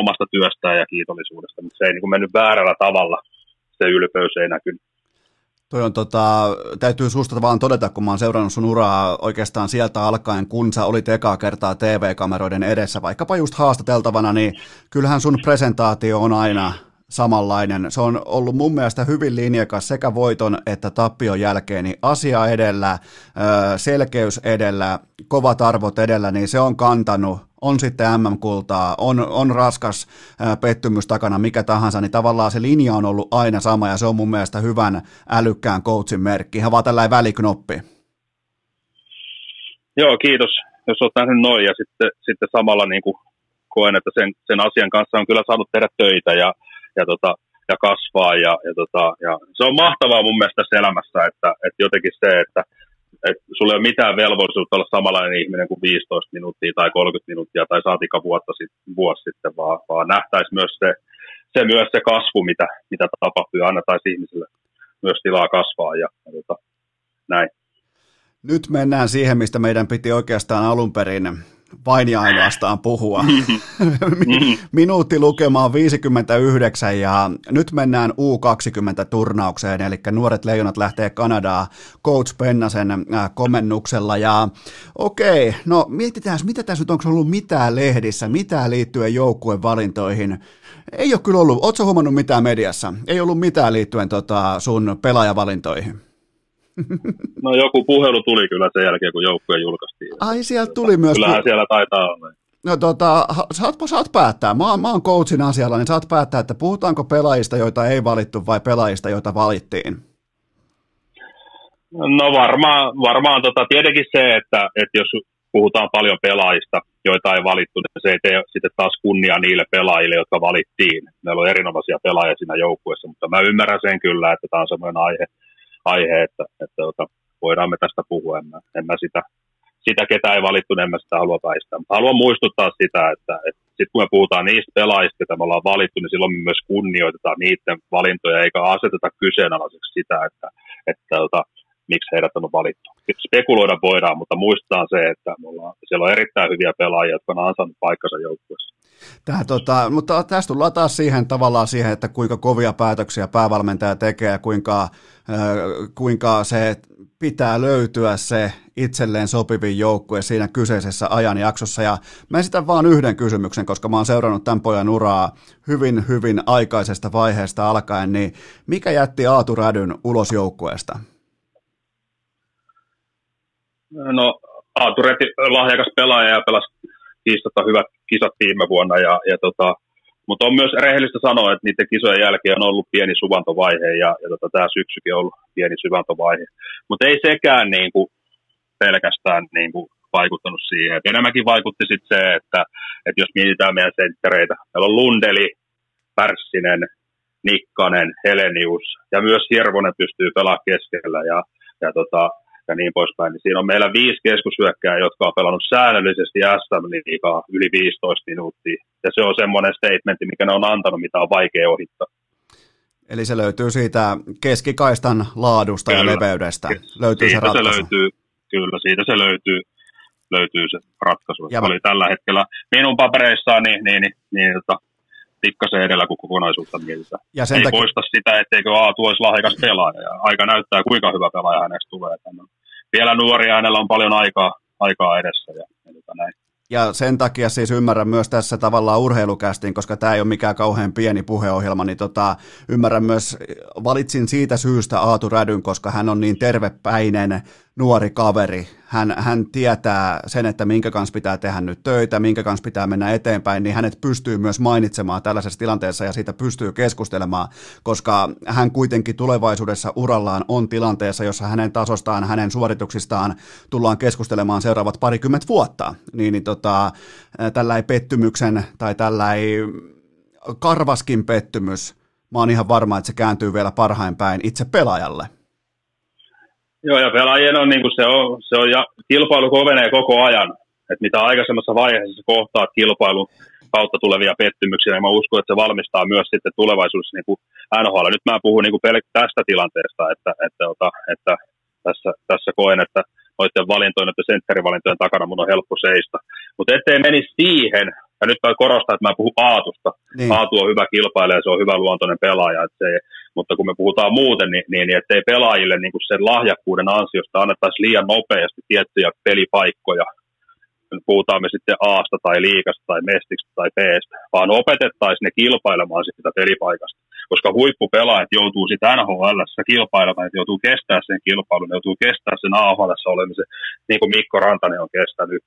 omasta työstään ja kiitollisuudesta, mutta se ei niin kuin mennyt väärällä tavalla, se ylpeys ei näkynyt. Toi on tota, täytyy susta vaan todeta, kun mä oon seurannut sun uraa oikeastaan sieltä alkaen, kun sä olit ekaa kertaa TV-kameroiden edessä, vaikkapa just haastateltavana, niin kyllähän sun presentaatio on aina samanlainen. Se on ollut mun mielestä hyvin linjakas sekä voiton että tappion jälkeen, niin asia edellä, selkeys edellä, kovat arvot edellä, niin se on kantanut, on sitten MM-kultaa, on, on raskas pettymys takana, mikä tahansa, niin tavallaan se linja on ollut aina sama ja se on mun mielestä hyvän älykkään coachin merkki, ihan vaan tällainen väliknoppi. Joo, kiitos, jos olet nähnyt noin ja sitten, sitten samalla niin kuin koen, että sen, sen asian kanssa on kyllä saanut tehdä töitä ja, ja, tota, ja kasvaa. Ja, ja, tota, ja se on mahtavaa mun mielestä tässä elämässä, että, että jotenkin se, että että sulla ei ole mitään velvollisuutta olla samanlainen ihminen kuin 15 minuuttia tai 30 minuuttia tai saatika vuotta sitten, vuosi sitten, vaan, vaan nähtäisi myös se, se, myös se kasvu, mitä, mitä tapahtuu ja annettaisiin ihmisille myös tilaa kasvaa ja, ja tota, näin. Nyt mennään siihen, mistä meidän piti oikeastaan alun perin vain ja ainoastaan puhua. Minuutti lukemaan 59 ja nyt mennään U20-turnaukseen, eli nuoret leijonat lähtee Kanadaa Coach Pennasen äh, komennuksella ja okei, okay, no mietitään, mitä tässä nyt onko ollut mitään lehdissä, mitään liittyen joukkuevalintoihin. Ei ole kyllä ollut, ootko huomannut mitään mediassa? Ei ollut mitään liittyen tota, sun pelaajavalintoihin. No joku puhelu tuli kyllä sen jälkeen, kun joukkue julkaistiin. Ai, sieltä tuli myös. Kyllähän siellä taitaa olla. No tota, saat, saat päättää, mä oon, mä oon coachin asialla, niin saat päättää, että puhutaanko pelaajista, joita ei valittu vai pelaajista, joita valittiin? No varmaan, varmaan tota, tietenkin se, että, että jos puhutaan paljon pelaajista, joita ei valittu, niin se ei tee sitten taas kunnia niille pelaajille, jotka valittiin. Meillä on erinomaisia pelaajia siinä joukkueessa, mutta mä ymmärrän sen kyllä, että tämä on sellainen aihe, aihe, että, että, että tota, voidaan me tästä puhua. En mä, en mä sitä, sitä, ketä ei valittu, niin en mä sitä halua väistää. Haluan muistuttaa sitä, että, että sitten kun me puhutaan niistä pelaajista, joita me ollaan valittu, niin silloin me myös kunnioitetaan niiden valintoja, eikä aseteta kyseenalaiseksi sitä, että, että, että tota, miksi heidät on valittu. Spekuloida voidaan, mutta muistetaan se, että me ollaan, siellä on erittäin hyviä pelaajia, jotka on ansainnut paikkansa joukkueessa. Tää, tota, mutta tässä tullaan taas siihen tavallaan siihen, että kuinka kovia päätöksiä päävalmentaja tekee ja kuinka, äh, kuinka se pitää löytyä se itselleen sopivin joukkue siinä kyseisessä ajanjaksossa. Ja mä esitän vaan yhden kysymyksen, koska mä oon seurannut tämän pojan uraa hyvin, hyvin aikaisesta vaiheesta alkaen, niin mikä jätti Aatu Rädyn ulos joukkueesta? No Aatu Räty, lahjakas pelaaja ja pelasi kiistatta hyvät kisat viime vuonna, ja, ja tota, mutta on myös rehellistä sanoa, että niiden kisojen jälkeen on ollut pieni suvantovaihe ja, ja tota, tämä syksykin on ollut pieni suvantovaihe. Mutta ei sekään niin kuin, pelkästään niin kuin, vaikuttanut siihen. Et enemmänkin vaikutti sit se, että, että jos mietitään meidän senttereitä, meillä on Lundeli, Pärssinen, Nikkanen, Helenius ja myös Hirvonen pystyy pelaamaan keskellä ja, ja tota, ja niin poispäin, niin siinä on meillä viisi keskushyökkää, jotka on pelannut säännöllisesti SM-liigaa yli 15 minuuttia. Ja se on semmoinen statementti, mikä ne on antanut, mitä on vaikea ohittaa. Eli se löytyy siitä keskikaistan laadusta kyllä. ja leveydestä. Löytyy siitä se ratkaisu. Se löytyy, kyllä, siitä se löytyy, löytyy se ratkaisu. Ja oli tällä hetkellä minun papereissaan niin, niin, niin, niin tota, pikkasen edellä, kuin kokonaisuutta mietitään. Ja sen Ei takia... poista sitä, etteikö Aatu olisi lahjakas pelaaja. Ja aika näyttää, kuinka hyvä pelaaja hänestä tulee. On vielä nuoria, hänellä on paljon aikaa, aikaa edessä. Ja, ja näin. Ja sen takia siis ymmärrän myös tässä tavallaan urheilukästin, koska tämä ei ole mikään kauhean pieni puheohjelma, niin tota, ymmärrän myös, valitsin siitä syystä Aatu Rädyn, koska hän on niin tervepäinen, nuori kaveri. Hän, hän tietää sen, että minkä kanssa pitää tehdä nyt töitä, minkä kanssa pitää mennä eteenpäin, niin hänet pystyy myös mainitsemaan tällaisessa tilanteessa ja siitä pystyy keskustelemaan, koska hän kuitenkin tulevaisuudessa urallaan on tilanteessa, jossa hänen tasostaan, hänen suorituksistaan tullaan keskustelemaan seuraavat parikymmentä vuotta. Niin, niin tota, tällä pettymyksen tai tällä karvaskin pettymys, mä oon ihan varma, että se kääntyy vielä parhain päin itse pelaajalle. Joo, ja pelaajien on, niin kuin se on, se on ja kilpailu kovenee koko ajan. että mitä aikaisemmassa vaiheessa kohtaat kilpailun kautta tulevia pettymyksiä, niin mä uskon, että se valmistaa myös sitten tulevaisuudessa niin kuin NHL. Nyt mä puhun niin kuin tästä tilanteesta, että, että, että, että tässä, tässä koen, että noiden valintojen, noiden sentterivalintojen takana mun on helppo seistä. Mutta ettei menisi siihen, ja nyt mä korostan, että mä puhun Aatusta. Niin. Aatu on hyvä kilpailija, se on hyvä luontoinen pelaaja, että se, mutta kun me puhutaan muuten, niin, niin, niin ettei pelaajille niin kuin sen lahjakkuuden ansiosta annettaisi liian nopeasti tiettyjä pelipaikkoja, puhutaan me sitten Aasta tai Liikasta tai Mestistä tai Bstä, vaan opetettaisiin ne kilpailemaan sitä pelipaikasta. Koska huippupelaajat joutuu sitten NHL kilpailemaan, että joutuu kestää sen kilpailun, joutuu kestää sen AHL olemisen, niin kuin Mikko Rantanen on kestänyt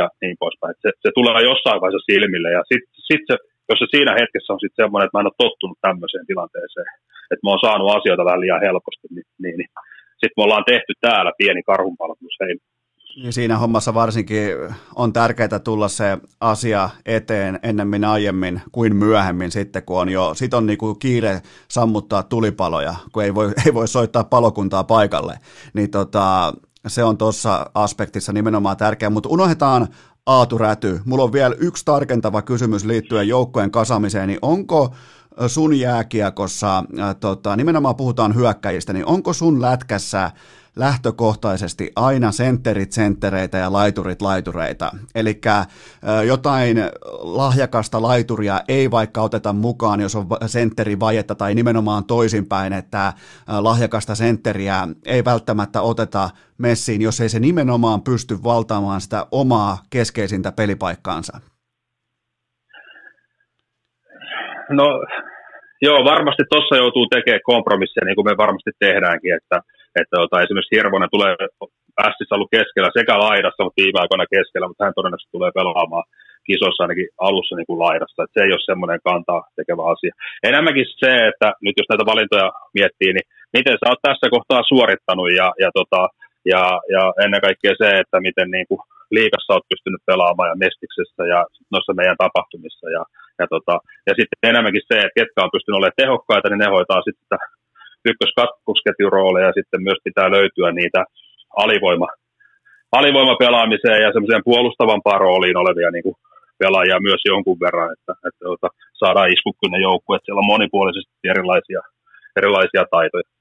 ja niin poispäin. Se, se tulee jossain vaiheessa silmille ja sitten sit se, jos se siinä hetkessä on sitten semmoinen, että mä en ole tottunut tämmöiseen tilanteeseen, että mä oon saanut asioita vähän liian helposti, niin, niin, niin sitten me ollaan tehty täällä pieni karhunpalvelus heille. Ja siinä hommassa varsinkin on tärkeää tulla se asia eteen ennemmin aiemmin kuin myöhemmin sitten, kun on jo, sit on niinku kiire sammuttaa tulipaloja, kun ei voi, ei voi soittaa palokuntaa paikalle. Niin tota, se on tuossa aspektissa nimenomaan tärkeä, mutta unohdetaan Aatu Räty. Mulla on vielä yksi tarkentava kysymys liittyen joukkojen kasamiseen, niin onko sun jääkiekossa, äh, tota, nimenomaan puhutaan hyökkäjistä, niin onko sun lätkässä lähtökohtaisesti aina sentterit senttereitä ja laiturit laitureita. Eli jotain lahjakasta laituria ei vaikka oteta mukaan, jos on vajetta tai nimenomaan toisinpäin, että lahjakasta sentteriä ei välttämättä oteta messiin, jos ei se nimenomaan pysty valtaamaan sitä omaa keskeisintä pelipaikkaansa. No joo, varmasti tuossa joutuu tekemään kompromisseja, niin kuin me varmasti tehdäänkin, että – että ota, esimerkiksi Hirvonen tulee Ässissä ollut keskellä sekä laidassa, mutta viime aikoina keskellä, mutta hän todennäköisesti tulee pelaamaan kisossa ainakin alussa niin kuin laidassa. Että se ei ole semmoinen kantaa tekevä asia. Enemmänkin se, että nyt jos näitä valintoja miettii, niin miten sä oot tässä kohtaa suorittanut ja, ja, tota, ja, ja ennen kaikkea se, että miten niin kuin liikassa olet pystynyt pelaamaan ja Mestiksessä ja noissa meidän tapahtumissa. Ja, ja, tota, ja sitten enemmänkin se, että ketkä on pystynyt olemaan tehokkaita, niin ne hoitaa sitten sitä ykkös rooleja ja sitten myös pitää löytyä niitä alivoima, alivoimapelaamiseen ja semmoiseen puolustavan rooliin olevia niin kuin pelaajia myös jonkun verran, että, että, että tota, saadaan iskukkyinen joukkue, että siellä on monipuolisesti erilaisia, erilaisia taitoja.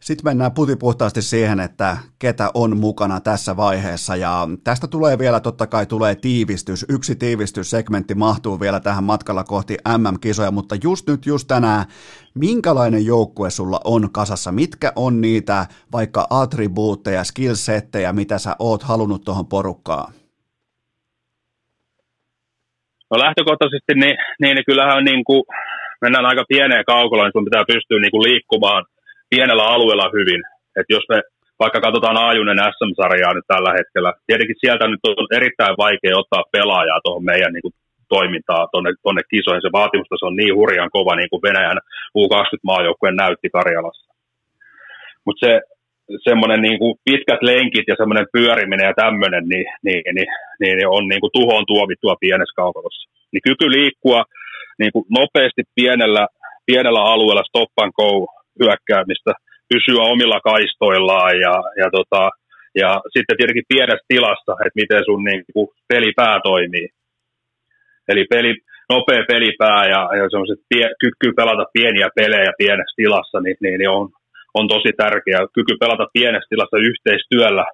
Sitten mennään putipuhtaasti siihen, että ketä on mukana tässä vaiheessa ja tästä tulee vielä totta kai tulee tiivistys. Yksi tiivistyssegmentti mahtuu vielä tähän matkalla kohti MM-kisoja, mutta just nyt, just tänään, minkälainen joukkue sulla on kasassa? Mitkä on niitä vaikka attribuutteja, skillsettejä, mitä sä oot halunnut tuohon porukkaan? No lähtökohtaisesti niin, niin, kyllähän niin kuin, mennään aika pieneen kaukolla, niin sun pitää pystyä niin kuin liikkumaan – pienellä alueella hyvin. Että jos me vaikka katsotaan Aajunen SM-sarjaa nyt tällä hetkellä, tietenkin sieltä nyt on erittäin vaikea ottaa pelaajaa tuohon meidän niin kuin, toimintaa tuonne, tuonne kisoihin. Se vaatimustaso on niin hurjan kova, niin kuin Venäjän U20-maajoukkueen näytti Karjalassa. Mutta se semmoinen niin kuin pitkät lenkit ja semmoinen pyöriminen ja tämmöinen, niin, niin, niin, niin, on niin kuin tuhoon tuomittua pienessä kaukalossa. Niin kyky liikkua niin kuin nopeasti pienellä, pienellä alueella stop and go hyökkäämistä, pysyä omilla kaistoillaan ja, ja, tota, ja sitten tietenkin pienessä tilassa, että miten sun niin kuin, pelipää toimii. Eli peli, nopea pelipää ja, ja semmoiset pie, kyky pelata pieniä pelejä pienessä tilassa, niin, niin, niin on, on tosi tärkeä. Kyky pelata pienessä tilassa yhteistyöllä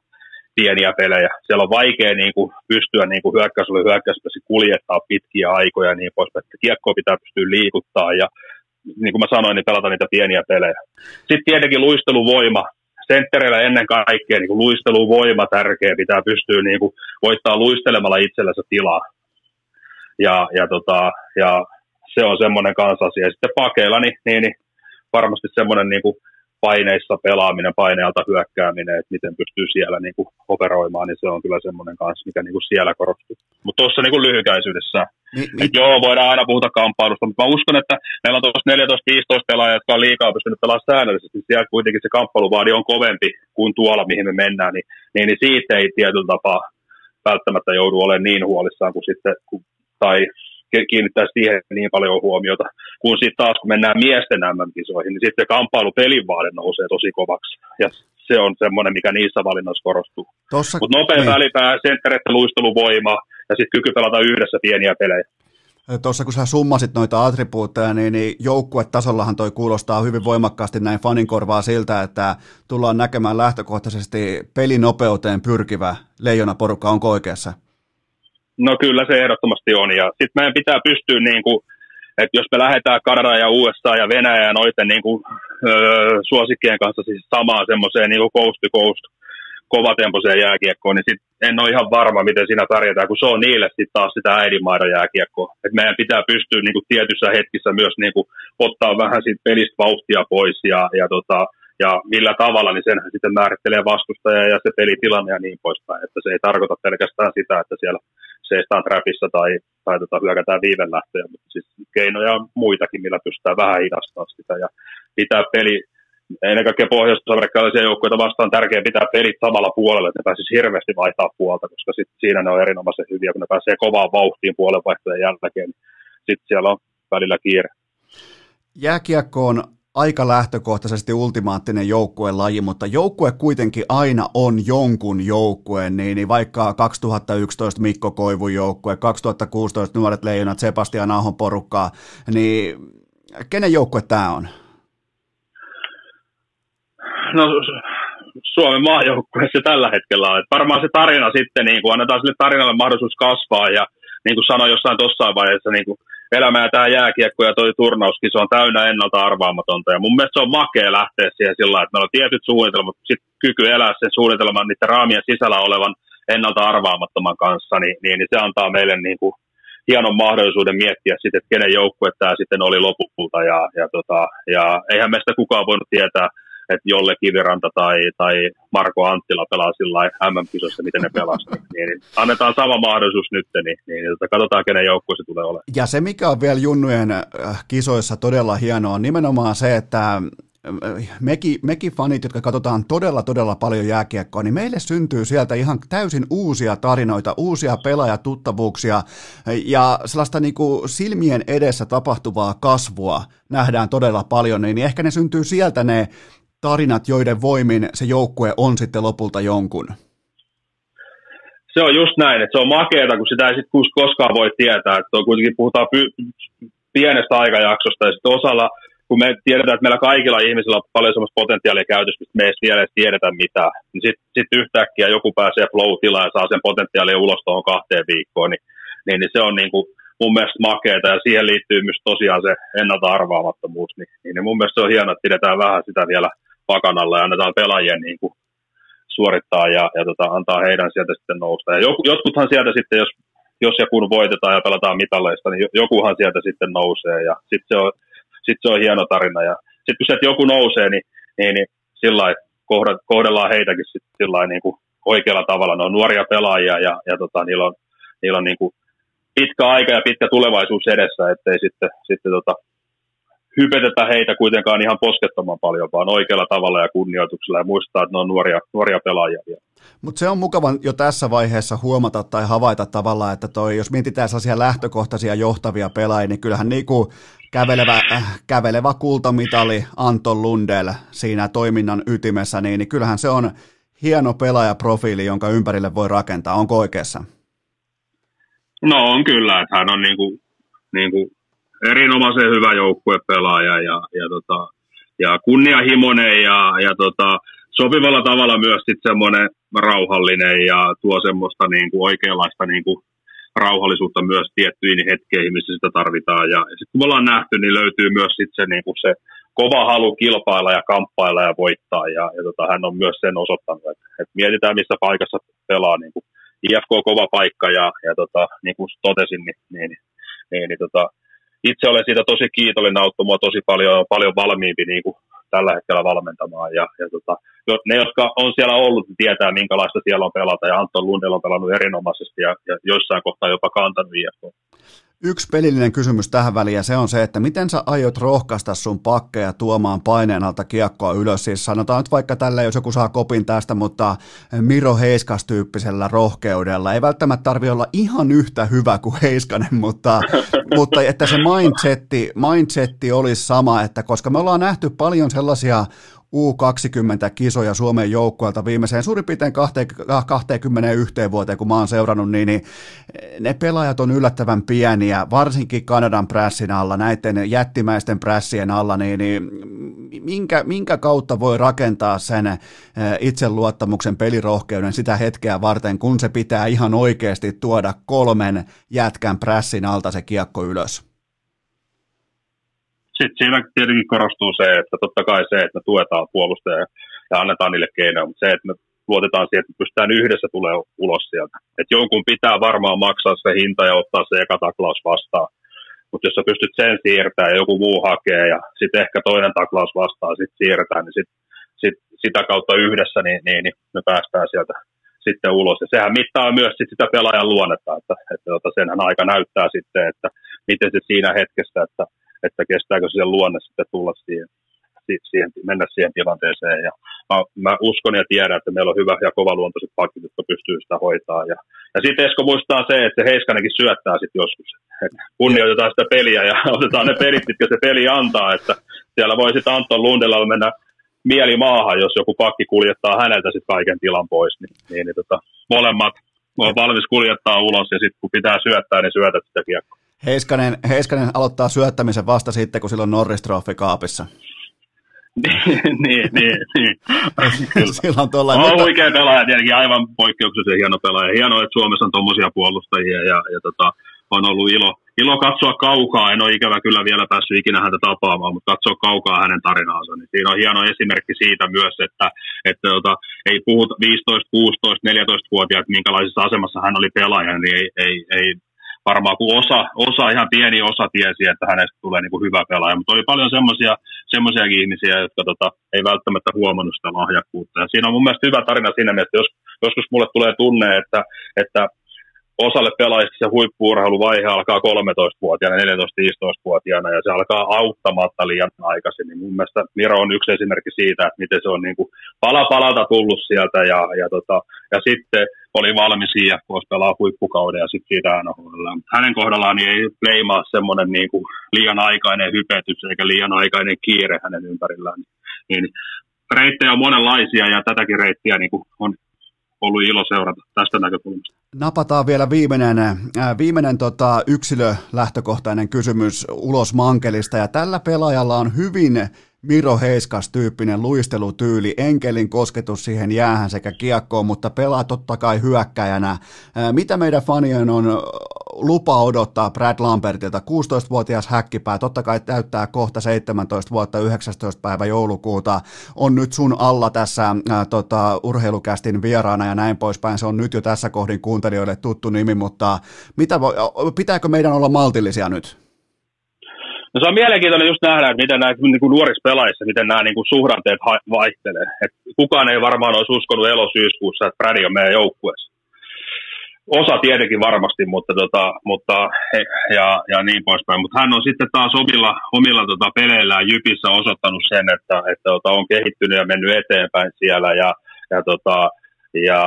pieniä pelejä. Siellä on vaikea niin kuin, pystyä niin hyökkäysulle hyökkäyspesi kuljettaa pitkiä aikoja ja niin poispäin. Kiekkoa pitää pystyä liikuttaa ja niin kuin mä sanoin, niin pelata niitä pieniä pelejä. Sitten tietenkin luisteluvoima. Senttereillä ennen kaikkea niin kuin luisteluvoima tärkeä, pitää pystyä niin kuin, voittaa luistelemalla itsellensä tilaa. Ja, ja, tota, ja se on semmoinen kansasia. Ja sitten pakeilla, niin, niin, niin varmasti semmoinen niin kuin, paineissa pelaaminen, painealta hyökkääminen, että miten pystyy siellä niin kuin operoimaan, niin se on kyllä semmoinen kanssa, mikä niin kuin siellä korostuu. Mutta tuossa niin kuin lyhykäisyydessä, niin, että joo, voidaan aina puhuta kamppailusta, mutta mä uskon, että meillä on tuossa 14-15 pelaajia, jotka on liikaa pystynyt pelaamaan säännöllisesti, niin siellä kuitenkin se kamppailuvaadi on kovempi kuin tuolla, mihin me mennään, niin, niin, niin siitä ei tietyllä tapaa välttämättä joudu olemaan niin huolissaan kuin sitten, kun, tai kiinnittää siihen niin paljon huomiota. Kun sitten taas, kun mennään miesten MM-kisoihin, niin sitten kamppailu pelin nousee tosi kovaksi. Ja se on semmoinen, mikä niissä valinnoissa korostuu. Mutta nopea niin. välipää, sentterettä, luisteluvoima ja sitten kyky pelata yhdessä pieniä pelejä. tuossa kun sä summasit noita attribuutteja, niin, niin joukkuetasollahan toi kuulostaa hyvin voimakkaasti näin fanin korvaa siltä, että tullaan näkemään lähtökohtaisesti pelinopeuteen pyrkivä leijonaporukka, onko oikeassa? No kyllä se ehdottomasti on, ja sitten meidän pitää pystyä niin kuin, että jos me lähdetään Kanada ja USA ja Venäjä ja noiden niin kuin, öö, suosikkien kanssa siis samaan semmoiseen niin coast to coast kovatempoiseen jääkiekkoon, niin sit en ole ihan varma, miten siinä pärjätään, kun se on niille sitten taas sitä äidinmaidon jääkiekkoa. Et meidän pitää pystyä niin kuin tietyssä hetkissä myös niin kuin, ottaa vähän siitä pelistä vauhtia pois ja, ja, tota, ja millä tavalla, niin senhän sitten määrittelee vastustaja ja se pelitilanne ja niin poispäin. Että se ei tarkoita pelkästään sitä, että siellä seistaan trapissa tai, tai tota, hyökätään viivelähtöjä, mutta siis keinoja on muitakin, millä pystytään vähän hidastamaan sitä ja pitää peli ennen kaikkea pohjois-amerikkalaisia joukkoja vastaan tärkeää pitää pelit samalla puolella, että ne pääsisi hirveästi vaihtaa puolta, koska sit siinä ne on erinomaisen hyviä, kun ne pääsee kovaan vauhtiin puolenvaihtojen jälkeen, niin sitten siellä on välillä kiire. Jääkiekko on aika lähtökohtaisesti ultimaattinen joukkueen laji, mutta joukkue kuitenkin aina on jonkun joukkueen, niin, niin vaikka 2011 Mikko Koivun joukkue, 2016 Nuoret Leijonat, Sebastian Ahon porukkaa, niin kenen joukkue tämä on? no, Suomen maajoukkueessa tällä hetkellä on. Et varmaan se tarina sitten, niin kuin annetaan sille tarinalle mahdollisuus kasvaa ja niin kuin sanoin jossain tuossa vaiheessa, niin kuin elämä ja tämä jääkiekko ja toi turnauskin, se on täynnä ennalta arvaamatonta. Ja mun mielestä se on makea lähteä siihen sillä että meillä on tietyt suunnitelmat, mutta sitten kyky elää sen suunnitelman niiden raamien sisällä olevan ennalta arvaamattoman kanssa, niin, niin, niin se antaa meille niin kuin hienon mahdollisuuden miettiä sitten, että kenen joukkue tämä sitten oli lopulta. Ja, ja, tota, ja eihän meistä kukaan voinut tietää, että jolle Kiviranta tai, tai Marko Anttila pelaa sillä MM-kisossa, miten ne pelasivat. Niin, niin, annetaan sama mahdollisuus nyt, niin, niin, niin tota, katsotaan, kenen joukkue se tulee olemaan. Ja se, mikä on vielä junnujen äh, kisoissa todella hienoa, on nimenomaan se, että mekin, mekin fanit, jotka katsotaan todella, todella paljon jääkiekkoa, niin meille syntyy sieltä ihan täysin uusia tarinoita, uusia pelaajatuttavuuksia ja sellaista niin kuin silmien edessä tapahtuvaa kasvua nähdään todella paljon, niin ehkä ne syntyy sieltä ne tarinat, joiden voimin se joukkue on sitten lopulta jonkun. Se on just näin, että se on makeata, kun sitä ei sitten koskaan voi tietää. Että on kuitenkin puhutaan py- pienestä aikajaksosta ja sitten osalla, kun me tiedetään, että meillä kaikilla ihmisillä on paljon semmoista potentiaalia käytössä, mistä me ei vielä edes tiedetä mitään, niin sitten sit yhtäkkiä joku pääsee flow-tilaan ja saa sen potentiaalin ulos tuohon kahteen viikkoon, niin, niin, niin se on niin kuin mun mielestä makeeta ja siihen liittyy myös tosiaan se ennalta arvaamattomuus, niin, niin mun mielestä se on hienoa, että pidetään vähän sitä vielä – pakanalla ja annetaan pelaajien niin kuin suorittaa ja, ja tota, antaa heidän sieltä sitten nousta. Ja jotkuthan sieltä sitten, jos, jos ja kun voitetaan ja pelataan mitalleista, niin jokuhan sieltä sitten nousee ja sitten se on, sit se on hieno tarina. Ja sitten kun sieltä joku nousee, niin, niin, niin sillä kohdellaan heitäkin sitten sillä niin kuin oikealla tavalla. Ne on nuoria pelaajia ja, ja tota, niillä on, niillä on niin kuin pitkä aika ja pitkä tulevaisuus edessä, ettei sitten, sitten tota, hypetetä heitä kuitenkaan ihan poskettoman paljon, vaan oikealla tavalla ja kunnioituksella ja muistaa, että ne on nuoria, nuoria pelaajia. Mutta se on mukava jo tässä vaiheessa huomata tai havaita tavallaan, että toi, jos mietitään sellaisia lähtökohtaisia johtavia pelaajia, niin kyllähän niinku kävelevä, äh, kävelevä kultamitali Anton Lundell siinä toiminnan ytimessä, niin, niin kyllähän se on hieno pelaajaprofiili, jonka ympärille voi rakentaa. Onko oikeassa? No on kyllä, että hän on niinku, niinku erinomaisen hyvä joukkuepelaaja ja, ja, tota, ja kunnianhimoinen ja, ja tota, sopivalla tavalla myös sit semmoinen rauhallinen ja tuo semmoista niin kuin oikeanlaista niin kuin rauhallisuutta myös tiettyihin hetkeihin, missä sitä tarvitaan. Ja, sitten kun me ollaan nähty, niin löytyy myös sit se, niin kuin se kova halu kilpailla ja kamppailla ja voittaa. Ja, ja tota, hän on myös sen osoittanut, että, että mietitään, missä paikassa pelaa. Niin kuin IFK kova paikka ja, ja tota, niin kuin totesin, niin, niin, niin, niin tota, itse olen siitä tosi kiitollinen, auttoi mua tosi paljon, paljon valmiimpi niin kuin tällä hetkellä valmentamaan. Ja, ja tota, ne, jotka on siellä ollut, niin tietää, minkälaista siellä on pelata. Ja Anton Lundell on pelannut erinomaisesti ja, ja joissain kohtaa jopa kantanut IFK. Yksi pelillinen kysymys tähän väliin ja se on se, että miten sä aiot rohkaista sun pakkeja tuomaan paineen alta kiekkoa ylös. Siis sanotaan nyt vaikka tällä, jos joku saa kopin tästä, mutta Miro Heiskas tyyppisellä rohkeudella. Ei välttämättä tarvi olla ihan yhtä hyvä kuin Heiskanen, mutta, mutta että se mindsetti, mindsetti olisi sama, että koska me ollaan nähty paljon sellaisia U20-kisoja Suomen joukkueelta viimeiseen suurin piirtein 21 vuoteen, kun mä oon seurannut, niin, niin ne pelaajat on yllättävän pieniä, varsinkin Kanadan prässin alla, näiden jättimäisten prässien alla, niin, niin minkä, minkä kautta voi rakentaa sen eh, itseluottamuksen pelirohkeuden sitä hetkeä varten, kun se pitää ihan oikeasti tuoda kolmen jätkän prässin alta se kiekko ylös? Sitten siinä tietenkin korostuu se, että totta kai se, että me tuetaan puolustajia ja annetaan niille keinoja, mutta se, että me luotetaan siihen, että me pystytään yhdessä tulee ulos sieltä. Että jonkun pitää varmaan maksaa se hinta ja ottaa se eka taklaus vastaan. Mutta jos sä pystyt sen siirtämään ja joku muu hakee ja sitten ehkä toinen taklaus vastaan sitten siirretään, niin sit, sit, sitä kautta yhdessä niin, niin, niin me päästään sieltä sitten ulos. Ja sehän mittaa myös sit sitä pelaajan luonnetta, että, että, että tota, senhän aika näyttää sitten, että miten se siinä hetkessä, että että kestääkö se luonne sitten tulla siihen, siihen, mennä siihen tilanteeseen. Ja mä, mä, uskon ja tiedän, että meillä on hyvä ja kovaluontoiset pakit, jotka pystyy sitä hoitaa. Ja, ja sitten Esko muistaa se, että se Heiskanenkin syöttää sitten joskus. Et kunnioitetaan sitä peliä ja otetaan ne pelit, mitkä se peli antaa. Että siellä voi sitten Anton Lundella mennä mieli maahan, jos joku pakki kuljettaa häneltä sitten kaiken tilan pois. Niin, niin, niin tota, molemmat on valmis kuljettaa ulos ja sitten kun pitää syöttää, niin syötät sitä kiekkoa. Heiskanen, Heiskanen aloittaa syöttämisen vasta sitten, kun silloin Norris Trophy kaapissa. niin, niin, niin. Silloin tuolla, on mutta... huikea pelaaja, tietenkin aivan poikkeuksellisen hieno pelaaja. Hienoa, että Suomessa on tuommoisia puolustajia ja, ja tota, on ollut ilo, ilo katsoa kaukaa. En ole ikävä kyllä vielä päässyt ikinä häntä tapaamaan, mutta katsoa kaukaa hänen tarinaansa. Niin siinä on hieno esimerkki siitä myös, että, että tota, ei puhuta 15, 16, 14-vuotiaat, minkälaisessa asemassa hän oli pelaaja, niin ei, ei, ei varmaan kun osa, osa, ihan pieni osa tiesi, että hänestä tulee niin kuin hyvä pelaaja, mutta oli paljon semmoisia semmoisiakin ihmisiä, jotka tota, ei välttämättä huomannut sitä lahjakkuutta. Ja siinä on mun mielestä hyvä tarina siinä mielessä, jos, joskus mulle tulee tunne, että, että osalle pelaajista se huippuurheiluvaihe alkaa 13-vuotiaana, 14-15-vuotiaana ja se alkaa auttamatta liian aikaisin. Niin mun mielestä Miro on yksi esimerkki siitä, että miten se on niin kuin pala palalta tullut sieltä ja, ja, tota, ja sitten oli valmis IFKs pelaa huippukauden ja sitten siitä NHL. Hänen kohdallaan niin ei leimaa semmoinen niin kuin liian aikainen hypetys eikä liian aikainen kiire hänen ympärillään. Niin, reittejä on monenlaisia ja tätäkin reittiä niin kuin on ollut ilo seurata tästä näkökulmasta. Napataan vielä viimeinen, äh, viimeinen tota, yksilölähtökohtainen kysymys ulos mankelista, ja tällä pelaajalla on hyvin Miro Heiskas-tyyppinen luistelutyyli, enkelin kosketus siihen jäähän sekä kiekkoon, mutta pelaa totta kai hyökkäjänä. Äh, mitä meidän fanien on lupa odottaa Brad Lambertilta, 16-vuotias häkkipää, totta kai täyttää kohta 17 vuotta 19. päivä joulukuuta, on nyt sun alla tässä ää, tota, urheilukästin vieraana ja näin poispäin, se on nyt jo tässä kohdin kuuntelijoille tuttu nimi, mutta mitä voi, pitääkö meidän olla maltillisia nyt? No se on mielenkiintoinen just nähdä, että miten näitä niin kuin nuorissa pelaajissa, miten nämä niin kuin suhdanteet vaihtelee. Et kukaan ei varmaan olisi uskonut elosyyskuussa, että Brady on meidän joukkueessa osa tietenkin varmasti, mutta, tota, mutta ja, ja niin poispäin. Mutta hän on sitten taas omilla, omilla tota, peleillään Jypissä osoittanut sen, että, että tota, on kehittynyt ja mennyt eteenpäin siellä ja, ja tota, ja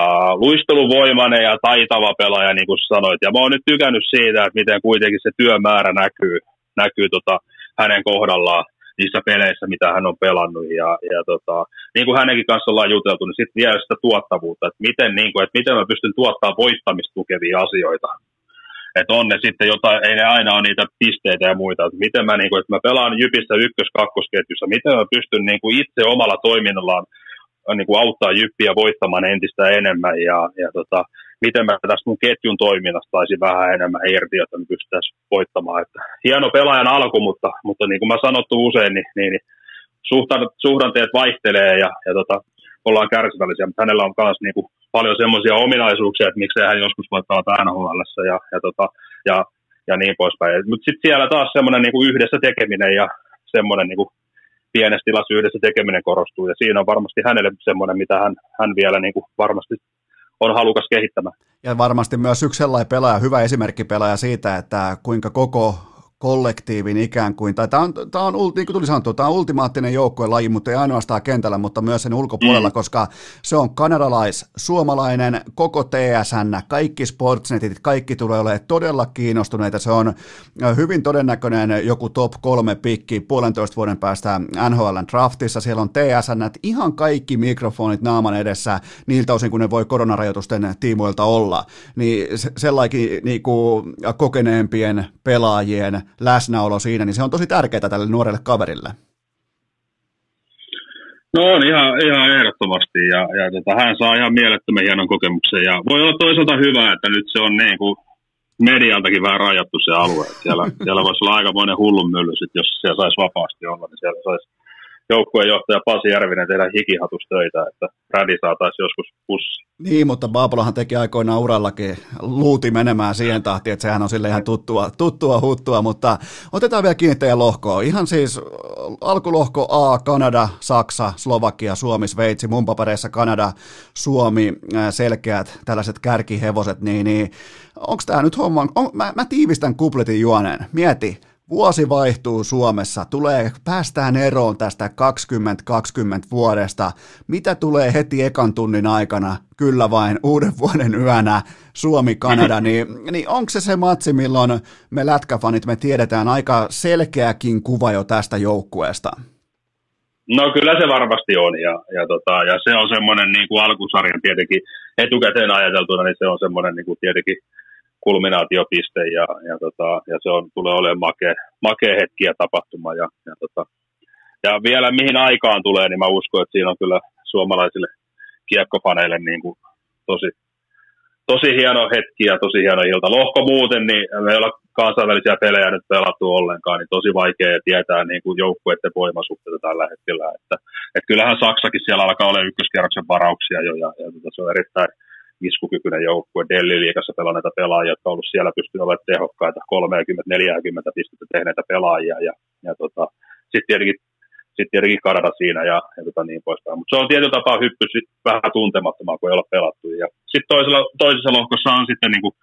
luisteluvoimainen ja taitava pelaaja, niin kuin sanoit. Ja mä oon nyt tykännyt siitä, että miten kuitenkin se työmäärä näkyy, näkyy tota, hänen kohdallaan niissä peleissä, mitä hän on pelannut. Ja, ja tota, niin kuin hänenkin kanssa ollaan juteltu, niin sitten vielä sitä tuottavuutta, että miten, niin kuin, että miten mä pystyn tuottaa voittamista tukevia asioita. Että on ne sitten jotain, ei ne aina ole niitä pisteitä ja muita. Että miten mä, niin kuin, että mä pelaan Jypissä ykkös-kakkosketjussa, miten mä pystyn niin kuin itse omalla toiminnallaan niin kuin auttaa Jyppiä voittamaan entistä enemmän ja, ja tota, miten mä tästä mun ketjun toiminnasta taisin vähän enemmän irti, että me pystyttäisiin voittamaan. Että hieno pelaajan alku, mutta, mutta niin kuin mä sanottu usein, niin, niin, niin suhdanteet vaihtelee ja, ja tota, ollaan kärsivällisiä, mutta hänellä on myös niin kuin paljon semmoisia ominaisuuksia, että miksei hän joskus voi pelata NHL ja, ja, tota, ja, ja niin poispäin. Mutta sitten siellä taas semmoinen niin kuin yhdessä tekeminen ja semmoinen niin kuin pienessä tilassa yhdessä tekeminen korostuu, ja siinä on varmasti hänelle semmoinen, mitä hän, hän vielä niin kuin varmasti on halukas kehittämään. Ja varmasti myös yksi sellainen pelaaja, hyvä esimerkki pelaaja siitä, että kuinka koko kollektiivin ikään kuin, tai tämä on, tämä on, niin kuin tuli sanottu, tämä on ultimaattinen joukkuelaji, mutta ei ainoastaan kentällä, mutta myös sen ulkopuolella, mm. koska se on kanadalais, suomalainen, koko TSN, kaikki sportsnetit, kaikki tulee olemaan todella kiinnostuneita. Se on hyvin todennäköinen joku top kolme pikki puolentoista vuoden päästä NHL draftissa. Siellä on TSN, ihan kaikki mikrofonit naaman edessä niiltä osin, kun ne voi koronarajoitusten tiimoilta olla. Niin sellainen niin kuin kokeneempien pelaajien läsnäolo siinä, niin se on tosi tärkeää tälle nuorelle kaverille. No on ihan, ihan ehdottomasti ja, ja tota, hän saa ihan mielettömän hienon kokemuksen ja voi olla toisaalta hyvä, että nyt se on niin kuin medialtakin vähän rajattu se alue. Siellä, siellä voisi olla aika monen hullun mylly, sit, jos siellä saisi vapaasti olla, niin siellä saisi joukkueenjohtaja Pasi Järvinen tehdä hikihatustöitä, että Rädi saataisiin joskus pussi. Niin, mutta Baapolahan teki aikoinaan urallakin luuti menemään siihen tahtiin, että sehän on sille ihan tuttua, tuttua huttua, mutta otetaan vielä kiinni teidän lohkoon. Ihan siis alkulohko A, Kanada, Saksa, Slovakia, Suomi, Sveitsi, mun papereissa Kanada, Suomi, selkeät tällaiset kärkihevoset, niin, niin onko tämä nyt homma, on, mä, mä tiivistän kupletin juoneen, mieti, Vuosi vaihtuu Suomessa, tulee, päästään eroon tästä 2020 vuodesta. Mitä tulee heti ekan tunnin aikana? Kyllä vain uuden vuoden yönä Suomi-Kanada, niin, niin onko se se matsi, milloin me lätkäfanit, me tiedetään aika selkeäkin kuva jo tästä joukkueesta? No kyllä se varmasti on ja, ja, tota, ja se on semmoinen niin kuin alkusarjan tietenkin etukäteen ajateltuna, niin se on semmoinen niin kuin tietenkin kulminaatiopiste ja, ja, tota, ja se on, tulee olemaan makea, makea hetki ja tapahtuma. Ja, ja, tota, ja vielä mihin aikaan tulee, niin mä uskon, että siinä on kyllä suomalaisille kiekkofaneille niin kuin tosi, tosi hieno hetki ja tosi hieno ilta. Lohko muuten, niin me ei olla kansainvälisiä pelejä nyt pelattu ollenkaan, niin tosi vaikea tietää niin kuin joukkueiden voimasuhteita tällä hetkellä. Että, että kyllähän Saksakin siellä alkaa olla ykköskierroksen varauksia jo, ja, ja tota, se on erittäin, iskukykyinen joukkue. Delli-liigassa pelanneita pelaajia, jotka on ollut siellä pystynyt olemaan tehokkaita, 30-40 pistettä tehneitä pelaajia. Ja, ja tota, sitten tietenkin, sit tietenkin Kanada siinä ja, ja tota niin poispäin. Mutta se on tietyllä tapaa hyppy vähän tuntemattomaa, kun ei ole pelattu. Ja sitten toisella, toisessa lohkossa on sitten niin kuin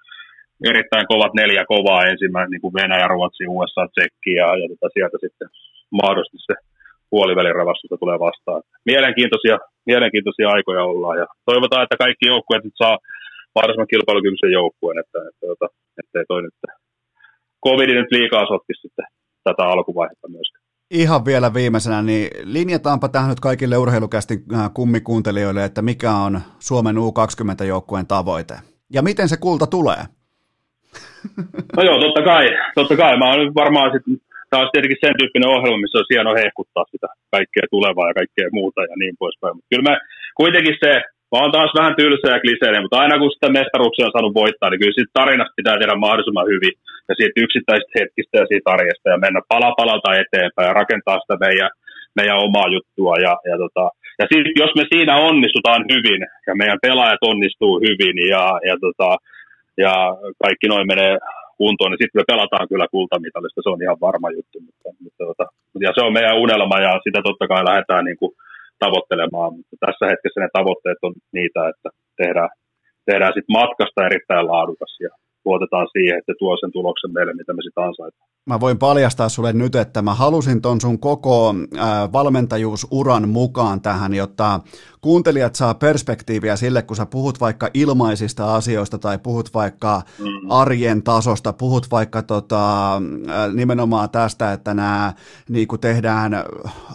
erittäin kovat neljä kovaa ensimmäinen, niin kuin Venäjä, Ruotsi, USA, Tsekki ja, ja tota sieltä sitten mahdollisesti se puolivälin ravastusta tulee vastaan. Mielenkiintoisia, mielenkiintoisia aikoja ollaan ja toivotaan, että kaikki joukkueet nyt saa mahdollisimman kilpailukykyisen joukkueen, että, että, että, ettei toi nyt covid nyt liikaa sotki sitten tätä alkuvaihetta myöskään. Ihan vielä viimeisenä, niin linjataanpa tähän nyt kaikille urheilukästi äh, kummikuuntelijoille, että mikä on Suomen U20-joukkueen tavoite ja miten se kulta tulee? No joo, totta kai. Totta kai. Mä oon varmaan sitten tämä olisi tietenkin sen tyyppinen ohjelma, missä on hieno hehkuttaa sitä kaikkea tulevaa ja kaikkea muuta ja niin poispäin. Mutta kyllä me kuitenkin se, mä oon taas vähän tylsä ja kliseinen, mutta aina kun sitä mestaruuksia on saanut voittaa, niin kyllä siitä tarinasta pitää tehdä mahdollisimman hyvin ja siitä yksittäisistä hetkistä ja siitä arjesta ja mennä pala palalta eteenpäin ja rakentaa sitä meidän, meidän omaa juttua. Ja, ja, tota, ja sit, jos me siinä onnistutaan hyvin ja meidän pelaajat onnistuu hyvin ja, ja, tota, ja kaikki noin menee kuntoon, niin sitten me pelataan kyllä kultamitalista, se on ihan varma juttu. Mutta, mutta, mutta, ja se on meidän unelma ja sitä totta kai lähdetään niin kuin tavoittelemaan, mutta tässä hetkessä ne tavoitteet on niitä, että tehdään, tehdään sit matkasta erittäin laadukas ja luotetaan siihen, että se tuo sen tuloksen meille, mitä me sitten ansaitaan. Mä voin paljastaa sulle nyt, että mä halusin ton sun koko valmentajuusuran mukaan tähän, jotta kuuntelijat saa perspektiiviä sille, kun sä puhut vaikka ilmaisista asioista tai puhut vaikka mm. arjen tasosta, puhut vaikka tota, nimenomaan tästä, että nämä niin tehdään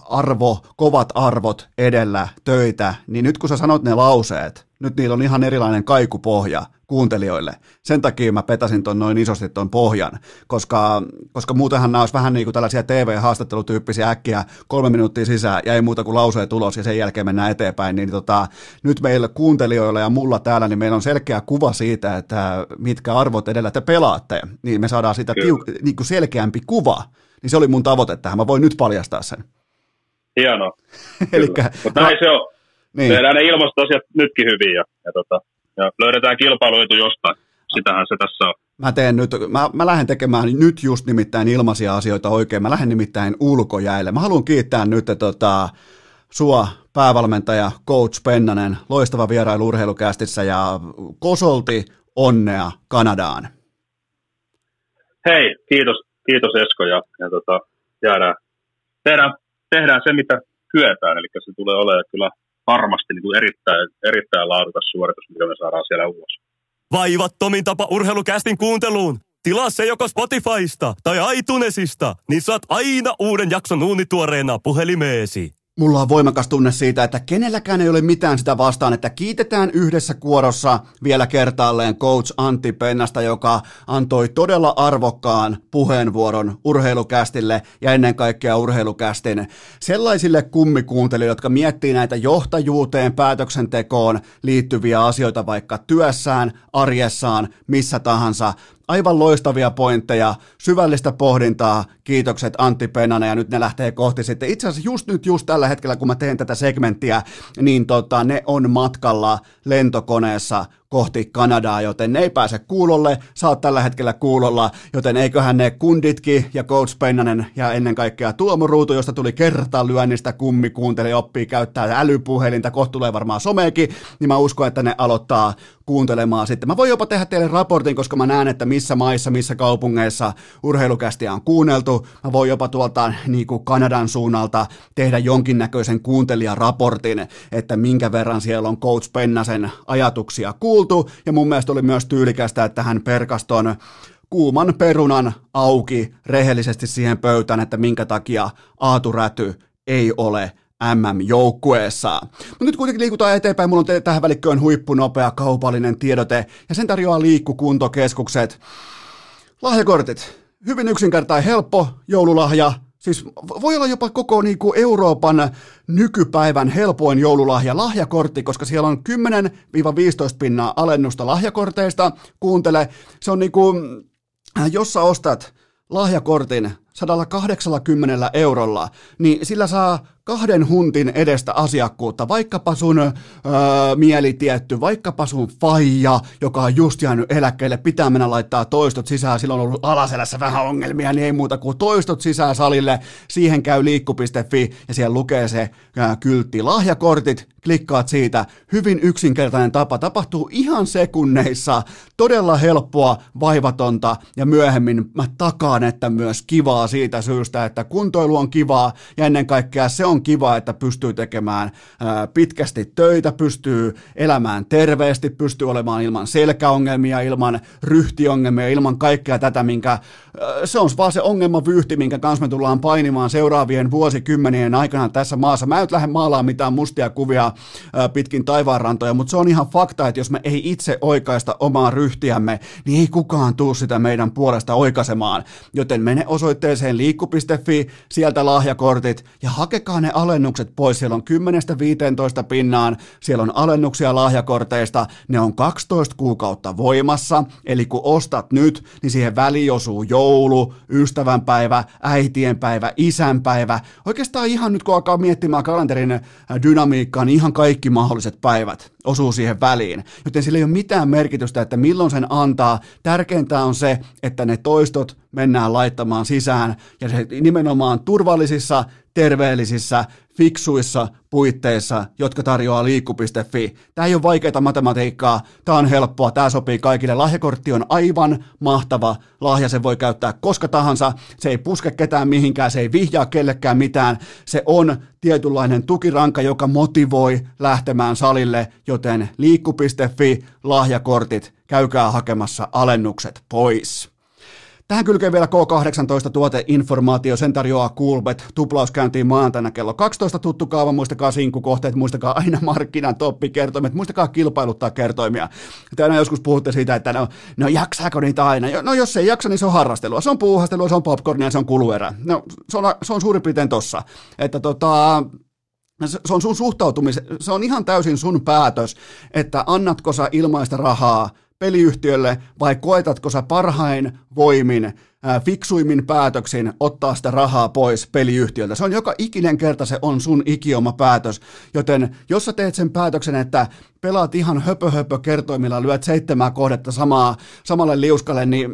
arvo, kovat arvot edellä töitä, niin nyt kun sä sanot ne lauseet, nyt niillä on ihan erilainen kaikupohja kuuntelijoille. Sen takia mä petasin ton noin isosti ton pohjan, koska, koska muutenhan nämä olisi vähän niin kuin tällaisia TV-haastattelutyyppisiä äkkiä kolme minuuttia sisään ja ei muuta kuin lauseet tulos ja sen jälkeen mennään eteenpäin, niin tota, nyt meillä kuuntelijoilla ja mulla täällä, niin meillä on selkeä kuva siitä, että mitkä arvot edellä te pelaatte, niin me saadaan siitä tiu- niin kuin selkeämpi kuva. Niin se oli mun tavoite tähän, mä voin nyt paljastaa sen. Hienoa. Elikkä, Mutta näin se on. Niin. Tehdään ne ilmastoasiat nytkin hyvin ja, ja, tota, ja löydetään kilpailuetu jostain. Sitähän se tässä on. Mä teen nyt, mä, mä lähden tekemään nyt just nimittäin ilmaisia asioita oikein. Mä lähden nimittäin ulkojäille. Mä haluan kiittää nyt tota, sua, päävalmentaja, coach Pennanen, loistava vierailu urheilukästissä ja kosolti onnea Kanadaan. Hei, kiitos, kiitos Esko ja, ja tota, jäädään, tehdään, tehdään se, mitä kyetään, eli se tulee olemaan kyllä varmasti niin kuin erittäin, erittäin laadukas suoritus, mikä me saadaan siellä ulos. Vaivattomin tapa urheilukästin kuunteluun. Tilaa se joko Spotifysta tai iTunesista, niin saat aina uuden jakson uunituoreena puhelimeesi. Mulla on voimakas tunne siitä, että kenelläkään ei ole mitään sitä vastaan, että kiitetään yhdessä kuorossa vielä kertaalleen coach Antti Pennasta, joka antoi todella arvokkaan puheenvuoron urheilukästille ja ennen kaikkea urheilukästin sellaisille kummikuuntelijoille, jotka miettii näitä johtajuuteen, päätöksentekoon liittyviä asioita vaikka työssään, arjessaan, missä tahansa aivan loistavia pointteja, syvällistä pohdintaa, kiitokset Antti Pennanen ja nyt ne lähtee kohti sitten. Itse asiassa just nyt, just tällä hetkellä, kun mä teen tätä segmenttiä, niin tota, ne on matkalla lentokoneessa kohti Kanadaa, joten ne ei pääse kuulolle, sä oot tällä hetkellä kuulolla, joten eiköhän ne kunditkin ja Coach Pennanen ja ennen kaikkea Tuomo josta tuli kerta lyönnistä kummi kuunteli, oppii käyttää älypuhelinta, kohta tulee varmaan someekin, niin mä uskon, että ne aloittaa kuuntelemaan sitten. Mä voin jopa tehdä teille raportin, koska mä näen, että missä maissa, missä kaupungeissa urheilukästiä on kuunneltu. Mä voin jopa tuolta niin kuin Kanadan suunnalta tehdä jonkinnäköisen kuuntelijaraportin, että minkä verran siellä on Coach Pennasen ajatuksia kuultu. Ja mun mielestä oli myös tyylikästä, että hän perkaston kuuman perunan auki rehellisesti siihen pöytään, että minkä takia Aatu Räty ei ole MM-joukkueessa. Mutta nyt kuitenkin liikutaan eteenpäin. Mulla on tähän välikköön huippunopea kaupallinen tiedote ja sen tarjoaa liikkukuntokeskukset. Lahjakortit. Hyvin yksinkertainen, helppo joululahja. Siis voi olla jopa koko niin kuin Euroopan nykypäivän helpoin joululahja, lahjakortti, koska siellä on 10-15 pinnaa alennusta lahjakorteista. Kuuntele, se on niin kuin, äh, jos sä ostat lahjakortin 180 eurolla, niin sillä saa kahden huntin edestä asiakkuutta, vaikkapa sun öö, mielitietty, vaikkapa sun faija, joka on just jäänyt eläkkeelle, pitää mennä laittaa toistot sisään, silloin on ollut alaselässä vähän ongelmia, niin ei muuta kuin toistot sisään salille, siihen käy liikku.fi ja siellä lukee se ää, kyltti. Lahjakortit, klikkaat siitä, hyvin yksinkertainen tapa, tapahtuu ihan sekunneissa, todella helppoa, vaivatonta ja myöhemmin mä takaan, että myös kivaa siitä syystä, että kuntoilu on kivaa ja ennen kaikkea se on kiva, että pystyy tekemään pitkästi töitä, pystyy elämään terveesti, pystyy olemaan ilman selkäongelmia, ilman ryhtiongelmia, ilman kaikkea tätä, minkä se on vaan se ongelmavyyhti, minkä kanssa me tullaan painimaan seuraavien vuosikymmenien aikana tässä maassa. Mä en lähde maalaan mitään mustia kuvia pitkin taivaanrantoja, mutta se on ihan fakta, että jos me ei itse oikaista omaa ryhtiämme, niin ei kukaan tuu sitä meidän puolesta oikaisemaan. Joten mene osoitteeseen liikku.fi, sieltä lahjakortit ja hakekaa ne alennukset pois. Siellä on 10-15 pinnaan, siellä on alennuksia lahjakorteista, ne on 12 kuukautta voimassa, eli kun ostat nyt, niin siihen väliin osuu joulu, ystävänpäivä, äitienpäivä, isänpäivä. Oikeastaan ihan nyt kun alkaa miettimään kalenterin dynamiikkaa, niin ihan kaikki mahdolliset päivät osuu siihen väliin. Joten sillä ei ole mitään merkitystä, että milloin sen antaa. Tärkeintä on se, että ne toistot mennään laittamaan sisään ja se nimenomaan turvallisissa, terveellisissä, fiksuissa puitteissa, jotka tarjoaa liikku.fi. Tämä ei ole vaikeaa matematiikkaa, tämä on helppoa, tämä sopii kaikille. Lahjakortti on aivan mahtava lahja, se voi käyttää koska tahansa, se ei puske ketään mihinkään, se ei vihjaa kellekään mitään, se on tietynlainen tukiranka, joka motivoi lähtemään salille, joten liikku.fi, lahjakortit, käykää hakemassa alennukset pois. Tähän kylkee vielä K18 tuoteinformaatio, sen tarjoaa Coolbet, tuplaus käyntiin maantaina kello 12 tuttu kaava, muistakaa sinkkukohteet, muistakaa aina markkinan toppikertoimet, muistakaa kilpailuttaa kertoimia. Tänään joskus puhutte siitä, että no, no jaksaako niitä aina? No jos ei jaksa, niin se on harrastelua, se on puuhastelua, se on popcornia, se on kuluerä. No se on, se on suurin piirtein tossa, että tota, se on sun suhtautumis, se on ihan täysin sun päätös, että annatko sä ilmaista rahaa peliyhtiölle vai koetatko sä parhain voimin, ää, fiksuimmin päätöksin ottaa sitä rahaa pois peliyhtiöltä. Se on joka ikinen kerta se on sun ikioma päätös, joten jos sä teet sen päätöksen, että pelaat ihan höpö höpö kertoimilla, lyöt seitsemää kohdetta samaa, samalle liuskalle, niin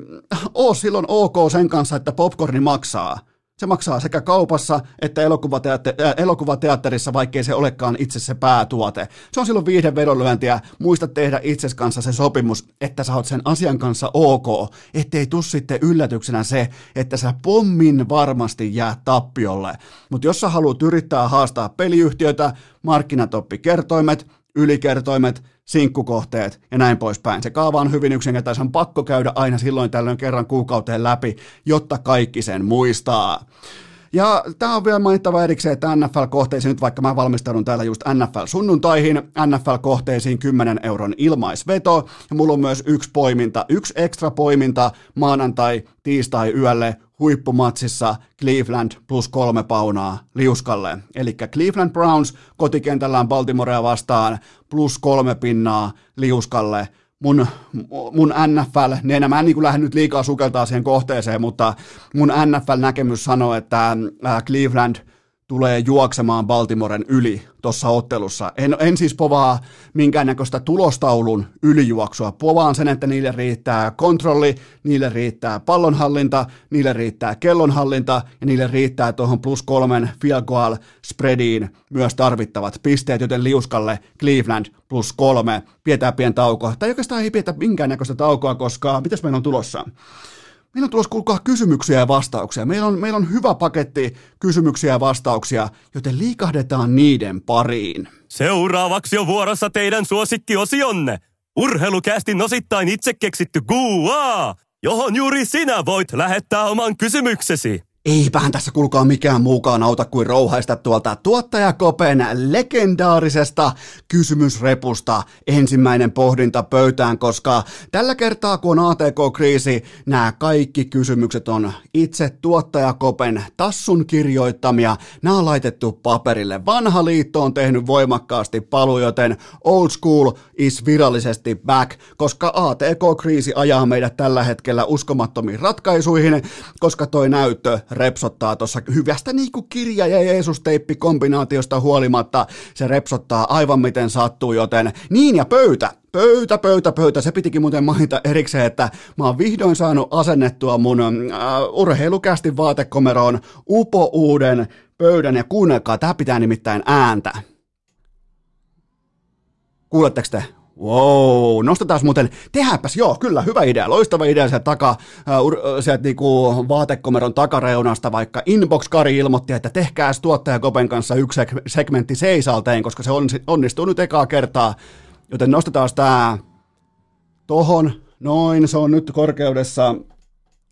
oo silloin ok sen kanssa, että popcorni maksaa. Se maksaa sekä kaupassa että elokuvateatter- äh, elokuvateatterissa, vaikkei se olekaan itse se päätuote. Se on silloin viihden vedonlyöntiä. Muista tehdä itses kanssa se sopimus, että sä oot sen asian kanssa ok, ettei tuu sitten yllätyksenä se, että sä pommin varmasti jää tappiolle. Mutta jos sä haluat yrittää haastaa peliyhtiötä, markkinatoppikertoimet, ylikertoimet, sinkkukohteet ja näin poispäin. Se kaava on hyvin yksinkertainen, on pakko käydä aina silloin tällöin kerran kuukauteen läpi, jotta kaikki sen muistaa. Ja tämä on vielä mainittava erikseen, että NFL-kohteisiin, nyt vaikka mä valmistaudun täällä just NFL-sunnuntaihin, NFL-kohteisiin 10 euron ilmaisveto, ja mulla on myös yksi poiminta, yksi ekstra poiminta maanantai, tiistai yölle huippumatsissa Cleveland plus kolme paunaa liuskalle. Eli Cleveland Browns kotikentällään Baltimorea vastaan plus kolme pinnaa liuskalle. Mun, mun NFL, niin mä en niin lähde nyt liikaa sukeltaa siihen kohteeseen, mutta mun NFL-näkemys sanoo, että Cleveland – tulee juoksemaan Baltimoren yli tuossa ottelussa. En, en siis povaa minkäännäköistä tulostaulun ylijuoksua. Povaan sen, että niille riittää kontrolli, niille riittää pallonhallinta, niille riittää kellonhallinta ja niille riittää tuohon plus kolmen field goal spreadiin myös tarvittavat pisteet, joten liuskalle Cleveland plus kolme. Pidetään pien tauko. Tai oikeastaan ei pidetä minkäännäköistä taukoa, koska mitäs meillä on tulossa? Meillä on tulossa kuulkaa kysymyksiä ja vastauksia. Meillä on, meillä on hyvä paketti kysymyksiä ja vastauksia, joten liikahdetaan niiden pariin. Seuraavaksi on vuorossa teidän suosikkiosionne. Urheilukästin osittain itse keksitty Gua, johon juuri sinä voit lähettää oman kysymyksesi. Eipähän tässä kulkaa mikään muukaan auta kuin rouhaista tuolta tuottajakopen legendaarisesta kysymysrepusta ensimmäinen pohdinta pöytään, koska tällä kertaa kun on ATK-kriisi, nämä kaikki kysymykset on itse tuottajakopen tassun kirjoittamia, nämä on laitettu paperille. Vanha liitto on tehnyt voimakkaasti palu, joten old school is virallisesti back, koska ATK-kriisi ajaa meidät tällä hetkellä uskomattomiin ratkaisuihin, koska toi näyttö repsottaa tuossa hyvästä niin kuin kirja- ja Jeesus-teippi kombinaatiosta huolimatta. Se repsottaa aivan miten sattuu, joten niin ja pöytä. Pöytä, pöytä, pöytä. Se pitikin muuten mainita erikseen, että mä oon vihdoin saanut asennettua mun äh, urheilukästi vaatekomeroon upo uuden pöydän ja kuunnelkaa, tää pitää nimittäin ääntä. Kuuletteko te? Wow, nostetaan muuten, tehdäänpäs, joo, kyllä, hyvä idea, loistava idea sieltä, taka, äh, sieltä niinku vaatekomeron takareunasta, vaikka. Inbox-Kari ilmoitti, että tehkääs tuottajakopen kanssa yksi segmentti seisalteen, koska se on, onnistuu nyt ekaa kertaa, joten nostetaan tämä tohon, noin, se on nyt korkeudessa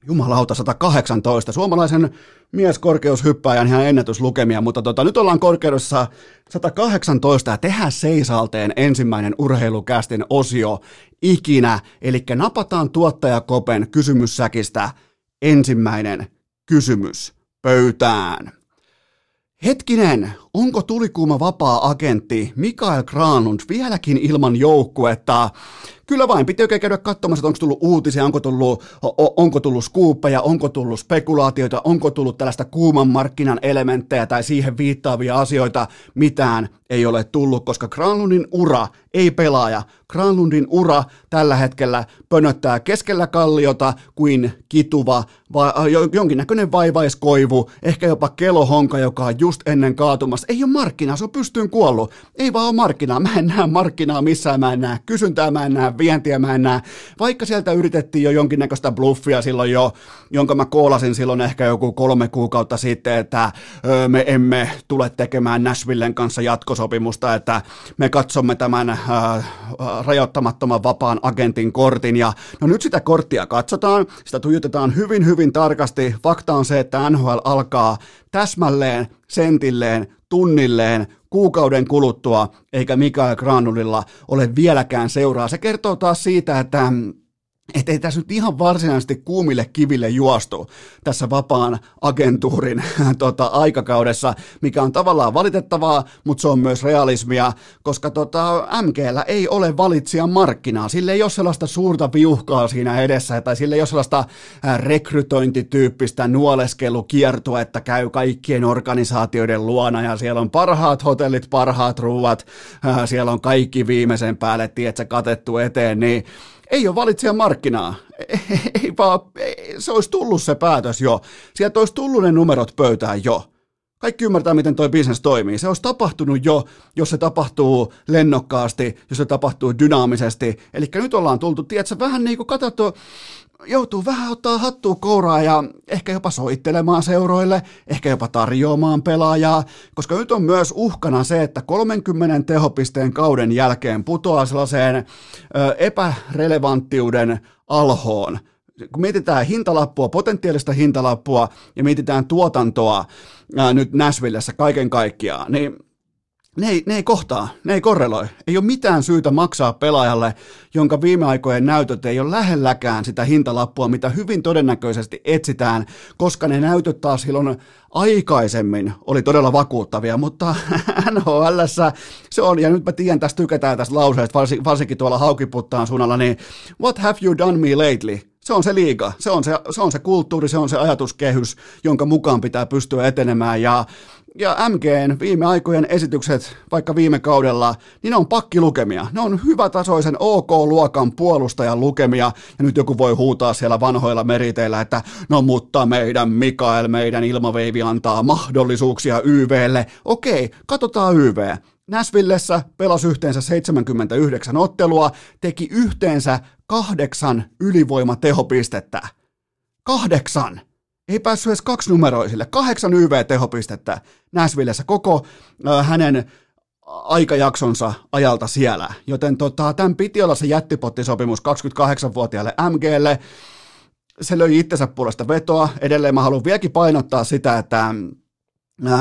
Jumalauta 118, suomalaisen mieskorkeushyppääjän ihan ennätyslukemia, mutta tota, nyt ollaan korkeudessa 118 ja tehdään seisalteen ensimmäinen urheilukästin osio ikinä, eli napataan tuottajakopen kysymyssäkistä ensimmäinen kysymys pöytään. Hetkinen, onko tulikuuma vapaa-agentti Mikael Granlund vieläkin ilman joukkuetta? Kyllä vain, piti oikein käydä katsomassa, että onko tullut uutisia, onko tullut, onko tullut skuuppeja, onko tullut spekulaatioita, onko tullut tällaista kuuman markkinan elementtejä tai siihen viittaavia asioita. Mitään ei ole tullut, koska Granlundin ura, ei pelaaja, Granlundin ura tällä hetkellä pönöttää keskellä kalliota kuin kituva, va, jonkinnäköinen vaivaiskoivu, ehkä jopa kelohonka, joka on just ennen kaatumassa. Ei ole markkinaa, se on pystyyn kuollut. Ei vaan ole markkinaa, mä en näe markkinaa missään, mä en näe kysyntää, mä en näe vientiä mä en näe. Vaikka sieltä yritettiin jo jonkinnäköistä bluffia silloin jo, jonka mä koolasin silloin ehkä joku kolme kuukautta sitten, että me emme tule tekemään Nashvillen kanssa jatkosopimusta, että me katsomme tämän ö, rajoittamattoman vapaan agentin kortin ja no nyt sitä korttia katsotaan, sitä tuijotetaan hyvin hyvin tarkasti. Fakta on se, että NHL alkaa täsmälleen, sentilleen, tunnilleen, kuukauden kuluttua, eikä Mikael Granulilla ole vieläkään seuraa. Se kertoo taas siitä, että että ei tässä nyt ihan varsinaisesti kuumille kiville juostu tässä vapaan agentuurin tota, aikakaudessa, mikä on tavallaan valitettavaa, mutta se on myös realismia, koska tota, MGllä ei ole valitsijan markkinaa. Sillä ei ole sellaista suurta viuhkaa siinä edessä, tai sillä ei ole sellaista rekrytointityyppistä nuoleskelukiertoa, että käy kaikkien organisaatioiden luona, ja siellä on parhaat hotellit, parhaat ruuat, siellä on kaikki viimeisen päälle, tietsä, katettu eteen, niin ei ole valitsijan markkinaa. Ei, vaan, ei, se olisi tullut se päätös jo. Sieltä olisi tullut ne numerot pöytään jo. Kaikki ymmärtää, miten toi bisnes toimii. Se olisi tapahtunut jo, jos se tapahtuu lennokkaasti, jos se tapahtuu dynaamisesti. Eli nyt ollaan tultu, tiedätkö, vähän niin kuin katsottu, joutuu vähän ottaa hattua kouraa ja ehkä jopa soittelemaan seuroille, ehkä jopa tarjoamaan pelaajaa, koska nyt on myös uhkana se, että 30 tehopisteen kauden jälkeen putoaa sellaiseen ö, epärelevanttiuden alhoon. Kun mietitään hintalappua, potentiaalista hintalappua ja mietitään tuotantoa ää, nyt Nashvillessä kaiken kaikkiaan, niin ne ei, ne ei kohtaa, ne ei korreloi. Ei ole mitään syytä maksaa pelaajalle, jonka viime aikojen näytöt ei ole lähelläkään sitä hintalappua, mitä hyvin todennäköisesti etsitään, koska ne näytöt taas silloin aikaisemmin oli todella vakuuttavia, mutta nhl se on, ja nyt mä tiedän, tästä tykätään tästä lauseesta, varsinkin tuolla haukiputtaan suunnalla, niin what have you done me lately? Se on se liiga, se on se, se on se kulttuuri, se on se ajatuskehys, jonka mukaan pitää pystyä etenemään, ja ja MGn viime aikojen esitykset, vaikka viime kaudella, niin ne on pakkilukemia. Ne on hyvätasoisen OK-luokan puolustajan lukemia, ja nyt joku voi huutaa siellä vanhoilla meriteillä, että no mutta meidän Mikael, meidän ilmaveivi antaa mahdollisuuksia YVlle. Okei, katsotaan YV. Näsvillessä pelasi yhteensä 79 ottelua, teki yhteensä kahdeksan ylivoimatehopistettä. Kahdeksan! Ei päässyt edes kaksinumeroisille. Kahdeksan YV-tehopistettä Näsvillessä koko äh, hänen aikajaksonsa ajalta siellä. Joten tota, tämän piti olla se jättipottisopimus 28-vuotiaalle MGlle. Se löi itsensä puolesta vetoa. Edelleen mä haluan vieläkin painottaa sitä, että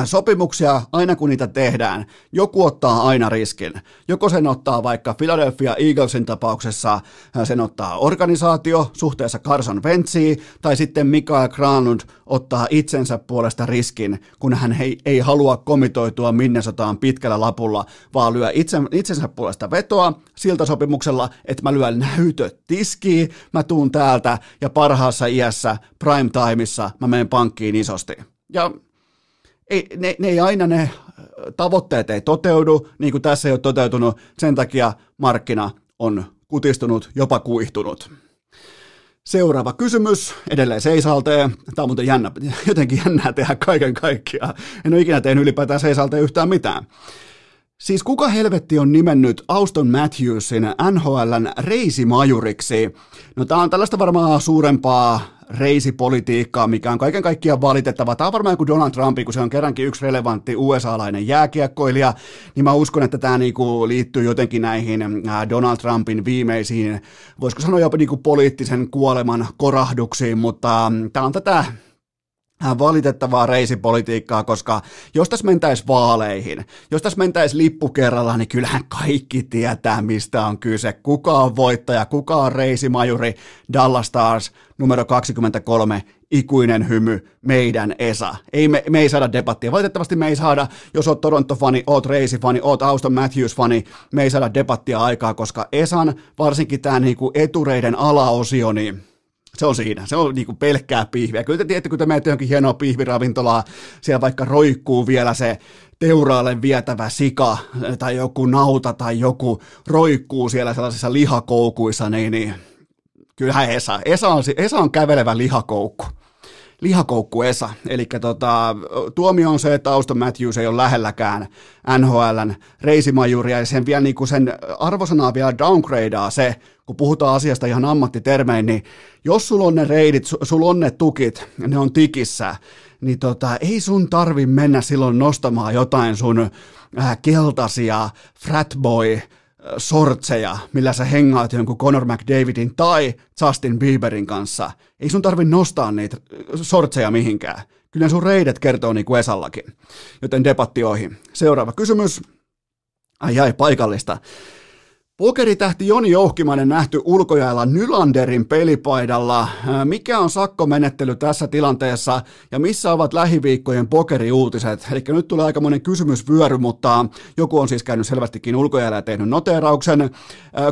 sopimuksia, aina kun niitä tehdään, joku ottaa aina riskin. Joko sen ottaa vaikka Philadelphia Eaglesin tapauksessa, äh, sen ottaa organisaatio suhteessa Carson Wentsiin, tai sitten Mikael Granlund ottaa itsensä puolesta riskin, kun hän ei, ei halua komitoitua Minnesotaan pitkällä lapulla, vaan lyö itse, itsensä puolesta vetoa siltä sopimuksella, että mä lyön näytöt tiskiin, mä tuun täältä ja parhaassa iässä prime timeissa mä menen pankkiin isosti. Ja ei, ne, ne ei aina ne tavoitteet ei toteudu, niin kuin tässä ei ole toteutunut, sen takia markkina on kutistunut, jopa kuihtunut. Seuraava kysymys, edelleen seisalteen. Tämä on muuten jännä, jotenkin jännää tehdä kaiken kaikkiaan. En ole ikinä tehnyt ylipäätään seisalteen yhtään mitään. Siis kuka helvetti on nimennyt Auston Matthewsin NHLn reisimajuriksi? No tämä on tällaista varmaan suurempaa reisipolitiikkaa, mikä on kaiken kaikkiaan valitettava. Tämä on varmaan kuin Donald Trump, kun se on kerrankin yksi relevantti USA-lainen jääkiekkoilija, niin mä uskon, että tämä niinku liittyy jotenkin näihin Donald Trumpin viimeisiin, voisiko sanoa jopa niinku poliittisen kuoleman korahduksiin, mutta mm, tämä on tätä valitettavaa reisipolitiikkaa, koska jos tässä mentäisiin vaaleihin, jos tässä mentäisiin lippu kerralla, niin kyllähän kaikki tietää, mistä on kyse. Kuka on voittaja, kuka on reisimajuri, Dallas Stars, numero 23, ikuinen hymy, meidän Esa. Ei me, me ei saada debattia. Valitettavasti me ei saada, jos oot Toronto-fani, oot Reisi-fani, oot Auston Matthews-fani, me ei saada debattia aikaa, koska Esan, varsinkin tämä niinku etureiden alaosio, niin se on siinä. Se on niinku pelkkää pihviä. Kyllä te tiedätte, kun te menette johonkin hienoa pihviravintolaa, siellä vaikka roikkuu vielä se teuraalle vietävä sika tai joku nauta tai joku roikkuu siellä sellaisissa lihakoukuissa, niin, niin kyllähän Esa. Esa on, Esa on kävelevä lihakoukku lihakoukku Esa. Eli tota, tuomio on se, että Auston Matthews ei ole lähelläkään NHLn reisimajuria ja sen, vielä niin kuin sen arvosanaa vielä downgradeaa se, kun puhutaan asiasta ihan ammattitermein, niin jos sulla on ne reidit, sulla on ne tukit, ne on tikissä, niin tota, ei sun tarvi mennä silloin nostamaan jotain sun äh, keltaisia fratboy sortseja, millä sä hengaat jonkun Conor McDavidin tai Justin Bieberin kanssa. Ei sun tarvi nostaa niitä sortseja mihinkään. Kyllä sun reidet kertoo niin kuin Esallakin. Joten debatti ohi. Seuraava kysymys. Ai ai, paikallista. Pokeritähti Joni Jouhkimainen nähty ulkojailla Nylanderin pelipaidalla. Mikä on sakkomenettely tässä tilanteessa ja missä ovat lähiviikkojen pokeriuutiset? Eli nyt tulee aika monen kysymysvyöry, mutta joku on siis käynyt selvästikin ulkojailla ja tehnyt noteerauksen.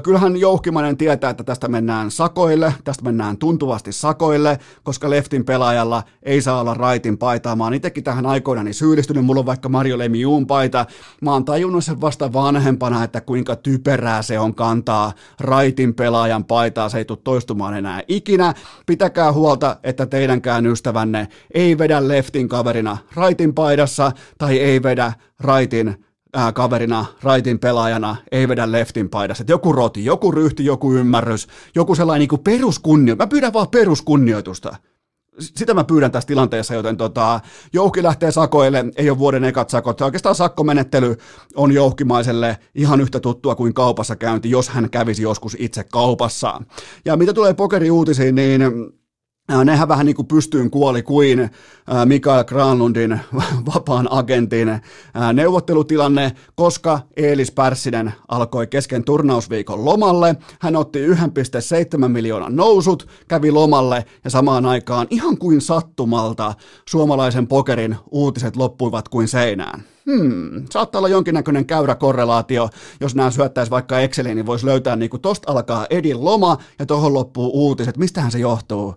Kyllähän Jouhkimainen tietää, että tästä mennään sakoille, tästä mennään tuntuvasti sakoille, koska leftin pelaajalla ei saa olla raitin paitaa. Mä oon itsekin tähän aikoinani syyllistynyt, mulla on vaikka Mario Lemiuun paita. Mä oon tajunnut sen vasta vanhempana, että kuinka typerää se johon kantaa raitin pelaajan paitaa. Se ei tule toistumaan enää ikinä. Pitäkää huolta, että teidänkään ystävänne ei vedä leftin kaverina raitin paidassa tai ei vedä raitin ää, kaverina, raitin pelaajana, ei vedä leftin paidassa. Et joku roti, joku ryhti, joku ymmärrys, joku sellainen niin peruskunnioitus. Mä pyydän vaan peruskunnioitusta sitä mä pyydän tässä tilanteessa, joten tota, Jouki lähtee sakoille, ei ole vuoden ekat sakot. Oikeastaan sakkomenettely on jouhkimaiselle ihan yhtä tuttua kuin kaupassa käynti, jos hän kävisi joskus itse kaupassa. Ja mitä tulee pokeriuutisiin, niin Nehän vähän niin kuin pystyyn kuoli kuin Mikael Granlundin vapaan agentin neuvottelutilanne, koska Eelis Pärssinen alkoi kesken turnausviikon lomalle. Hän otti 1,7 miljoonan nousut, kävi lomalle ja samaan aikaan ihan kuin sattumalta suomalaisen pokerin uutiset loppuivat kuin seinään. Hmm, saattaa olla jonkinnäköinen käyrä korrelaatio, jos nämä syöttäisi vaikka Exceliin, niin voisi löytää niin kuin tosta alkaa Edin loma ja tuohon loppuu uutiset. Mistähän se johtuu?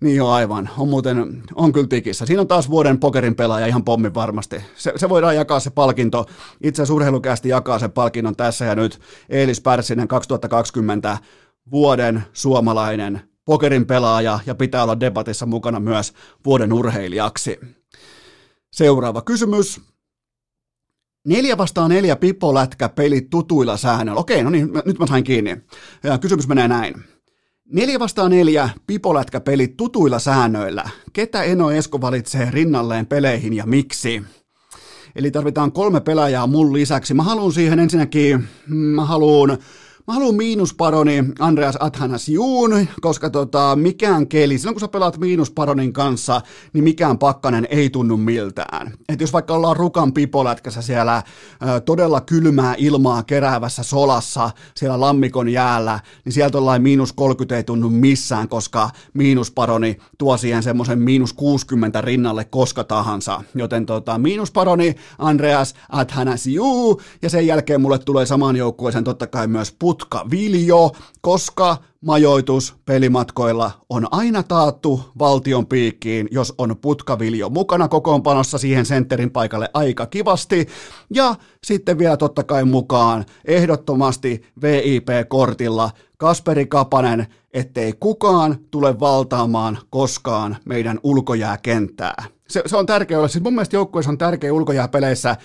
Niin jo aivan, on muuten, on kyllä tikissä. Siinä on taas vuoden pokerin pelaaja ihan pommin varmasti. Se, se voidaan jakaa se palkinto. Itse asiassa jakaa sen palkinnon tässä ja nyt. Eelis Pärssinen 2020 vuoden suomalainen pokerin pelaaja ja pitää olla debatissa mukana myös vuoden urheilijaksi. Seuraava kysymys. Neljä vastaan neljä pipolätkä pelit tutuilla säännöillä. Okei, no niin, nyt mä sain kiinni. Ja kysymys menee näin. Neljä vastaan neljä pipolätkäpelit tutuilla säännöillä. Ketä Eno Esko valitsee rinnalleen peleihin ja miksi? Eli tarvitaan kolme pelaajaa mun lisäksi. Mä haluan siihen ensinnäkin, mä haluan Mä haluan miinusparoni Andreas Juun, koska tota, mikään keli, silloin kun sä pelaat miinusparonin kanssa, niin mikään pakkanen ei tunnu miltään. Et jos vaikka ollaan rukan pipolätkässä siellä ö, todella kylmää ilmaa keräävässä solassa, siellä lammikon jäällä, niin sieltä ollaan miinus 30 ei tunnu missään, koska miinusparoni tuo siihen semmoisen miinus 60 rinnalle koska tahansa. Joten tota, miinusparoni Andreas Juu, ja sen jälkeen mulle tulee samaan joukkueeseen totta kai myös put Putka Viljo, koska majoitus pelimatkoilla on aina taattu valtion piikkiin, jos on putkaviljo mukana kokoonpanossa siihen sentterin paikalle aika kivasti. Ja sitten vielä totta kai mukaan ehdottomasti VIP-kortilla Kasperi Kapanen, ettei kukaan tule valtaamaan koskaan meidän ulkojääkenttää. Se, se on tärkeää olla. Siis mun mielestä joukkueessa on tärkeä ulkojääpeleissä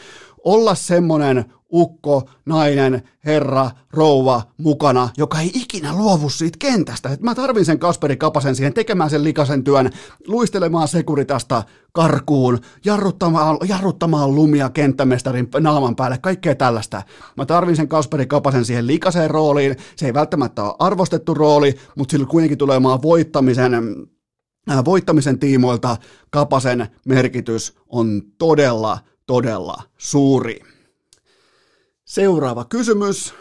olla semmoinen ukko, nainen, herra, rouva mukana, joka ei ikinä luovu siitä kentästä. Et mä tarvin sen Kasperi Kapasen siihen tekemään sen likasen työn, luistelemaan sekuritasta karkuun, jarruttamaan, jarruttamaan lumia kenttämestarin naaman päälle, kaikkea tällaista. Mä tarvin sen Kasperi Kapasen siihen likaseen rooliin. Se ei välttämättä ole arvostettu rooli, mutta sillä kuitenkin tulee voittamisen äh, voittamisen tiimoilta Kapasen merkitys on todella, todella suuri. Seuraava kysymys.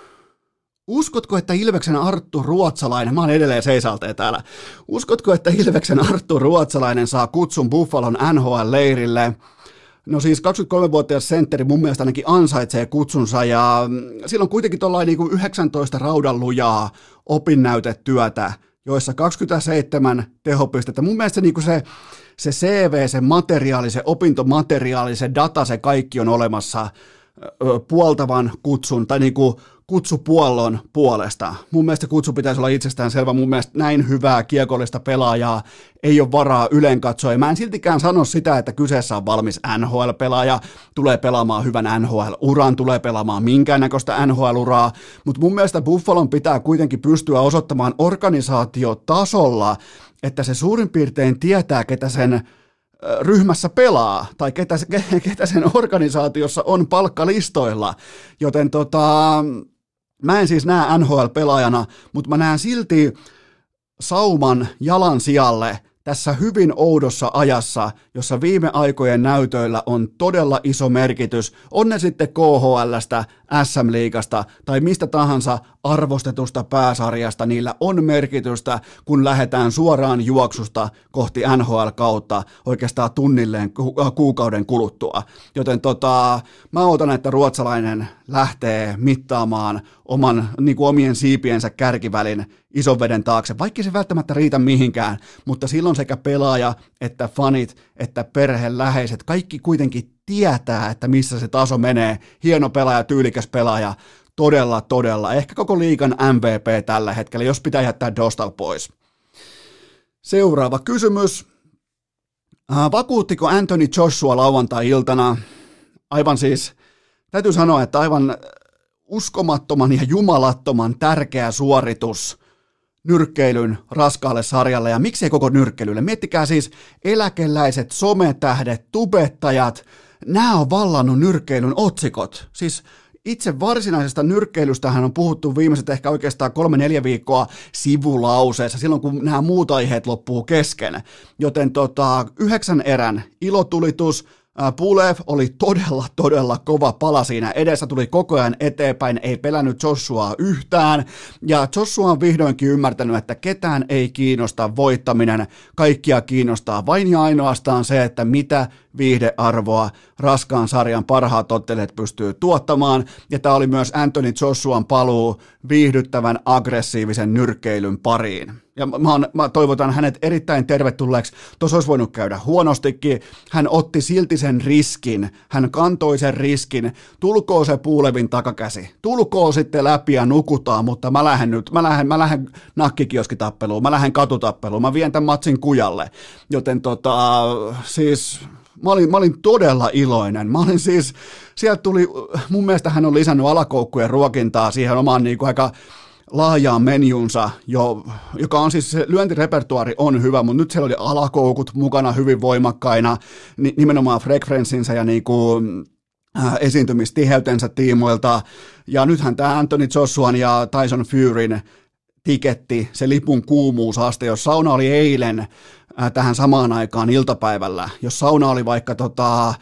Uskotko, että Ilveksen Arttu Ruotsalainen, mä oon edelleen seisalteen täällä, uskotko, että Ilveksen Arttu Ruotsalainen saa kutsun Buffalon NHL-leirille? No siis 23-vuotias sentteri mun mielestä ainakin ansaitsee kutsunsa ja silloin kuitenkin tuollainen niin 19 raudanlujaa opinnäytetyötä, joissa 27 tehopistettä. Mun mielestä se, niin se, se CV, se materiaali, se opintomateriaali, se data, se kaikki on olemassa puoltavan kutsun tai niin kuin kutsupuollon puolesta. Mun mielestä kutsu pitäisi olla itsestään selvä. Mun mielestä näin hyvää kiekollista pelaajaa ei ole varaa ylen katsoa. Mä en siltikään sano sitä, että kyseessä on valmis NHL-pelaaja, tulee pelaamaan hyvän NHL-uran, tulee pelaamaan minkäännäköistä NHL-uraa, mutta mun mielestä Buffalon pitää kuitenkin pystyä osoittamaan organisaatiotasolla, että se suurin piirtein tietää, ketä sen ryhmässä pelaa tai ketä, ketä sen organisaatiossa on palkkalistoilla. Joten tota, mä en siis näe NHL-pelaajana, mutta mä näen silti sauman jalan sijalle – tässä hyvin oudossa ajassa, jossa viime aikojen näytöillä on todella iso merkitys, on ne sitten KHLstä, SM-liigasta tai mistä tahansa arvostetusta pääsarjasta, niillä on merkitystä, kun lähdetään suoraan juoksusta kohti NHL-kautta oikeastaan tunnilleen äh, kuukauden kuluttua. Joten tota, mä odotan, että ruotsalainen lähtee mittaamaan oman, niin kuin omien siipiensä kärkivälin ison veden taakse, vaikka se välttämättä riitä mihinkään, mutta silloin sekä pelaaja että fanit että perhe läheiset, kaikki kuitenkin tietää, että missä se taso menee. Hieno pelaaja, tyylikäs pelaaja, todella, todella, ehkä koko liikan MVP tällä hetkellä, jos pitää jättää Dostal pois. Seuraava kysymys. Äh, vakuuttiko Anthony Joshua lauantai-iltana? Aivan siis, täytyy sanoa, että aivan uskomattoman ja jumalattoman tärkeä suoritus nyrkkeilyn raskaalle sarjalle ja miksei koko nyrkkeilylle. Miettikää siis eläkeläiset, sometähdet, tubettajat, nämä on vallannut nyrkkeilyn otsikot. Siis itse varsinaisesta nyrkkeilystähän on puhuttu viimeiset ehkä oikeastaan kolme-neljä viikkoa sivulauseessa, silloin kun nämä muut aiheet loppuu kesken. Joten tota, yhdeksän erän ilotulitus, Pulev oli todella, todella kova pala siinä edessä, tuli koko ajan eteenpäin, ei pelännyt Joshuaa yhtään, ja Joshua on vihdoinkin ymmärtänyt, että ketään ei kiinnosta voittaminen, kaikkia kiinnostaa vain ja ainoastaan se, että mitä viihdearvoa raskaan sarjan parhaat ottelijat pystyy tuottamaan, ja tämä oli myös Anthony Joshuan paluu viihdyttävän aggressiivisen nyrkkeilyn pariin. Ja mä, on, mä toivotan hänet erittäin tervetulleeksi. Tuossa olisi voinut käydä huonostikin. Hän otti silti sen riskin. Hän kantoi sen riskin. Tulkoo se puulevin takakäsi. Tulkoo sitten läpi ja nukutaan, mutta mä lähden nyt, mä lähden, mä lähden nakkikioskitappeluun, mä lähden katutappeluun, mä vien tämän matsin kujalle. Joten tota, siis Mä olin, mä olin todella iloinen. Mä olin siis, sieltä tuli, mun mielestä hän on lisännyt alakoukkujen ruokintaa siihen omaan niin kuin aika laajaan menjunsa, jo, joka on siis, se lyöntirepertuari on hyvä, mutta nyt siellä oli alakoukut mukana hyvin voimakkaina, nimenomaan frekvenssinsä ja niin kuin, äh, esiintymistiheytensä tiimoilta. Ja nythän tämä Anthony Joshuan ja Tyson Furyn tiketti, se lipun kuumuusaste, jos sauna oli eilen äh, tähän samaan aikaan iltapäivällä, jos sauna oli vaikka tota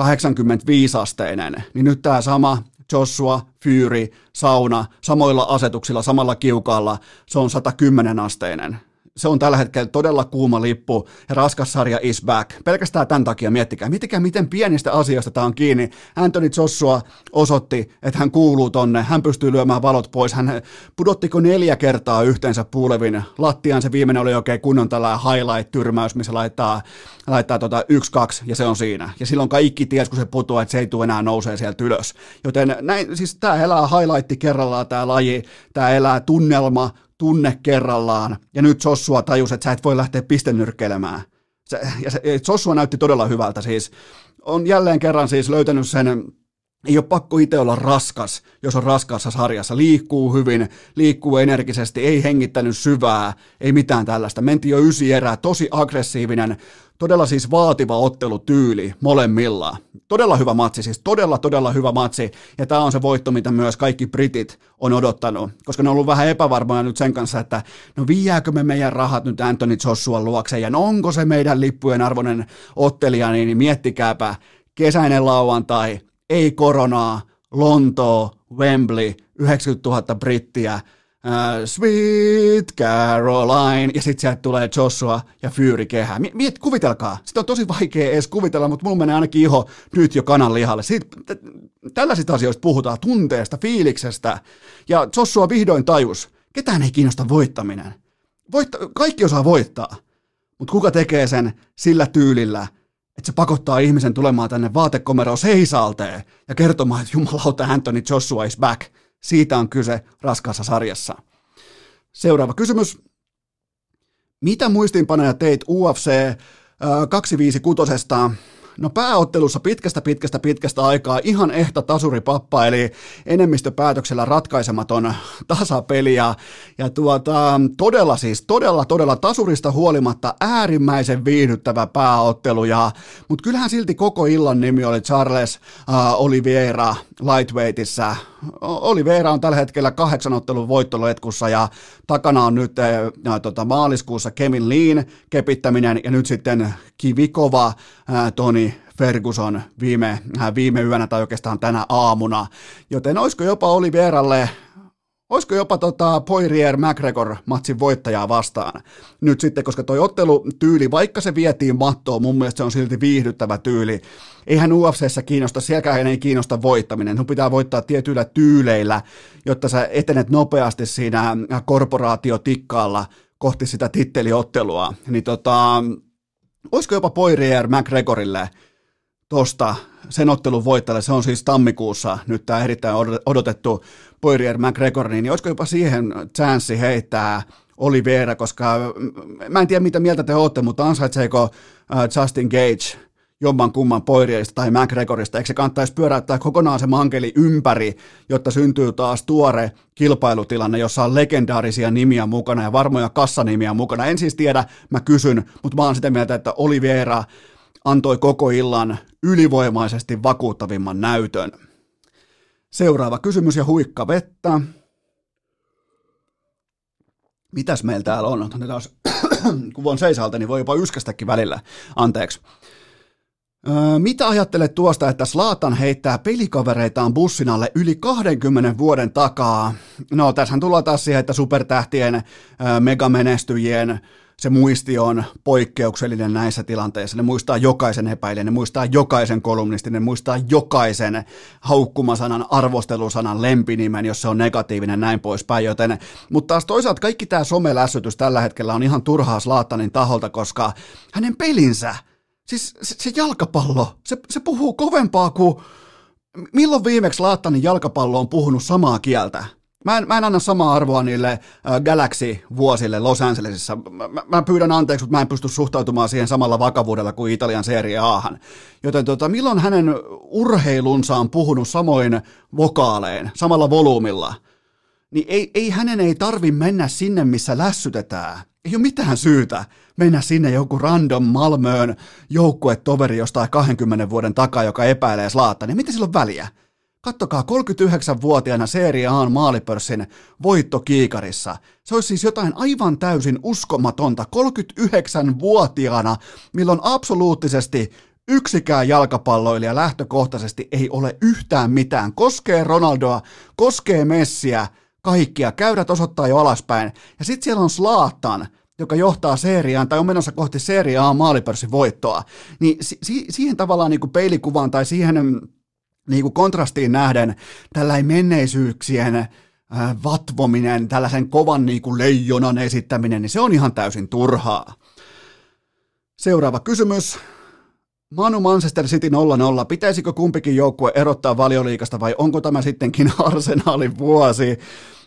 85-asteinen, niin nyt tämä sama Joshua, Fury, sauna, samoilla asetuksilla, samalla kiukaalla, se on 110 asteinen se on tällä hetkellä todella kuuma lippu ja raskas sarja is back. Pelkästään tämän takia miettikää, miettikää miten pienistä asioista tämä on kiinni. Anthony Joshua osoitti, että hän kuuluu tonne, hän pystyy lyömään valot pois. Hän pudottiko neljä kertaa yhteensä puulevin lattiaan. Se viimeinen oli oikein kunnon tällä highlight-tyrmäys, missä laittaa, laittaa tota yksi, kaksi ja se on siinä. Ja silloin kaikki ties, kun se putoaa, että se ei tule enää nousee sieltä ylös. Joten näin, siis tämä elää highlight kerrallaan tämä laji, tämä elää tunnelma, tunne kerrallaan, ja nyt Joshua tajus, että sä et voi lähteä pistenyrkkeilemään. Se, ja se, Joshua näytti todella hyvältä siis. On jälleen kerran siis löytänyt sen, ei ole pakko itse olla raskas, jos on raskaassa sarjassa. Liikkuu hyvin, liikkuu energisesti, ei hengittänyt syvää, ei mitään tällaista. Menti jo ysi erää, tosi aggressiivinen, Todella siis vaativa ottelutyyli molemmilla. Todella hyvä matsi, siis todella todella hyvä matsi. Ja tämä on se voitto, mitä myös kaikki britit on odottanut, koska ne on ollut vähän epävarmoja nyt sen kanssa, että no viiääkö me meidän rahat nyt Anthony Joshuan luokse ja no onko se meidän lippujen arvoinen ottelija, niin miettikääpä kesäinen lauantai, ei koronaa, Lontoo, Wembley, 90 000 brittiä, Sweet Caroline, ja sitten sieltä tulee Joshua ja Fury kehä. Miet, kuvitelkaa, sitä on tosi vaikea edes kuvitella, mutta mulla menee ainakin iho nyt jo kanan lihalle. Siitä, tällaisista asioista puhutaan, tunteesta, fiiliksestä, ja Joshua vihdoin tajus, ketään ei kiinnosta voittaminen. Voitta, kaikki osaa voittaa, mutta kuka tekee sen sillä tyylillä, että se pakottaa ihmisen tulemaan tänne vaatekomeroon seisalteen ja kertomaan, että jumalauta Anthony Joshua is back – siitä on kyse raskaassa sarjassa. Seuraava kysymys. Mitä muistiinpanoja teit UFC 256? No pääottelussa pitkästä pitkästä pitkästä aikaa ihan ehta tasuripappa, eli enemmistöpäätöksellä ratkaisematon tasapeli ja, ja tuota, todella siis, todella todella tasurista huolimatta äärimmäisen viihdyttävä pääottelu, ja, mutta kyllähän silti koko illan nimi oli Charles uh, Oliveira Lightweightissa. Oliveira on tällä hetkellä kahdeksan ottelun voittoletkussa ja takana on nyt äh, tota, maaliskuussa Kevin Lean kepittäminen ja nyt sitten kivikova äh, Toni Ferguson viime, äh, viime yönä tai oikeastaan tänä aamuna. Joten olisiko jopa Oliveiralle Olisiko jopa tota Poirier McGregor matsin voittajaa vastaan nyt sitten, koska toi ottelutyyli, vaikka se vietiin mattoon, mun mielestä se on silti viihdyttävä tyyli. Eihän UFCssä kiinnosta, sielläkään ei kiinnosta voittaminen. Sun pitää voittaa tietyillä tyyleillä, jotta sä etenet nopeasti siinä korporaatiotikkaalla kohti sitä titteliottelua. Niin tota, olisiko jopa Poirier McGregorille tosta sen ottelun voittajalle, se on siis tammikuussa nyt tämä erittäin odotettu Poirier McGregor, niin olisiko jopa siihen chanssi heittää Oliveira, koska mä en tiedä mitä mieltä te olette, mutta ansaitseeko Justin Gage jomman kumman Poirierista tai McGregorista, eikö se kannattaisi pyöräyttää kokonaan se mankeli ympäri, jotta syntyy taas tuore kilpailutilanne, jossa on legendaarisia nimiä mukana ja varmoja kassanimiä mukana. En siis tiedä, mä kysyn, mutta mä oon sitä mieltä, että Oliveira antoi koko illan ylivoimaisesti vakuuttavimman näytön. Seuraava kysymys ja huikka vettä. Mitäs meillä täällä on? Taas, kun on seisalta, niin voi jopa yskästäkin välillä. Anteeksi. Öö, mitä ajattelet tuosta, että Slaatan heittää pelikavereitaan bussin alle yli 20 vuoden takaa? No, tässähän tullaan taas siihen, että supertähtien, öö, megamenestyjien, se muisti on poikkeuksellinen näissä tilanteissa. Ne muistaa jokaisen epäilijän, ne muistaa jokaisen kolumnistin, ne muistaa jokaisen haukkumasanan, arvostelusanan, lempinimen, jos se on negatiivinen, näin poispäin. Joten, mutta taas toisaalta kaikki tämä somelässytys tällä hetkellä on ihan turhaa Slaattanin taholta, koska hänen pelinsä, siis se, se jalkapallo, se, se puhuu kovempaa kuin milloin viimeksi Laattanin jalkapallo on puhunut samaa kieltä? Mä en, mä en anna samaa arvoa niille äh, Galaxy-vuosille Los Angelesissa. Mä, mä pyydän anteeksi, mutta mä en pysty suhtautumaan siihen samalla vakavuudella kuin Italian Serie Ahan. Joten tota, milloin hänen urheilunsa on puhunut samoin vokaalein, samalla volyymilla, niin ei, ei hänen ei tarvi mennä sinne, missä lässytetään. Ei ole mitään syytä mennä sinne joku random Malmöön joukkuetoveri jostain 20 vuoden takaa, joka epäilee slaatta, niin mitä sillä on väliä? Kattokaa 39-vuotiaana Serie A maalipörssin voittokiikarissa. Se olisi siis jotain aivan täysin uskomatonta 39-vuotiaana, milloin absoluuttisesti yksikään jalkapalloilija lähtökohtaisesti ei ole yhtään mitään. Koskee Ronaldoa, koskee Messiä, kaikkia. Käyrät osoittaa jo alaspäin. Ja sitten siellä on Slaattan, joka johtaa seriaan tai on menossa kohti seriaa maalipörssin voittoa. Niin si- siihen tavallaan niin kuin peilikuvaan tai siihen niin kuin kontrastiin nähden tällainen menneisyyksien äh, vatvominen, tällaisen kovan niin kuin leijonan esittäminen, niin se on ihan täysin turhaa. Seuraava kysymys. Manu Manchester City 0-0. Pitäisikö kumpikin joukkue erottaa valioliikasta vai onko tämä sittenkin arsenaalin vuosi?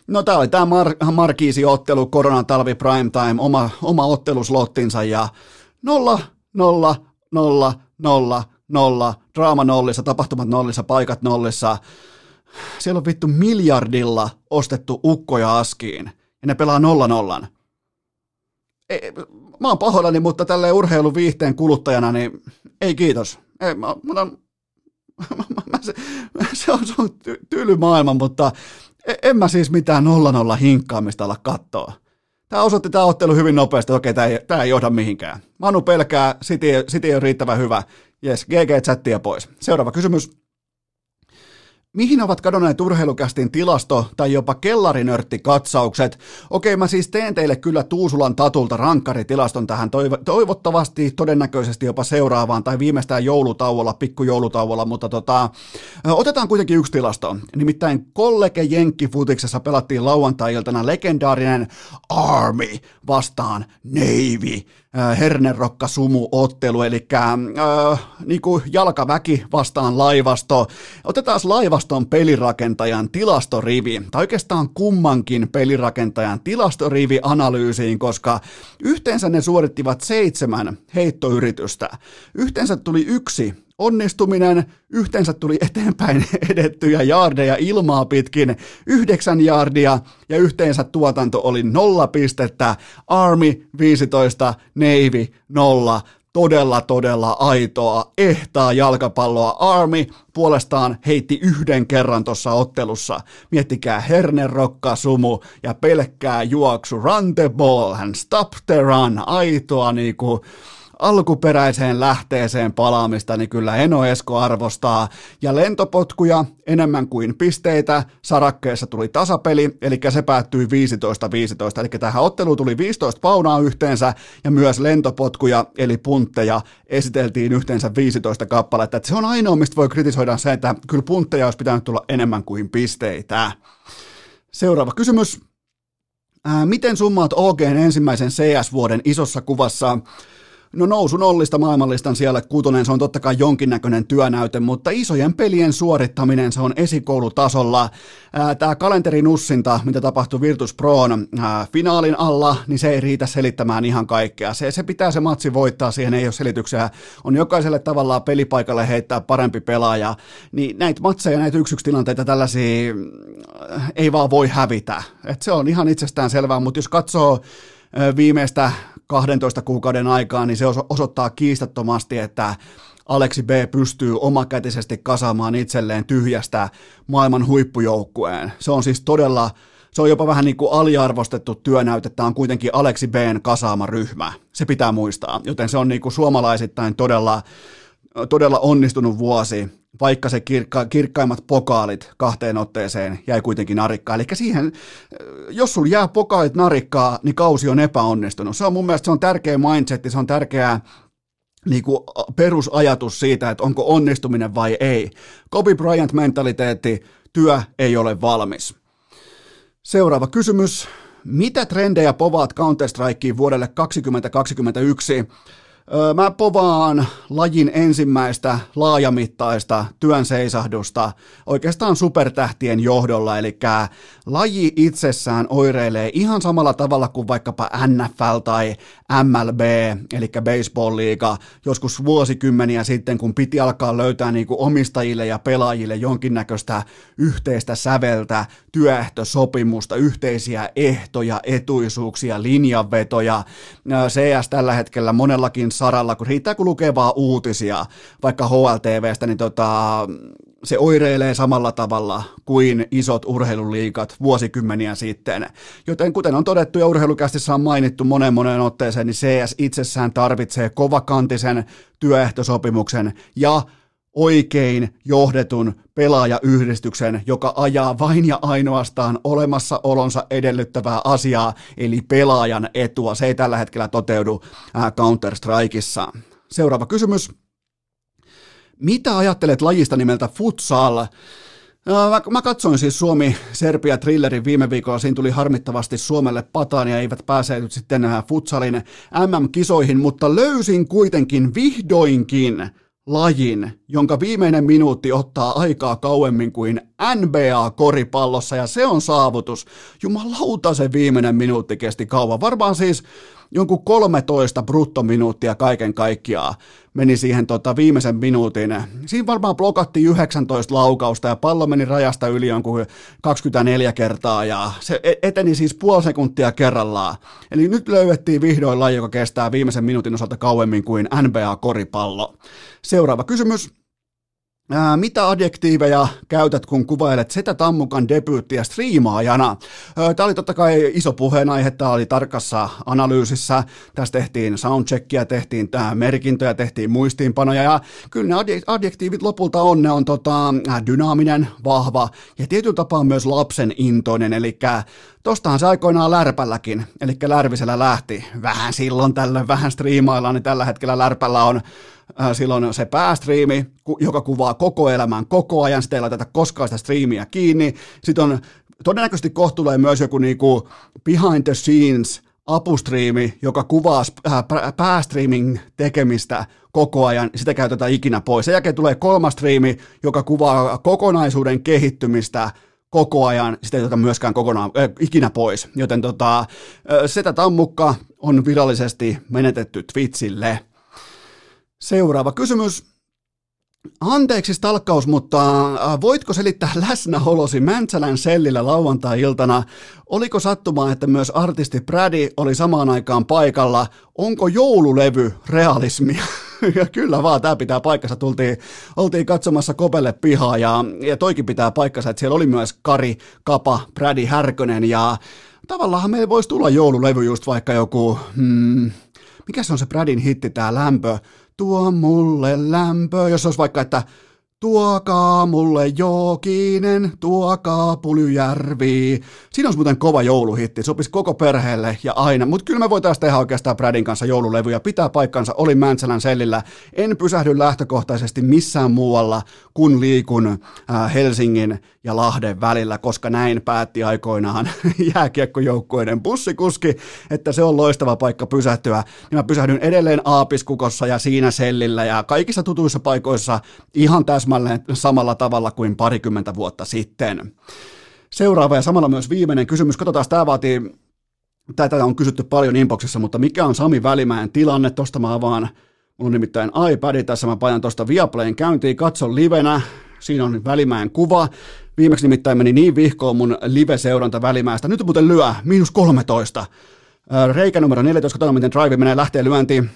No tämä oli tämä Mar- Markiisi-ottelu, koronan talvi primetime, oma, oma otteluslottinsa ja 0, 0, 0, 0, nolla, draama nollissa, tapahtumat nollissa, paikat nollissa. Siellä on vittu miljardilla ostettu ukkoja askiin ja ne pelaa nolla nollan. Ei, mä oon pahoillani, mutta tälleen urheiluviihteen kuluttajana, niin ei kiitos. Ei, mä, mä, mä, mä, se, se, on, se on ty, tyly maailma, mutta e, en mä siis mitään nolla nolla hinkkaamista olla kattoa. Tämä osoitti tämä ottelu hyvin nopeasti, okei, tämä ei, tämä ei johda mihinkään. Manu pelkää, City, City on riittävän hyvä. Jes, GG-chattia pois. Seuraava kysymys. Mihin ovat kadonneet urheilukästin tilasto tai jopa kellarinörttikatsaukset? Okei, mä siis teen teille kyllä Tuusulan tatulta rankkaritilaston tähän toivottavasti, todennäköisesti jopa seuraavaan tai viimeistään joulutauolla, pikkujoulutauolla, mutta tota, otetaan kuitenkin yksi tilasto. Nimittäin kollege Jenkkifutiksessa pelattiin lauantai-iltana legendaarinen Army vastaan Navy Äh, hernerokka sumu ottelu, eli äh, niin kuin jalkaväki vastaan laivasto. Otetaan laivaston pelirakentajan tilastorivi, tai oikeastaan kummankin pelirakentajan tilastorivi analyysiin, koska yhteensä ne suorittivat seitsemän heittoyritystä. Yhteensä tuli yksi onnistuminen, yhteensä tuli eteenpäin edettyjä jaardeja ilmaa pitkin, yhdeksän jaardia ja yhteensä tuotanto oli nolla pistettä, Army 15, Navy 0, todella todella aitoa, ehtaa jalkapalloa. Army puolestaan heitti yhden kerran tuossa ottelussa. Miettikää Rokka Sumu ja pelkkää juoksu, run the ball and stop the run, aitoa niinku alkuperäiseen lähteeseen palaamista, niin kyllä Eno Esko arvostaa. Ja lentopotkuja enemmän kuin pisteitä. Sarakkeessa tuli tasapeli, eli se päättyi 15-15. Eli tähän otteluun tuli 15 paunaa yhteensä, ja myös lentopotkuja, eli puntteja, esiteltiin yhteensä 15 kappaletta. Että se on ainoa, mistä voi kritisoida se, että kyllä puntteja olisi pitänyt tulla enemmän kuin pisteitä. Seuraava kysymys. Ää, miten summaat OGn ensimmäisen CS-vuoden isossa kuvassa? No nousu nollista maailmanlistan siellä kutonen, se on totta kai jonkinnäköinen työnäyte, mutta isojen pelien suorittaminen, se on esikoulutasolla. Tämä kalenterinussinta, mitä tapahtui Virtus Proon ää, finaalin alla, niin se ei riitä selittämään ihan kaikkea. Se, se pitää se matsi voittaa, siihen ei ole selityksiä. On jokaiselle tavallaan pelipaikalle heittää parempi pelaaja. Niin näitä matseja, näitä yksi tilanteita tällaisia ei vaan voi hävitä. Et se on ihan itsestään selvää, mutta jos katsoo viimeistä 12 kuukauden aikaa, niin se osoittaa kiistattomasti, että Aleksi B pystyy omakätisesti kasaamaan itselleen tyhjästä maailman huippujoukkueen. Se on siis todella, se on jopa vähän niin kuin aliarvostettu työnäyte, tämä on kuitenkin Aleksi Bn kasaama ryhmä. Se pitää muistaa, joten se on niin kuin suomalaisittain todella, todella onnistunut vuosi vaikka se kirkka, kirkkaimmat pokaalit kahteen otteeseen jäi kuitenkin narikkaa. Eli siihen, jos sulla jää pokaalit narikkaa, niin kausi on epäonnistunut. Se on mun mielestä se on tärkeä mindset, se on tärkeää niin kuin perusajatus siitä, että onko onnistuminen vai ei. Kobe Bryant-mentaliteetti, työ ei ole valmis. Seuraava kysymys. Mitä trendejä povaat Counter-Strikeen vuodelle 2021? Mä povaan lajin ensimmäistä laajamittaista työn seisahdusta oikeastaan supertähtien johdolla, eli laji itsessään oireilee ihan samalla tavalla kuin vaikkapa NFL tai MLB, eli baseball-liiga, joskus vuosikymmeniä sitten, kun piti alkaa löytää niin kuin omistajille ja pelaajille jonkinnäköistä yhteistä säveltä, työehtosopimusta, yhteisiä ehtoja, etuisuuksia, linjanvetoja. CS tällä hetkellä monellakin saralla, kun riittää kun lukee vaan uutisia, vaikka HLTVstä, niin tota, se oireilee samalla tavalla kuin isot urheiluliikat vuosikymmeniä sitten. Joten kuten on todettu ja urheilukästissä on mainittu monen monen otteeseen, niin CS itsessään tarvitsee kovakantisen työehtosopimuksen ja oikein johdetun pelaajayhdistyksen, joka ajaa vain ja ainoastaan olemassaolonsa edellyttävää asiaa, eli pelaajan etua. Se ei tällä hetkellä toteudu Counter-Strikeissa. Seuraava kysymys. Mitä ajattelet lajista nimeltä futsal? Mä, katsoin siis Suomi-Serbia thrillerin viime viikolla, siinä tuli harmittavasti Suomelle pataan ja eivät päässeet sitten futsalin MM-kisoihin, mutta löysin kuitenkin vihdoinkin lajin, jonka viimeinen minuutti ottaa aikaa kauemmin kuin NBA-koripallossa, ja se on saavutus. Jumalauta se viimeinen minuutti kesti kauan. Varmaan siis jonkun 13 bruttominuuttia kaiken kaikkiaan meni siihen tota, viimeisen minuutin. Siinä varmaan blokattiin 19 laukausta ja pallo meni rajasta yli jonkun 24 kertaa ja se e-, eteni siis puoli sekuntia kerrallaan. Eli nyt löydettiin vihdoin laji, joka kestää viimeisen minuutin osalta kauemmin kuin NBA-koripallo. Seuraava kysymys. Mitä adjektiiveja käytät, kun kuvailet Setä Tammukan debyyttiä striimaajana? Tämä oli totta kai iso puheenaihe, tämä oli tarkassa analyysissä. Tässä tehtiin soundcheckia, tehtiin tää merkintöjä, tehtiin muistiinpanoja ja kyllä ne adjektiivit lopulta on, ne on tota, dynaaminen, vahva ja tietyllä tapaa myös lapsen intoinen, eli Tostahan se aikoinaan Lärpälläkin, eli Lärvisellä lähti vähän silloin tällöin, vähän striimaillaan, niin tällä hetkellä Lärpällä on äh, silloin se päästriimi, joka kuvaa koko elämän koko ajan, sitä ei laiteta koskaan sitä striimiä kiinni. Sitten on todennäköisesti kohtuulee myös joku niinku behind the scenes apustriimi, joka kuvaa äh, päästreaming tekemistä koko ajan, sitä käytetään ikinä pois. Sen jälkeen tulee kolmas striimi, joka kuvaa kokonaisuuden kehittymistä koko ajan, sitä ei oteta myöskään kokonaan, äh, ikinä pois. Joten tota, äh, Setä Tammukka on virallisesti menetetty Twitchille. Seuraava kysymys. Anteeksi stalkkaus, mutta äh, voitko selittää läsnäolosi Mäntsälän sellillä lauantai-iltana? Oliko sattumaa, että myös artisti Brady oli samaan aikaan paikalla? Onko joululevy realismia? ja kyllä vaan, tämä pitää paikkansa. Tultiin, oltiin katsomassa Kopelle pihaa ja, ja toikin pitää paikkansa, että siellä oli myös Kari, Kapa, Brady Härkönen ja tavallaan meillä voisi tulla joululevy just vaikka joku, hmm, mikä se on se Bradin hitti, tämä lämpö, tuo mulle lämpö, jos olisi vaikka, että Tuokaa mulle Jookinen, tuokaa Pulyjärvi. Siinä olisi muuten kova jouluhitti, sopisi koko perheelle ja aina. Mutta kyllä me voitaisiin tehdä oikeastaan Bradin kanssa joululevyjä. Pitää paikkansa, oli Mäntsälän sellillä. En pysähdy lähtökohtaisesti missään muualla, kun liikun äh, Helsingin ja Lahden välillä, koska näin päätti aikoinaan jääkiekkojoukkueiden bussikuski, että se on loistava paikka pysähtyä. Niin mä pysähdyn edelleen Aapiskukossa ja siinä sellillä ja kaikissa tutuissa paikoissa ihan täsmälleen samalla tavalla kuin parikymmentä vuotta sitten. Seuraava ja samalla myös viimeinen kysymys. Katsotaan, tämä vaatii, tätä on kysytty paljon inboxissa, mutta mikä on Sami Välimäen tilanne? Tuosta mä avaan, mulla on nimittäin iPad tässä, mä pajan tuosta Viaplayn käyntiin, katson livenä, siinä on Välimäen kuva. Viimeksi nimittäin meni niin vihkoon mun live-seuranta Välimäestä. Nyt muuten lyö, miinus 13. Reikä numero 14, katsotaan miten drive menee, lähtee lyöntiin.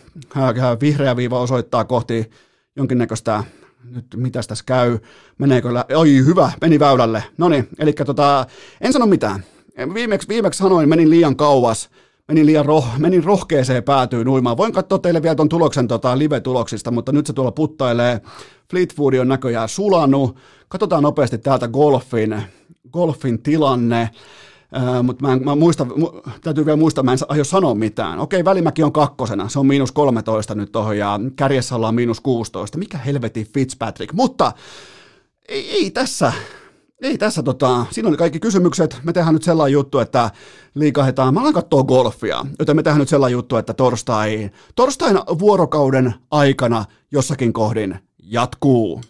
Vihreä viiva osoittaa kohti jonkinnäköistä nyt mitäs tässä käy, meneekö, lä- oi hyvä, meni väylälle. No niin, eli tota, en sano mitään. Viimeksi, viimeksi sanoin, menin liian kauas, menin liian roh, menin rohkeeseen päätyyn uimaan. Voin katsoa teille vielä tuon tuloksen tota, live-tuloksista, mutta nyt se tuolla puttailee. Fleetwood on näköjään sulanut. Katsotaan nopeasti täältä golfin, golfin tilanne. Mutta mä, mä muista, mu, täytyy vielä muistaa, mä en aio sanoa mitään. Okei, Välimäki on kakkosena, se on miinus 13 nyt tuohon ja kärjessä ollaan miinus 16. Mikä helvetin Fitzpatrick, mutta ei, ei tässä, ei tässä tota, siinä oli kaikki kysymykset. Me tehdään nyt sellainen juttu, että liikahetaan, mä alan katsoa golfia, joten me tehdään nyt sellainen juttu, että torstai, torstain vuorokauden aikana jossakin kohdin jatkuu.